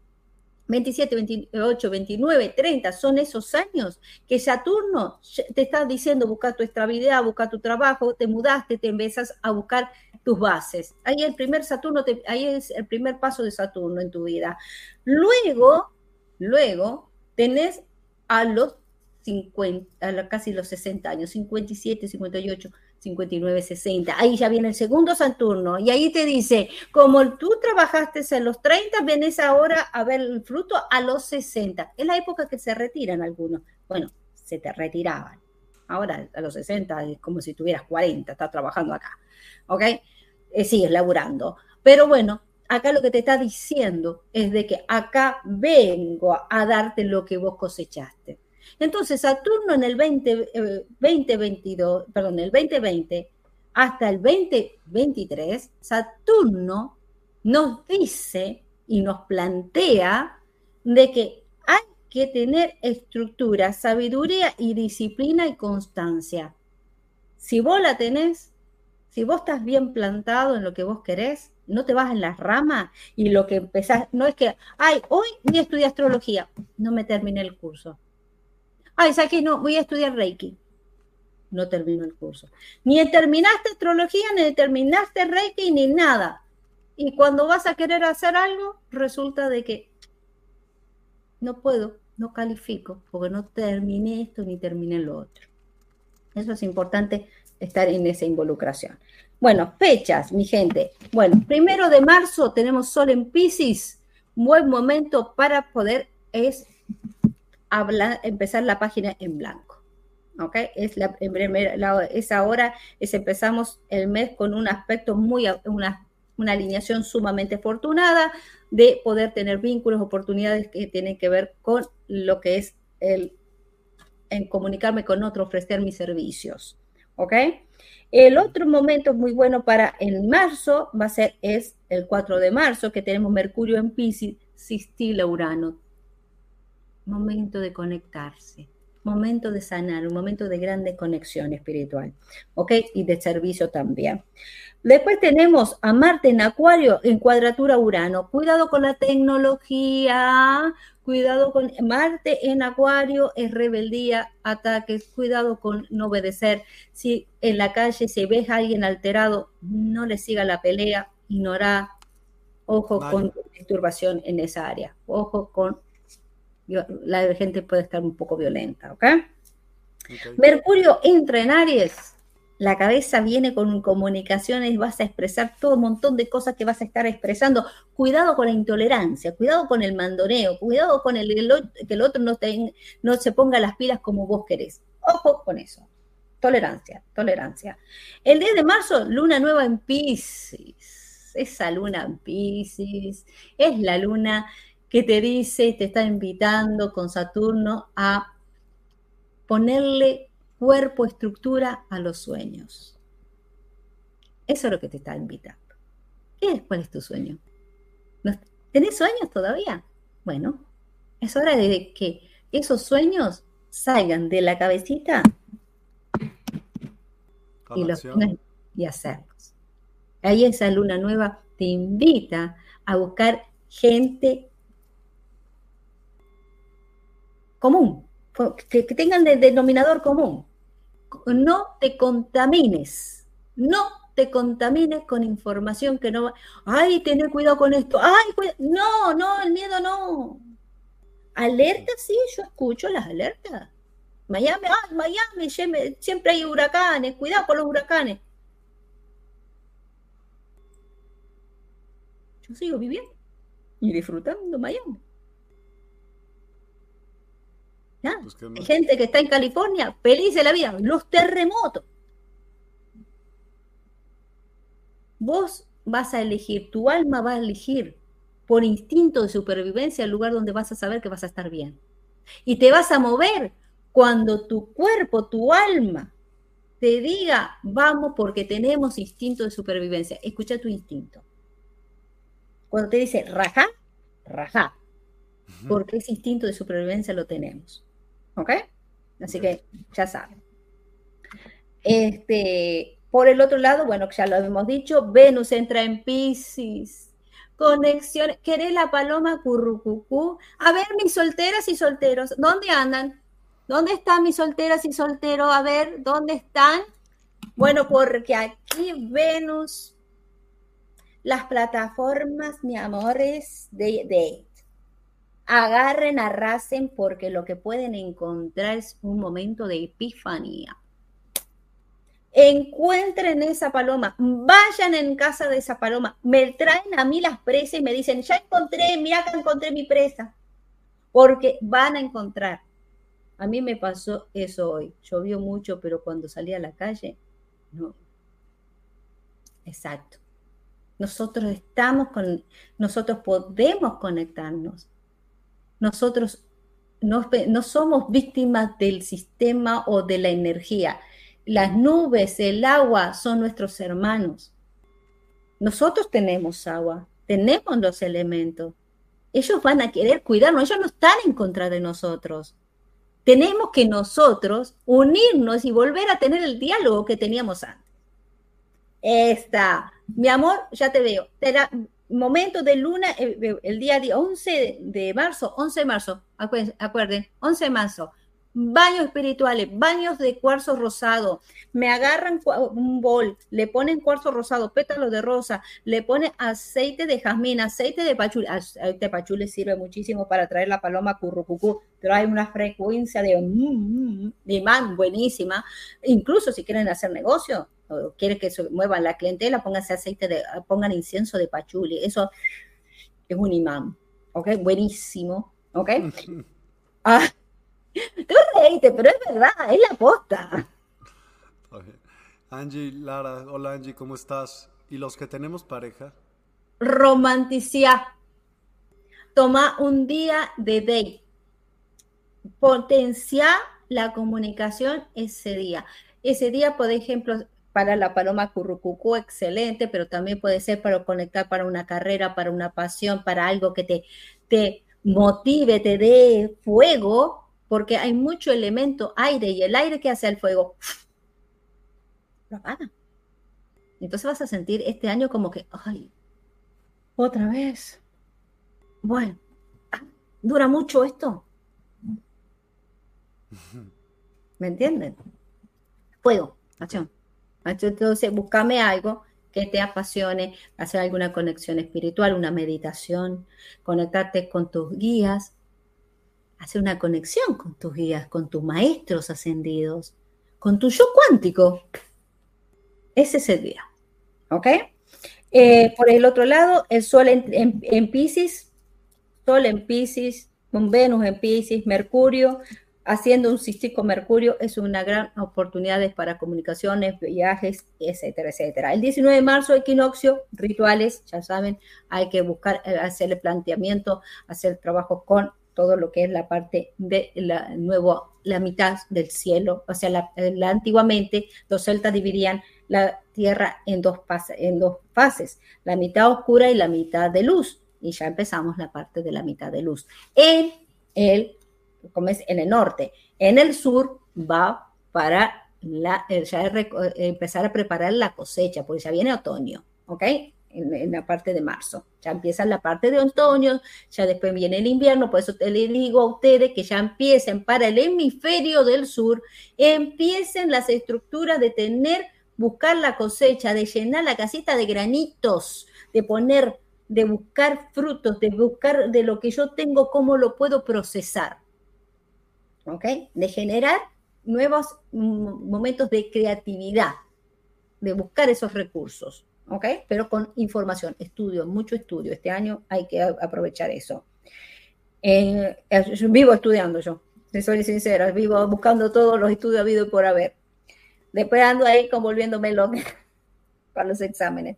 27, 28, 29, 30, son esos años que Saturno te está diciendo buscar tu estabilidad, buscar tu trabajo, te mudaste, te empiezas a buscar tus bases. Ahí el primer Saturno, ahí es el primer paso de Saturno en tu vida. Luego, luego tenés a los 50, a casi los 60 años, 57, 58, 59, 60. Ahí ya viene el segundo Saturno y ahí te dice, como tú trabajaste en los 30, vienes ahora a ver el fruto a los 60. Es la época que se retiran algunos. Bueno, se te retiraban. Ahora a los 60 es como si tuvieras 40, estás trabajando acá. ¿Ok? Eh, sigues laburando. Pero bueno, acá lo que te está diciendo es de que acá vengo a darte lo que vos cosechaste. Entonces, Saturno en el 20, 2022, eh, perdón, el 2020 hasta el 2023, Saturno nos dice y nos plantea de que hay que tener estructura, sabiduría y disciplina y constancia. Si vos la tenés, si vos estás bien plantado en lo que vos querés, no te vas en las ramas y lo que empezás, no es que, ay, hoy ni estudié astrología, no me terminé el curso Ay, ¿sabes qué? No, voy a estudiar Reiki. No termino el curso. Ni terminaste astrología, ni terminaste Reiki, ni nada. Y cuando vas a querer hacer algo, resulta de que no puedo, no califico, porque no terminé esto ni terminé lo otro. Eso es importante estar en esa involucración. Bueno, fechas, mi gente. Bueno, primero de marzo tenemos Sol en Pisces. Buen momento para poder es empezar la página en blanco. ¿Ok? Es, la, es ahora, es empezamos el mes con un aspecto muy, una, una alineación sumamente afortunada de poder tener vínculos, oportunidades que tienen que ver con lo que es el en comunicarme con otro, ofrecer mis servicios. ¿Ok? El otro momento muy bueno para el marzo va a ser es el 4 de marzo, que tenemos Mercurio en Pisces, Sistila Urano momento de conectarse, momento de sanar, un momento de grande conexión espiritual, ¿ok? Y de servicio también. Después tenemos a Marte en Acuario en cuadratura Urano. Cuidado con la tecnología, cuidado con Marte en Acuario es rebeldía, ataques, cuidado con no obedecer. Si en la calle se ves a alguien alterado, no le siga la pelea, ignora. Ojo con disturbación en esa área. Ojo con la gente puede estar un poco violenta, ¿ok? Mercurio entra en Aries, la cabeza viene con comunicaciones, vas a expresar todo un montón de cosas que vas a estar expresando. Cuidado con la intolerancia, cuidado con el mandoneo, cuidado con el, que el otro no, no se ponga las pilas como vos querés. Ojo con eso. Tolerancia, tolerancia. El 10 de marzo, luna nueva en Pisces. Esa luna en Pisces es la luna que te dice, te está invitando con Saturno a ponerle cuerpo, estructura a los sueños. Eso es lo que te está invitando. ¿Qué es? ¿Cuál es tu sueño? ¿Tenés sueños todavía? Bueno, es hora de que esos sueños salgan de la cabecita y, los, y hacerlos. Ahí esa luna nueva te invita a buscar gente común, que, tengan el denominador común. No te contamines, no te contamines con información que no va. Ay, tener cuidado con esto. Ay, no, no, el miedo no. Alerta, sí, yo escucho las alertas. Miami, ay, Miami, siempre hay huracanes, cuidado con los huracanes. Yo sigo viviendo y disfrutando Miami. Pues Hay gente que está en California, feliz de la vida, los terremotos. Vos vas a elegir, tu alma va a elegir por instinto de supervivencia el lugar donde vas a saber que vas a estar bien. Y te vas a mover cuando tu cuerpo, tu alma, te diga, vamos porque tenemos instinto de supervivencia. Escucha tu instinto. Cuando te dice, raja, raja, porque ese instinto de supervivencia lo tenemos. ¿Ok? Así que ya saben. Este, por el otro lado, bueno, ya lo hemos dicho, Venus entra en Pisces conexiones. ¿Querés la paloma currucucú? A ver, mis solteras y solteros, ¿dónde andan? ¿Dónde están mis solteras y solteros? A ver, ¿dónde están? Bueno, porque aquí Venus, las plataformas, mi amores, de, de agarren, arrasen, porque lo que pueden encontrar es un momento de epifanía encuentren esa paloma, vayan en casa de esa paloma, me traen a mí las presas y me dicen, ya encontré, mira que encontré mi presa, porque van a encontrar. A mí me pasó eso hoy, llovió mucho, pero cuando salí a la calle, no. Exacto. Nosotros estamos con, nosotros podemos conectarnos. Nosotros no, no somos víctimas del sistema o de la energía las nubes, el agua son nuestros hermanos. Nosotros tenemos agua, tenemos los elementos. Ellos van a querer cuidarnos, ellos no están en contra de nosotros. Tenemos que nosotros unirnos y volver a tener el diálogo que teníamos antes. Esta, mi amor, ya te veo. Momento de luna, eh, el día 11 de marzo, 11 de marzo, acuerden, 11 de marzo, baños espirituales, baños de cuarzo rosado. Me agarran un bol, le ponen cuarzo rosado, pétalos de rosa, le ponen aceite de jazmín, aceite de pachuli. Aceite de pachuli sirve muchísimo para traer la paloma currucucú. Trae una frecuencia de, mm, mm, de imán buenísima. Incluso si quieren hacer negocio quieren que se muevan la clientela, pónganse aceite de, pongan incienso de pachuli. Eso es un imán. ¿Ok? Buenísimo. ¿Ok? Tú reíste, pero es verdad, es la posta. Angie, Lara, hola Angie, ¿cómo estás? ¿Y los que tenemos pareja? Romanticia. Toma un día de date. Potencia la comunicación ese día. Ese día, por ejemplo, para la paloma currucucú, excelente, pero también puede ser para conectar para una carrera, para una pasión, para algo que te, te motive, te dé fuego, porque hay mucho elemento aire y el aire que hace el fuego lo apaga. Entonces vas a sentir este año como que, ay, otra vez. Bueno, ¿dura mucho esto? ¿Me entienden? Fuego, acción. Entonces, búscame algo que te apasione, hacer alguna conexión espiritual, una meditación, conectarte con tus guías, hacer una conexión con tus guías, con tus maestros ascendidos, con tu yo cuántico. Ese es el día. ¿Ok? Eh, por el otro lado, el Sol en, en, Pisces, Sol en Pisces, Venus en Pisces, Mercurio, haciendo un cístico Mercurio, es una gran oportunidad para comunicaciones, viajes, etcétera, etcétera. El 19 de marzo, equinoccio, rituales, ya saben, hay que buscar, eh, hacer el planteamiento, hacer trabajo con todo lo que es la parte de la nuevo, la mitad del cielo, o sea, la, antiguamente los celtas dividían la tierra en dos, en dos fases, la mitad oscura y la mitad de luz, y ya empezamos la parte de la mitad de luz. En el, como es, en el norte, en el sur va para la, ya empezar a preparar la cosecha, porque ya viene otoño, ¿ok? En, la parte de marzo. Ya empieza la parte de otoño, ya después viene el invierno, por eso les digo a ustedes que ya empiecen para el hemisferio del sur, empiecen las estructuras de tener, buscar la cosecha, de llenar la casita de granitos, de poner, de buscar frutos, de buscar de lo que yo tengo, cómo lo puedo procesar. ¿Ok? De generar nuevos momentos de creatividad, de buscar esos recursos. ¿Ok? Pero con información, estudio, mucho estudio. Este año hay que aprovechar eso. Eh, vivo estudiando yo, soy sincera, vivo buscando todos los estudios habido y por haber. Después ando ahí convolviéndome loca para los exámenes.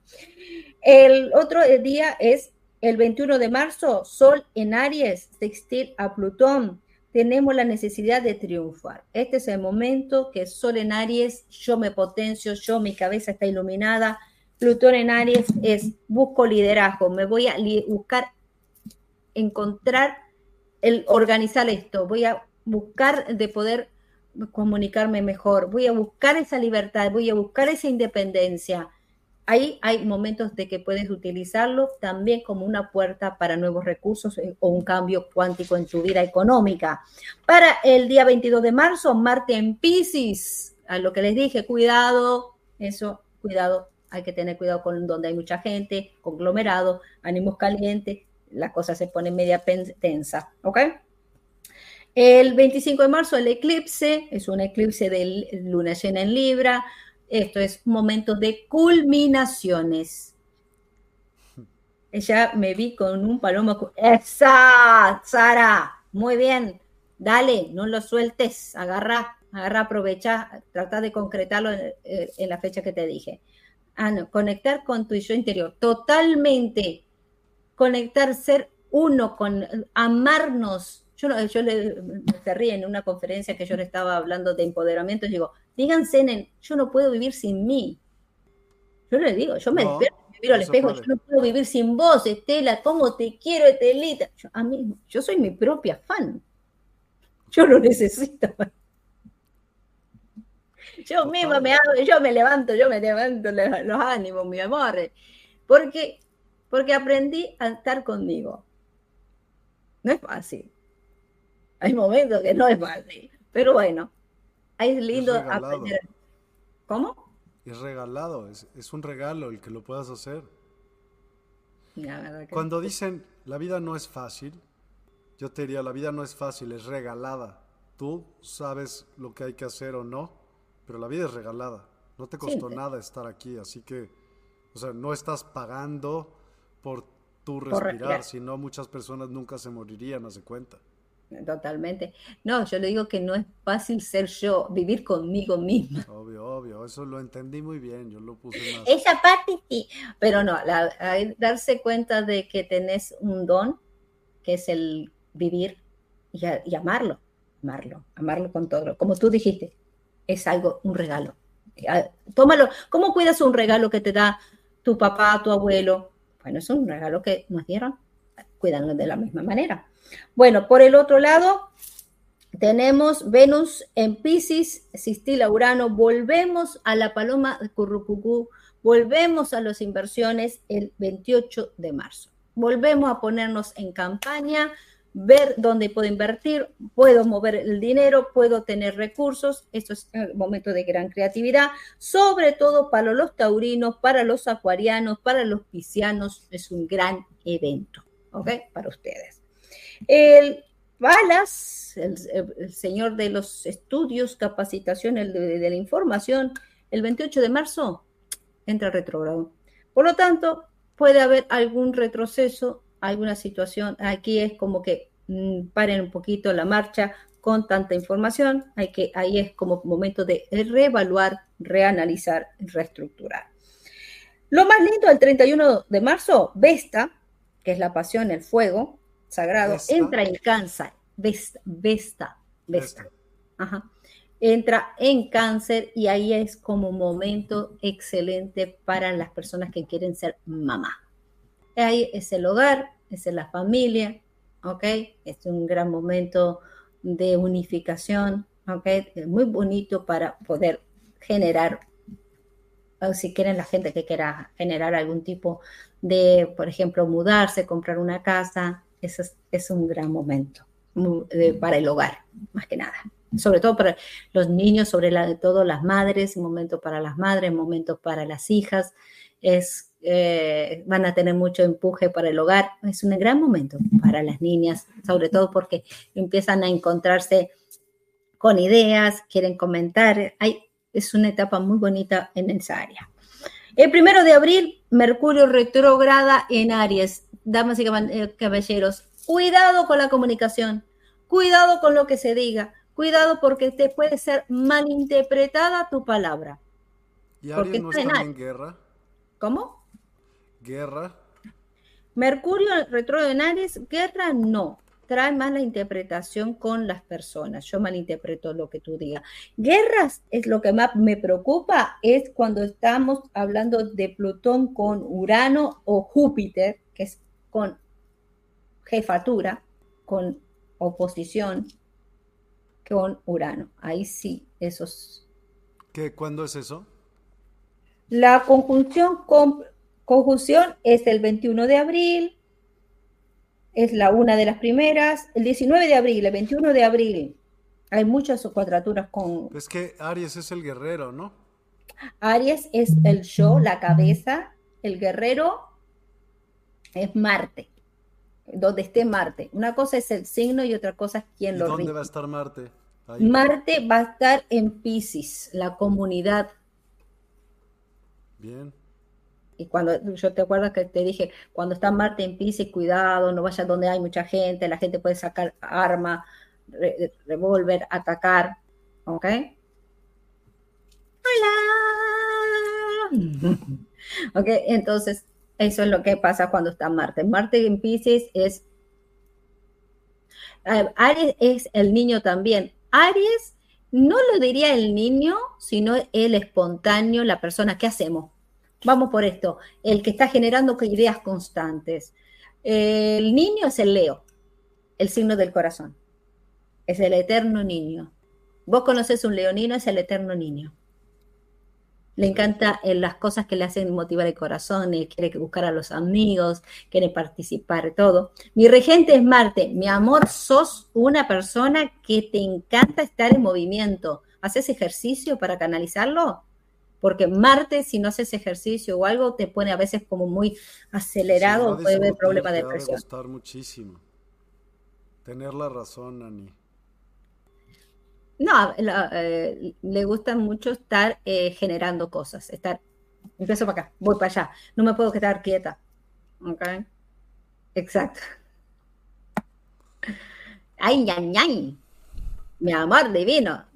El otro día es el 21 de marzo, Sol en Aries, textil a Plutón. Tenemos la necesidad de triunfar. Este es el momento que Sol en Aries, yo me potencio, yo mi cabeza está iluminada, Plutón en Aries es busco liderazgo, me voy a buscar encontrar el organizar esto, voy a buscar de poder comunicarme mejor, voy a buscar esa libertad, voy a buscar esa independencia. ahí hay momentos de que puedes utilizarlo también como una puerta para nuevos recursos eh, o un cambio cuántico en tu vida económica. Para el día 22 de marzo, Marte en Pisces, a lo que les dije, cuidado, eso, cuidado, hay que tener cuidado con donde hay mucha gente, conglomerado, ánimos calientes, la cosa se pone media tensa, ¿ok? El 25 de marzo el eclipse, es un eclipse de luna llena en Libra, esto es un momento de culminaciones. Ella me vi con un palomo. ¡Esa! Sara, muy bien. Dale, no lo sueltes. Agarra, agarra, aprovecha, trata de concretarlo en, la fecha que te dije. Ah, no, conectar con tu yo interior. Totalmente. Conectar, ser uno con amarnos. Yo, yo le, me ríe en una conferencia que yo le estaba hablando de empoderamiento y digo, Díganse, yo no puedo vivir sin mí. Yo le digo, yo me despierto, me miro al espejo, yo no puedo vivir sin vos, Estela, ¿cómo te quiero, Estelita? Yo, a mí, yo soy mi propia fan. Yo lo necesito. Yo misma me hago, yo me levanto, yo me levanto los ánimos, mi amor. Porque, porque aprendí a estar conmigo. No es fácil. Hay momentos que no es fácil. Pero bueno, es lindo aprender. ¿Cómo? Es regalado, es, un regalo el que lo puedas hacer. Cuando dicen la vida no es fácil, yo te diría la vida no es fácil, es regalada. Tú sabes lo que hay que hacer o no, pero la vida es regalada. No te costó nada estar aquí, así que, o sea, no estás pagando por tu respirar, si no muchas personas nunca se morirían, hace cuenta. Totalmente. No, yo le digo que no es fácil ser yo, vivir conmigo misma. Obvio, obvio, eso lo entendí muy bien, yo lo puse más. Esa parte sí, pero no, darse cuenta de que tenés un don, que es el vivir y, amarlo, amarlo, amarlo con todo. Como tú dijiste, es algo, un regalo. Tómalo. ¿Cómo cuidas un regalo que te da tu papá, tu abuelo? Bueno, es un regalo que nos dieron. Cuídanlo de la misma manera. Bueno, por el otro lado, tenemos Venus en Pisces, Sistila Urano, volvemos a la paloma de Currucucú, volvemos a las inversiones el 28 de marzo. Volvemos a ponernos en campaña, ver dónde puedo invertir, puedo mover el dinero, puedo tener recursos. Esto es un momento de gran creatividad, sobre todo para los taurinos, para los acuarianos, para los piscianos. Es un gran evento, ¿ok? Para ustedes. El Balas, el, señor de los estudios, capacitación de, de, la información, el 28 de marzo entra retrogrado. Por lo tanto, puede haber algún retroceso, alguna situación. Aquí es como que mm, paren un poquito la marcha con tanta información. Hay que, ahí es como momento de reevaluar, reanalizar, reestructurar. Lo más lindo del 31 de marzo, Vesta, que es la pasión, el fuego, sagrado, entra en cáncer, Vesta, Vesta, Vesta. Entra en cáncer y ahí es como momento excelente para las personas que quieren ser mamá. Ahí es el hogar, es la familia, ¿ok? Es un gran momento de unificación, ¿ok? Es muy bonito para poder generar, o si quieren la gente que quiera generar algún tipo de, por ejemplo, mudarse, comprar una casa, ese es, un gran momento para el hogar, más que nada. Sobre todo para los niños, sobre todo las madres, momento para las madres, un momento para las hijas. Es, eh, van a tener mucho empuje para el hogar. Es un gran momento para las niñas, sobre todo porque empiezan a encontrarse con ideas, quieren comentar. Hay, es una etapa muy bonita en esa área. El primero de abril, Mercurio retrograda en Aries damas y eh, caballeros, cuidado con la comunicación, cuidado con lo que se diga, cuidado porque te puede ser malinterpretada tu palabra. ¿Y Aries no está en guerra? ¿Cómo? ¿Guerra? Mercurio retro en Aries, guerra no. Trae más la interpretación con las personas. Yo malinterpreto lo que tú digas. Guerras es lo que más me preocupa, es cuando estamos hablando de Plutón con Urano o Júpiter, que es con jefatura, con oposición, con Urano. Ahí sí, esos. ¿Qué, ¿Cuándo es eso? La conjunción, conjunción es el 21 de abril, es la una de las primeras, el 19 de abril, el 21 de abril. Hay muchas cuadraturas con... Es que Aries es el guerrero, ¿no? Aries es el yo, la cabeza, el guerrero es Marte, donde esté Marte. Una cosa es el signo y otra cosa es quién lo ¿Dónde va a estar Marte? Marte va a estar en Pisces, la comunidad. Bien. Y cuando yo te acuerdas que te dije, cuando está Marte en Pisces, cuidado, no vayas donde hay mucha gente, la gente puede sacar arma, revólver, atacar. ¿Ok? Hola. ok, entonces eso es lo que pasa cuando está Marte. Marte en Pisces es... Eh, Aries es el niño también. Aries no lo diría el niño, sino el espontáneo, la persona. ¿Qué hacemos? Vamos por esto. El que está generando ideas constantes. El niño es el Leo, el signo del corazón. Es el eterno niño. Vos conoces un leonino, es el eterno niño. Le encanta eh, las cosas que le hacen motivar el corazón, eh, quiere buscar a los amigos, quiere participar, todo. Mi regente es Marte. Mi amor, sos una persona que te encanta estar en movimiento. ¿Haces ejercicio para canalizarlo? Porque Marte, si no haces ejercicio o algo, te pone a veces como muy acelerado, puede haber problema de depresión. gustar muchísimo. Tener la razón, Ani. No, eh, le gusta mucho estar eh, generando cosas, estar, empiezo para acá, voy para allá, no me puedo quedar quieta. ¿Ok? Exacto. Ay, ay, ay. Mi amor divino.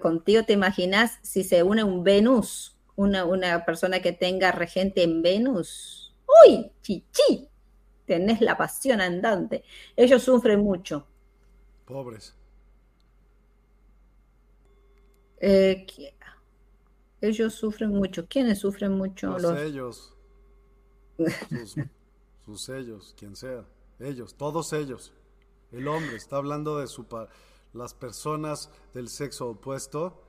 contigo te imaginas si se une un Venus, una, una persona que tenga regente en Venus. ¡Uy! Chichi. Tenés la pasión andante. Ellos sufren mucho. Pobres. Eh, ellos sufren mucho. ¿Quiénes sufren mucho? Los, ellos. sus, ellos, quien sea. Ellos, todos ellos. El hombre está hablando de su las personas del sexo opuesto.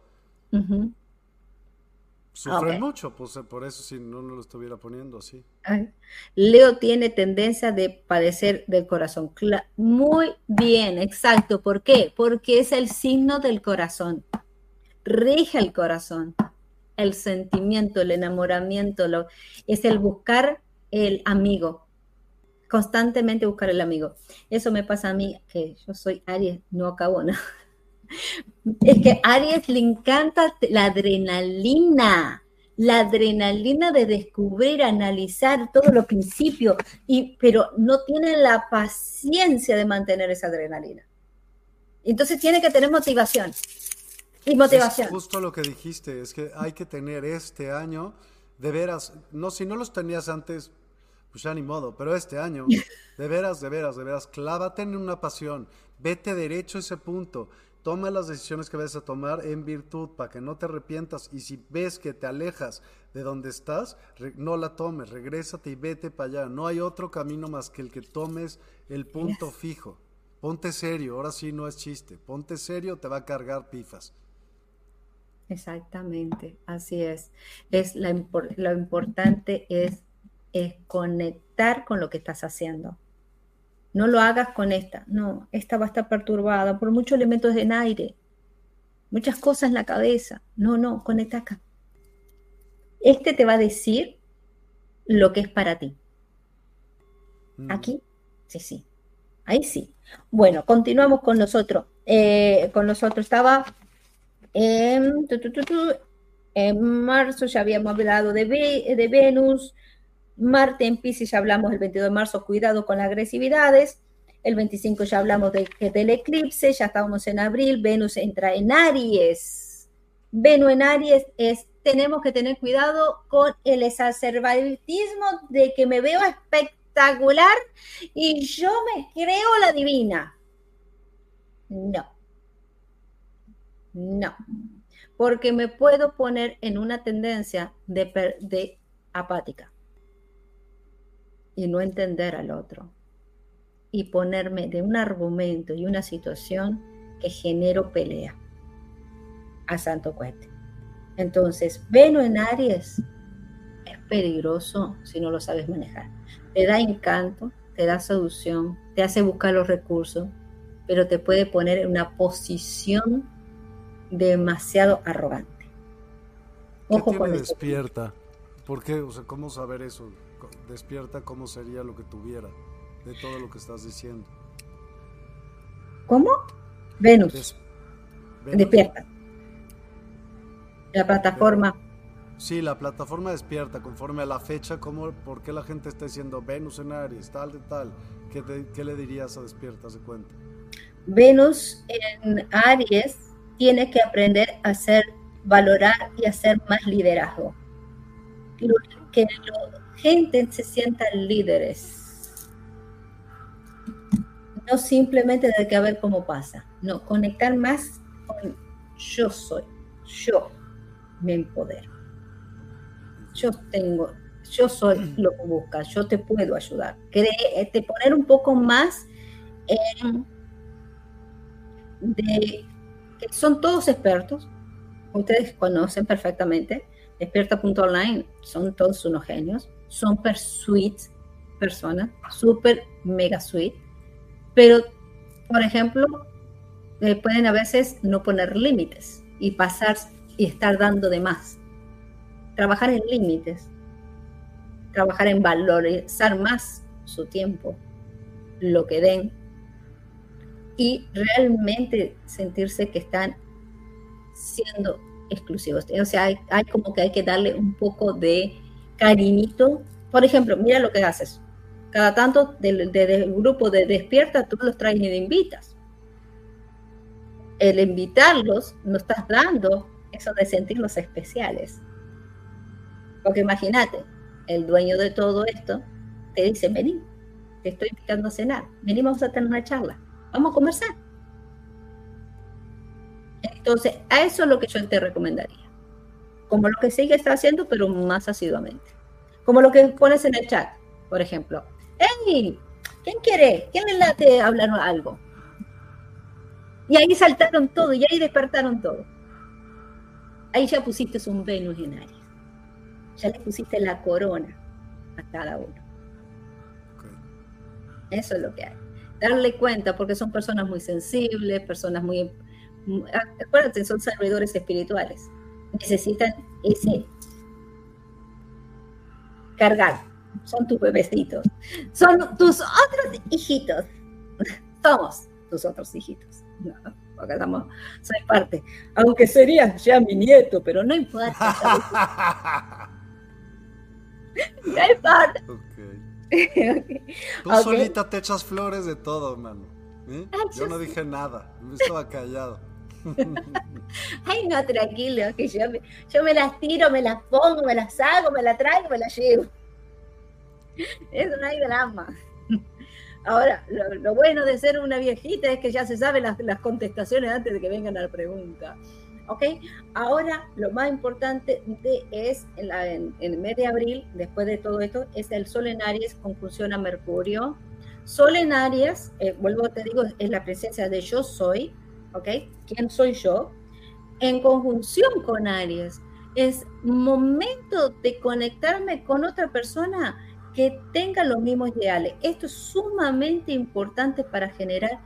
Sufren mucho, pues eh, por eso si no, no lo estuviera poniendo así. Leo tiene tendencia de padecer del corazón. Muy bien, exacto. ¿Por qué? Porque es el signo del corazón rige el corazón, el sentimiento, el enamoramiento, lo, es el buscar el amigo, constantemente buscar el amigo. Eso me pasa a mí, que yo soy Aries, no acabo nada. Es que a Aries le encanta la adrenalina, la adrenalina de descubrir, analizar todos los principios, y, pero no tiene la paciencia de mantener esa adrenalina. Entonces tiene que tener motivación. Y motivación. justo lo que dijiste, es que hay que tener este año, de veras, no, si no los tenías antes, pues ya ni modo, pero este año, de veras, de veras, de veras, clávate en una pasión, vete derecho a ese punto, toma las decisiones que vayas a tomar en virtud para que no te arrepientas y si ves que te alejas de donde estás, no la tomes, regrésate y vete para allá. No hay otro camino más que el que tomes el punto fijo. Ponte serio, ahora sí no es chiste. Ponte serio, te va a cargar pifas. Exactamente, así es. es la, lo importante es, es conectar con lo que estás haciendo. No lo hagas con esta. No, esta va a estar perturbada por muchos elementos en aire, muchas cosas en la cabeza. No, no, conecta acá. Este te va a decir lo que es para ti. Mm. Aquí, sí, sí. Ahí sí. Bueno, continuamos con nosotros. Eh, con nosotros estaba en, marzo ya habíamos hablado de, de Venus. Marte en Pisces ya hablamos el 22 de marzo, cuidado con las agresividades. El 25 ya hablamos de, del eclipse, ya estábamos en abril. Venus entra en Aries. Venus en Aries es, tenemos que tener cuidado con el exacerbatismo de que me veo espectacular y yo me creo la divina. No no, porque me puedo poner en una tendencia de, de apática y no entender al otro y ponerme de un argumento y una situación que genero pelea a santo cuete. Entonces, Veno en Aries peligroso si no lo sabes manejar. Te da encanto, te da seducción, te hace buscar los recursos, pero te puede poner en una posición demasiado arrogante. Ojo con despierta? ¿Por qué? O sea, ¿cómo saber eso? Despierta, ¿cómo sería lo que tuviera de todo lo que estás diciendo? ¿Cómo? Venus. Despierta. La plataforma. Sí, la plataforma despierta conforme a la fecha, ¿cómo, ¿por qué la gente está diciendo Venus en Aries, tal de tal? ¿Qué, qué le dirías a despierta, se cuenta? Venus en Aries tiene que aprender a hacer, valorar y hacer más liderazgo. Que la gente se sienta líderes. No simplemente de que a ver cómo pasa. No, conectar más con yo soy, yo me empodero. Yo tengo, yo soy lo que buscas, yo te puedo ayudar. te poner un poco más en de que son todos expertos, ustedes conocen perfectamente, experta.online son todos unos genios, son per suite personas, super mega suite, pero por ejemplo, eh, pueden a veces no poner límites y pasar y estar dando de más. Trabajar en límites, trabajar en valorizar más su tiempo, lo que den y realmente sentirse que están siendo exclusivos. O sea, hay, como que hay que darle un poco de cariñito. Por ejemplo, mira lo que haces. Cada tanto del, grupo de despierta, tú los traes y te invitas. El invitarlos, no estás dando eso de sentirlos especiales. Porque imagínate, el dueño de todo esto te dice, vení, te estoy invitando a cenar, vení, vamos a tener una charla Vamos a conversar. Entonces, a eso es lo que yo te recomendaría. Como lo que sigue está haciendo, pero más asiduamente. Como lo que pones en el chat, por ejemplo. ¡Hey! ¿Quién quiere? ¿Quién le late hablar algo? Y ahí saltaron todo, y ahí despertaron todo. Ahí ya pusiste un Venus en Aries. Ya le pusiste la corona a cada uno. Eso es lo que hay darle cuenta, porque son personas muy sensibles, personas muy, acuérdate, son servidores espirituales. Necesitan ese cargar. Son tus bebecitos. Son tus otros hijitos. Somos tus otros hijitos. No, porque somos, soy parte. Aunque sería ya mi nieto, pero no importa. no importa. Tú solita te echas flores de todo, mano. ¿eh? Yo no dije nada, me estaba callado. Ay, no, tranquilo, que yo me, yo me las tiro, me las pongo, me las hago, me las traigo, me las llevo. Eso no hay drama. Ahora, lo, bueno de ser una viejita es que ya se saben las, las contestaciones antes de que vengan a la pregunta. ¿Ok? Ahora lo más importante es en, el mes de abril, después de todo esto, es el Sol en Aries conjunción a Mercurio. Sol en Aries, eh, vuelvo te digo, es la presencia de yo soy, ¿ok? ¿Quién soy yo? En conjunción con Aries. Es momento de conectarme con otra persona que tenga los mismos ideales. Esto es sumamente importante para generar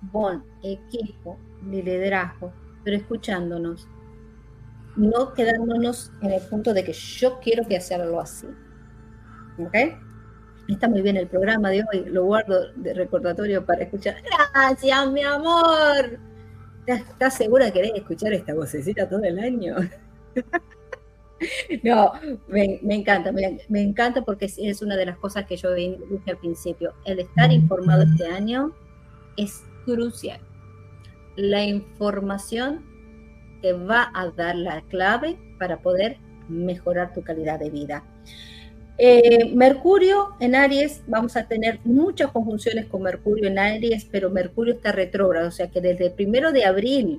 buen equipo, liderazgo, pero escuchándonos, no quedándonos en el punto de que yo quiero que hacerlo así. ¿Ok? Está muy bien el programa de hoy, lo guardo de recordatorio para escuchar. Gracias, mi amor. ¿Estás segura de querer escuchar esta vocecita todo el año? no, me, encanta, me, me, encanta porque es una de las cosas que yo dije al principio. El estar informado este año es crucial la información te va a dar la clave para poder mejorar tu calidad de vida. Eh, Mercurio en Aries, vamos a tener muchas conjunciones con Mercurio en Aries, pero Mercurio está retrógrado, o sea que desde el primero de abril,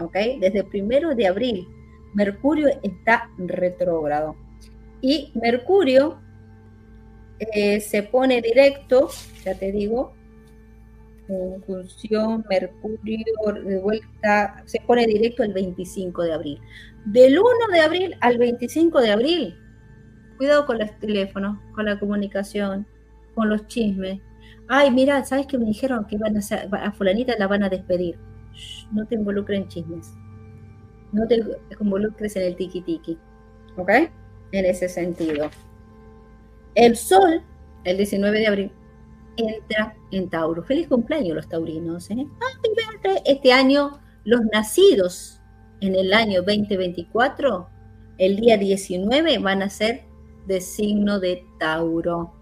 ¿ok? Desde el primero de abril, Mercurio está retrógrado. Y Mercurio eh, se pone directo, ya te digo, conjunción Mercurio de vuelta, se pone directo el 25 de abril. Del 1 de abril al 25 de abril Cuidado con los teléfonos, con la comunicación, con los chismes. Ay, mira, ¿sabes que me dijeron que van a, hacer, a fulanita la van a despedir? no te involucres en chismes. No te involucres en el tiki tiki. ¿Ok? En ese sentido. El sol, el 19 de abril, entra en Tauro. Feliz cumpleaños los taurinos. ¿eh? Este año, los nacidos en el año 2024, el día 19, van a ser de signo de Tauro.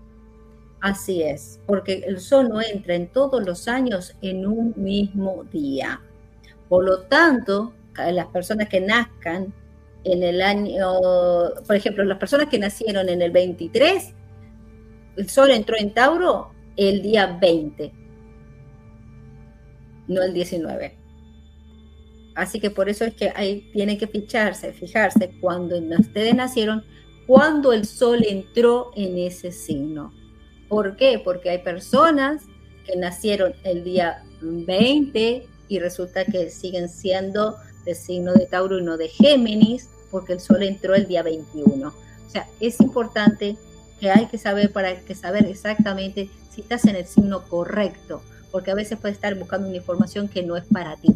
Así es, porque el sol no entra en todos los años en un mismo día. Por lo tanto, las personas que nazcan en el año, por ejemplo, las personas que nacieron en el 23, el sol entró en Tauro el día 20, no el 19. Así que por eso es que ahí tienen que ficharse, fijarse cuando ustedes nacieron, cuando el sol entró en ese signo. ¿Por qué? Porque hay personas que nacieron el día 20 y resulta que siguen siendo de signo de Tauro y no de Géminis, porque el sol entró el día 21. O sea, es importante que hay que saber para que saber exactamente si estás en el signo correcto, porque a veces puedes estar buscando una información que no es para ti.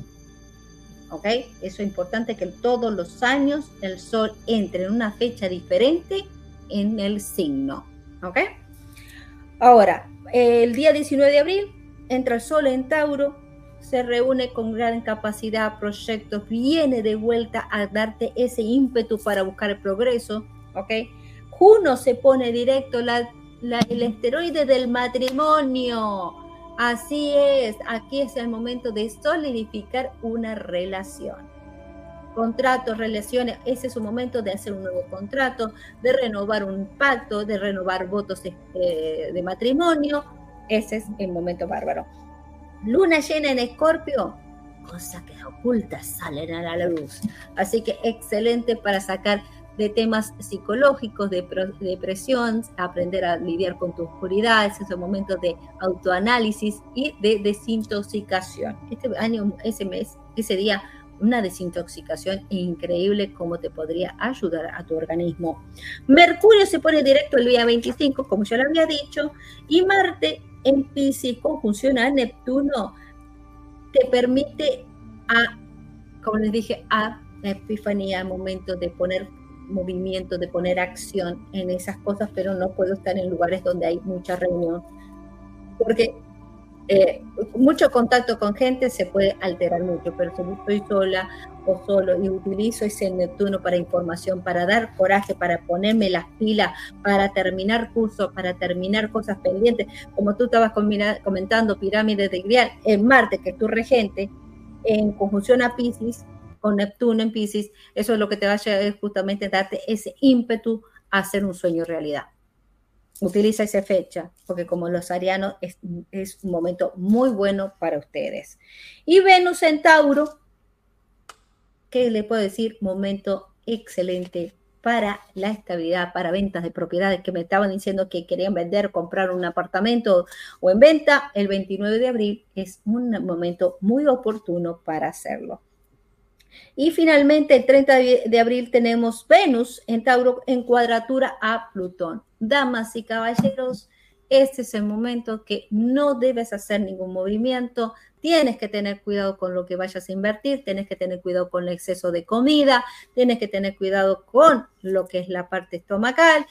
¿Ok? Eso es importante que todos los años el sol entre en una fecha diferente en el signo. ¿Ok? Ahora, el día 19 de abril entra el sol en Tauro, se reúne con gran capacidad, proyectos, viene de vuelta a darte ese ímpetu para buscar el progreso. ¿Ok? Juno se pone directo la el esteroide del matrimonio. Así es, aquí es el momento de solidificar una relación. Contratos, relaciones, ese es su momento de hacer un nuevo contrato, de renovar un pacto, de renovar votos eh, de matrimonio. Ese es el momento bárbaro. Luna llena en Escorpio, cosas que ocultas salen a la luz. Así que excelente para sacar de temas psicológicos, de depresión, aprender a lidiar con tu oscuridad, esos momentos de autoanálisis y de desintoxicación. Este año, ese mes, ese día, una desintoxicación increíble como te podría ayudar a tu organismo. Mercurio se pone directo el día 25, como ya lo había dicho, y Marte en Pisces conjunción a Neptuno te permite a, como les dije, a la epifanía, momento de poner movimiento, de poner acción en esas cosas, pero no puedo estar en lugares donde hay mucha reunión, porque eh, mucho contacto con gente se puede alterar mucho, pero si estoy sola o solo y utilizo ese Neptuno para información, para dar coraje, para ponerme las pilas, para terminar cursos, para terminar cosas pendientes, como tú estabas comentando, pirámides de Grial, en Marte, que es tu regente, en conjunción a Pisces, con Neptuno en Pisces, eso es lo que te va a justamente darte ese ímpetu a hacer un sueño realidad. Utiliza esa fecha, porque como los arianos es, es un momento muy bueno para ustedes. Y Venus en Tauro, ¿qué le puedo decir? Momento excelente para la estabilidad, para ventas de propiedades que me estaban diciendo que querían vender, comprar un apartamento o en venta, el 29 de abril es un momento muy oportuno para hacerlo. Y finalmente, el 30 de abril tenemos Venus en Tauro en cuadratura a Plutón. Damas y caballeros, este es el momento que no debes hacer ningún movimiento, tienes que tener cuidado con lo que vayas a invertir, tienes que tener cuidado con el exceso de comida, tienes que tener cuidado con lo que es la parte estomacal,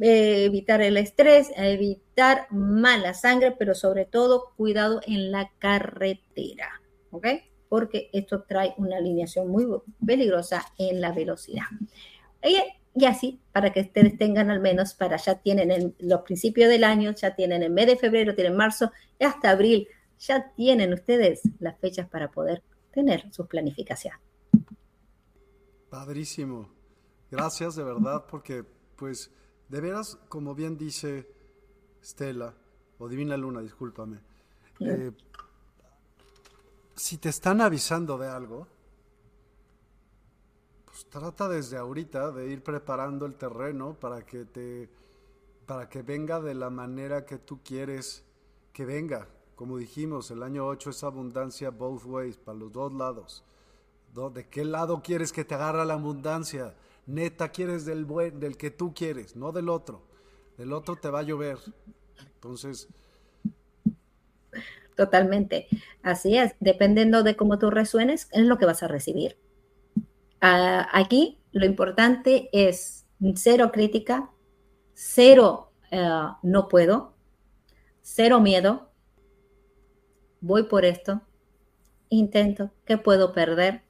eh, evitar el estrés, evitar mala sangre, pero sobre todo cuidado en la carretera, ¿ok? Porque esto trae una alineación muy peligrosa en la velocidad. Y, así, para que ustedes tengan al menos, para ya tienen los principios del año, ya tienen el mes de febrero, tienen marzo, y hasta abril, ya tienen ustedes las fechas para poder tener su planificación. Padrísimo. Gracias de verdad, porque pues de veras, como bien dice Stella, o Divina Luna, discúlpame, eh, si te están avisando de algo, pues trata desde ahorita de ir preparando el terreno para que te para que venga de la manera que tú quieres que venga. Como dijimos, el año 8 es abundancia both ways, para los dos lados. ¿De qué lado quieres que te agarre la abundancia? neta quieres del buen, del que tú quieres, no del otro. Del otro te va a llover. Entonces. Totalmente. Así es. Dependiendo de cómo tú resuenes, es lo que vas a recibir. Ah, aquí lo importante es cero crítica, cero eh, no puedo, cero miedo, voy por esto, intento, ¿qué puedo perder?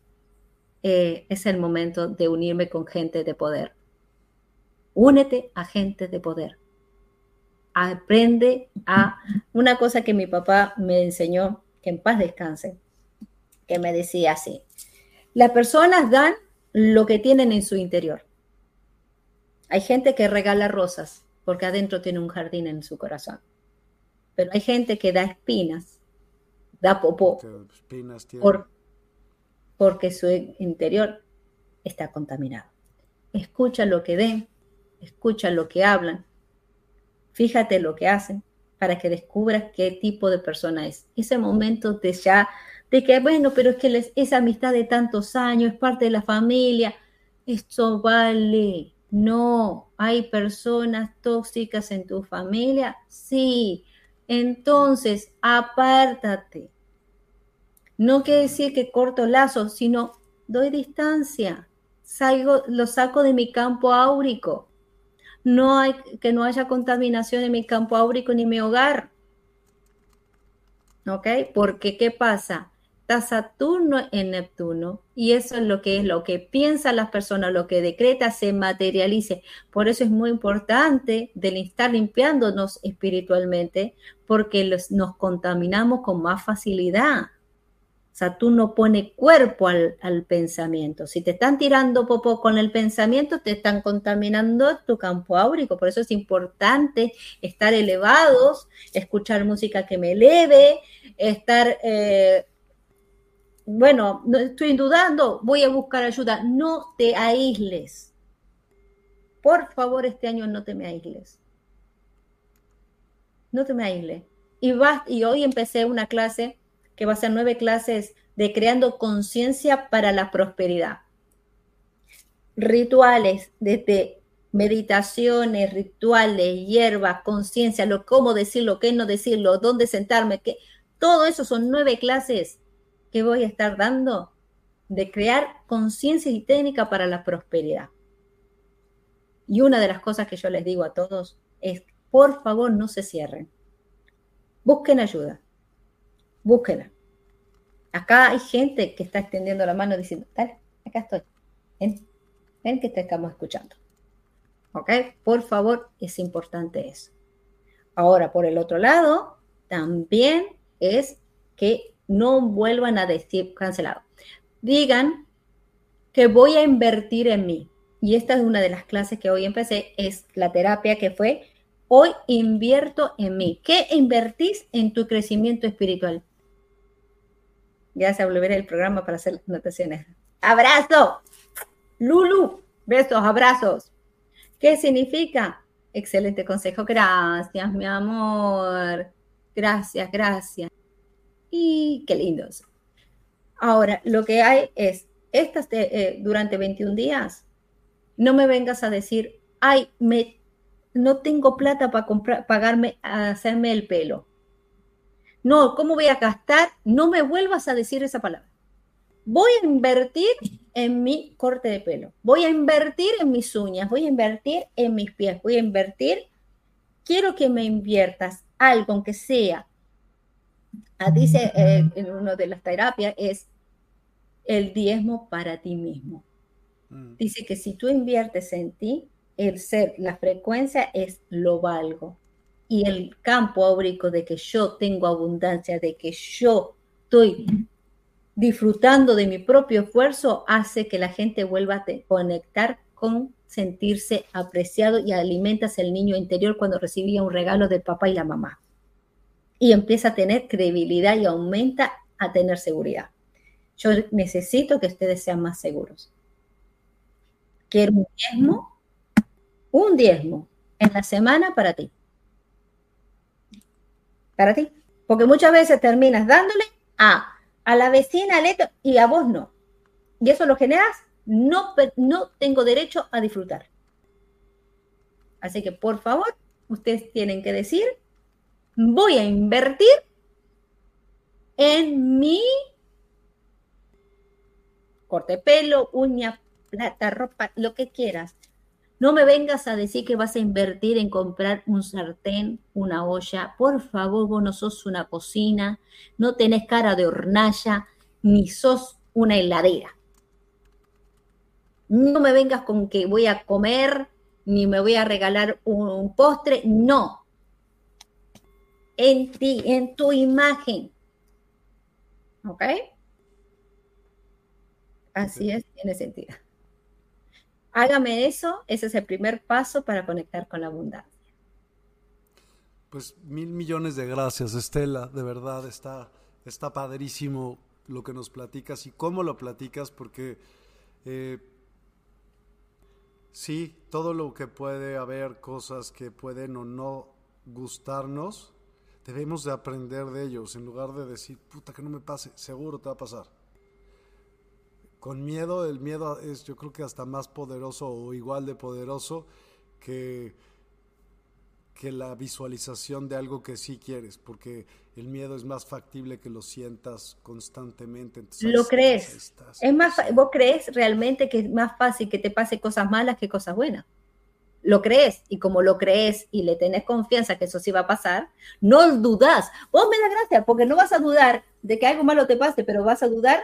Eh, es el momento de unirme con gente de poder. Únete a gente de poder. Aprende a una cosa que mi papá me enseñó, que en paz descanse, que me decía así, las personas dan lo que tienen en su interior. Hay gente que regala rosas porque adentro tiene un jardín en su corazón. Pero hay gente que da espinas, da popó, porque su interior está contaminado. Escucha lo que ven, escucha lo que hablan, fíjate lo que hacen para que descubras qué tipo de persona es. Ese momento de ya de que, bueno, pero es que esa amistad de tantos años es parte de la familia, esto vale. No, hay personas tóxicas en tu familia, sí. Entonces, apártate. No quiere decir que corto lazos, sino doy distancia. Salgo, lo saco de mi campo áurico. No hay que no haya contaminación en mi campo áurico ni mi hogar. ¿Ok? Porque ¿qué pasa? Saturno en Neptuno y eso es lo que es lo que piensan las personas, lo que decreta se materialice. Por eso es muy importante del estar limpiándonos espiritualmente porque nos contaminamos con más facilidad. Saturno pone cuerpo al, al, pensamiento. Si te están tirando popo con el pensamiento, te están contaminando tu campo áurico. Por eso es importante estar elevados, escuchar música que me eleve, estar eh, bueno, no estoy dudando, voy a buscar ayuda. No te aísles. Por favor, este año no te me aísles. No te me aísles. Y, y hoy empecé una clase que va a ser nueve clases de creando conciencia para la prosperidad. Rituales, desde meditaciones, rituales, hierbas, conciencia, lo cómo decirlo, qué no decirlo, dónde sentarme, qué, todo eso son nueve clases que voy a estar dando de crear conciencia y técnica para la prosperidad. Y una de las cosas que yo les digo a todos es, por favor, no se cierren. Busquen ayuda. Búsquenla. Acá hay gente que está extendiendo la mano diciendo, dale, acá estoy. Ven, ven que te estamos escuchando. ¿Ok? Por favor, es importante eso. Ahora, por el otro lado, también es que no vuelvan a decir cancelado. Digan que voy a invertir en mí. Y esta es una de las clases que hoy empecé, es la terapia que fue, hoy invierto en mí. ¿Qué invertís en tu crecimiento espiritual? Ya se volverá el programa para hacer las anotaciones. Abrazo. Lulu, besos, abrazos. ¿Qué significa? Excelente consejo. Gracias, mi amor. Gracias, gracias. Y qué lindos. Ahora, lo que hay es, estas eh, durante 21 días, no me vengas a decir, ay, me, no tengo plata para comprar, pagarme, hacerme el pelo. No, ¿cómo voy a gastar? No me vuelvas a decir esa palabra. Voy a invertir en mi corte de pelo. Voy a invertir en mis uñas. Voy a invertir en mis pies. Voy a invertir. Quiero que me inviertas algo, aunque sea Ah, dice eh, en una de las terapias, es el diezmo para ti mismo. Mm. Dice que si tú inviertes en ti, el ser, la frecuencia es lo valgo. Y el campo áurico de que yo tengo abundancia, de que yo estoy disfrutando de mi propio esfuerzo, hace que la gente vuelva a conectar con sentirse apreciado y alimentas el niño interior cuando recibía un regalo del papá y la mamá y empieza a tener credibilidad y aumenta a tener seguridad. Yo necesito que ustedes sean más seguros. Quiero un diezmo, un diezmo en la semana para ti. Para ti. Porque muchas veces terminas dándole a, a la vecina y a vos no. Y eso lo generas no, no tengo derecho a disfrutar. Así que por favor, ustedes tienen que decir, voy a invertir en mi corte pelo, uña, plata, ropa, lo que quieras. No me vengas a decir que vas a invertir en comprar un sartén, una olla. Por favor, vos no sos una cocina, no tenés cara de hornalla, ni sos una heladera. No me vengas con que voy a comer, ni me voy a regalar un, postre. No. En ti, en tu imagen. ¿Ok? Así es, tiene sentido. Hágame eso, ese es el primer paso para conectar con la abundancia. Pues mil millones de gracias, Estela, de verdad está, está padrísimo lo que nos platicas y cómo lo platicas, porque eh, sí, todo lo que puede haber, cosas que pueden o no gustarnos, debemos de aprender de ellos, en lugar de decir, puta, que no me pase, seguro te va a pasar. Con miedo, el miedo es yo creo que hasta más poderoso o igual de poderoso que que la visualización de algo que sí quieres, porque el miedo es más factible que lo sientas constantemente. ¿Lo crees? es más, ¿Vos crees realmente que es más fácil que te pase cosas malas que cosas buenas? Lo crees, y como lo crees y le tenés confianza que eso sí va a pasar, no dudás. Vos me da gracia, porque no vas a dudar de que algo malo te pase, pero vas a dudar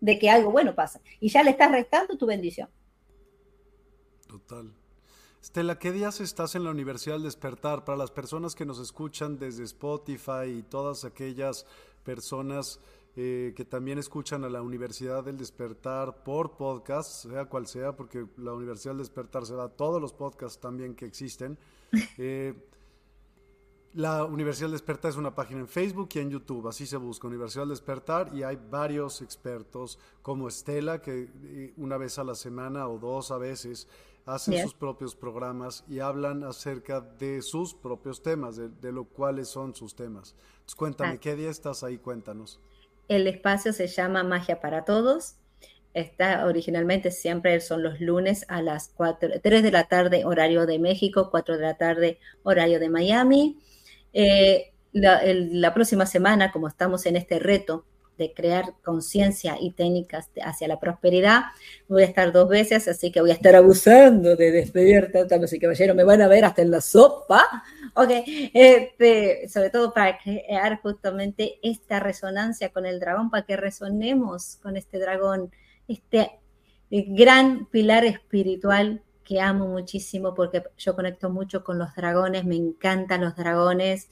de que algo bueno pasa. Y ya le estás restando tu bendición. Total. Estela, ¿qué días estás en la Universidad del Despertar? Para las personas que nos escuchan desde Spotify y todas aquellas personas eh, que también escuchan a la Universidad del Despertar por podcast, sea cual sea, porque la Universidad del Despertar se da todos los podcasts también que existen. Eh, la Universidad del Despertar es una página en Facebook y en YouTube, así se busca Universidad del Despertar y hay varios expertos como Estela que eh, una vez a la semana o dos a veces hacen sus propios programas y hablan acerca de sus propios temas, de, lo cuáles son sus temas. Entonces, cuéntame, ah. ¿qué día estás ahí? Cuéntanos. El espacio se llama Magia para Todos. Está originalmente siempre son los lunes a las 4, 3 de la tarde, horario de México, 4 de la tarde, horario de Miami. Eh, la próxima semana, como estamos en este reto de crear conciencia y técnicas hacia la prosperidad. Voy a estar dos veces, así que voy a estar abusando de despedida, así que caballero, me van a ver hasta en la sopa. Ok, este, sobre todo para crear justamente esta resonancia con el dragón, para que resonemos con este dragón, este gran pilar espiritual que amo muchísimo porque yo conecto mucho con los dragones, me encantan los dragones,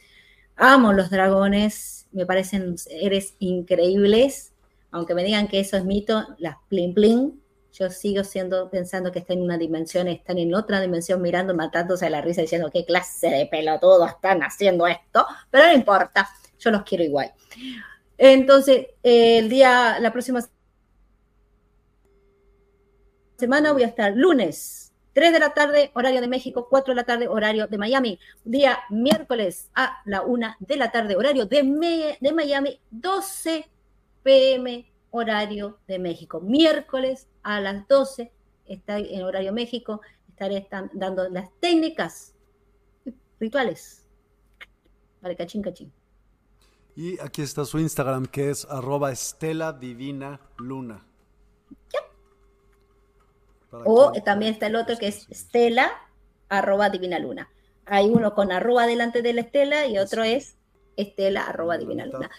amo los dragones, me parecen seres increíbles, aunque me digan que eso es mito, las plin plin, yo sigo siendo pensando que están en una dimensión, están en otra dimensión mirando, matándose a la risa, diciendo qué clase de pelotudo están haciendo esto, pero no importa, yo los quiero igual. Entonces, el día, la próxima semana voy a estar lunes 3 de la tarde, horario de México, 4 de la tarde, horario de Miami. Día miércoles a la 1 de la tarde, horario de, de Miami, 12 pm, horario de México. Miércoles a las 12, está en horario México, estaré dando las técnicas rituales. Vale, cachín, cachín. Y aquí está su Instagram, que es arroba Estela Divina Luna. O también está el otro que es Estela, arroba Divina Luna. Hay uno con arroba delante de la Estela y otro es Estela, arroba Divina Luna.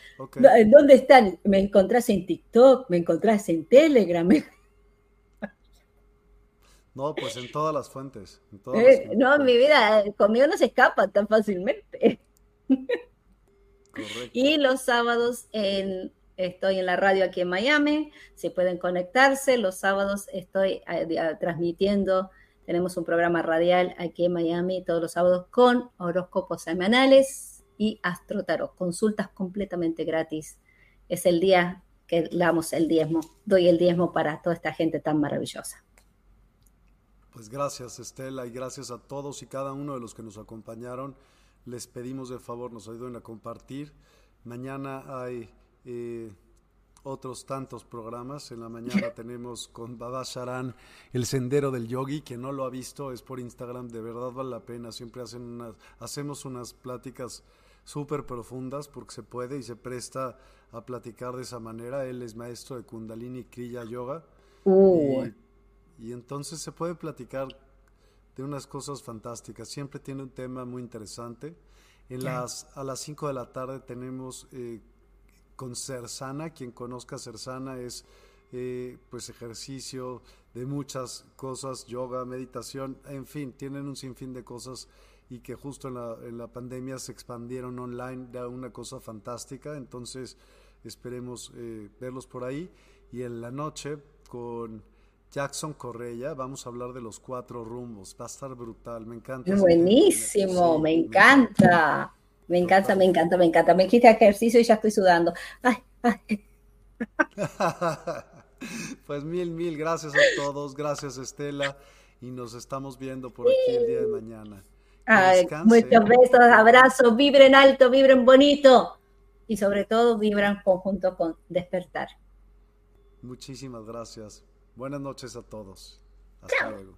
¿Dónde están? Me encontrás en TikTok, me encontrás en Telegram. No, pues en todas las fuentes. Eh, no, mi vida, conmigo no se escapa tan fácilmente. Y los sábados en Estoy en la radio aquí en Miami, si pueden conectarse. Los sábados estoy eh, transmitiendo, tenemos un programa radial aquí en Miami todos los sábados con horóscopos semanales y astrotarot, consultas completamente gratis. Es el día que damos el diezmo, doy el diezmo para toda esta gente tan maravillosa. Pues gracias Estela y gracias a todos y cada uno de los que nos acompañaron. Les pedimos de favor nos ayuden a compartir. Mañana hay eh, otros tantos programas. En la mañana tenemos con Baba Sharan El Sendero del Yogi, que no lo ha visto, es por Instagram, de verdad vale la pena. Siempre hacen unas, hacemos unas pláticas súper profundas porque se puede y se presta a platicar de esa manera. Él es maestro de Kundalini Kriya Yoga. Uh. Y, y entonces se puede platicar de unas cosas fantásticas. Siempre tiene un tema muy interesante. En las, a las 5 de la tarde tenemos eh, con Cersana, quien conozca Cersana es eh, pues ejercicio de muchas cosas, yoga, meditación, en fin, tienen un sinfín de cosas y que justo en la, en la pandemia se expandieron online, da una cosa fantástica, entonces esperemos eh, verlos por ahí y en la noche con Jackson Correia vamos a hablar de los cuatro rumbos, va a estar brutal, me encanta. Buenísimo, me encanta. Me encanta, me encanta, me encanta. Me quita ejercicio y ya estoy sudando. Pues mil, mil gracias a todos. Gracias, Estela. Y nos estamos viendo por aquí el día de mañana. muchos besos, abrazos, vibren alto, vibren bonito. Y sobre todo, vibran conjunto con despertar. Muchísimas gracias. Buenas noches a todos. Hasta luego.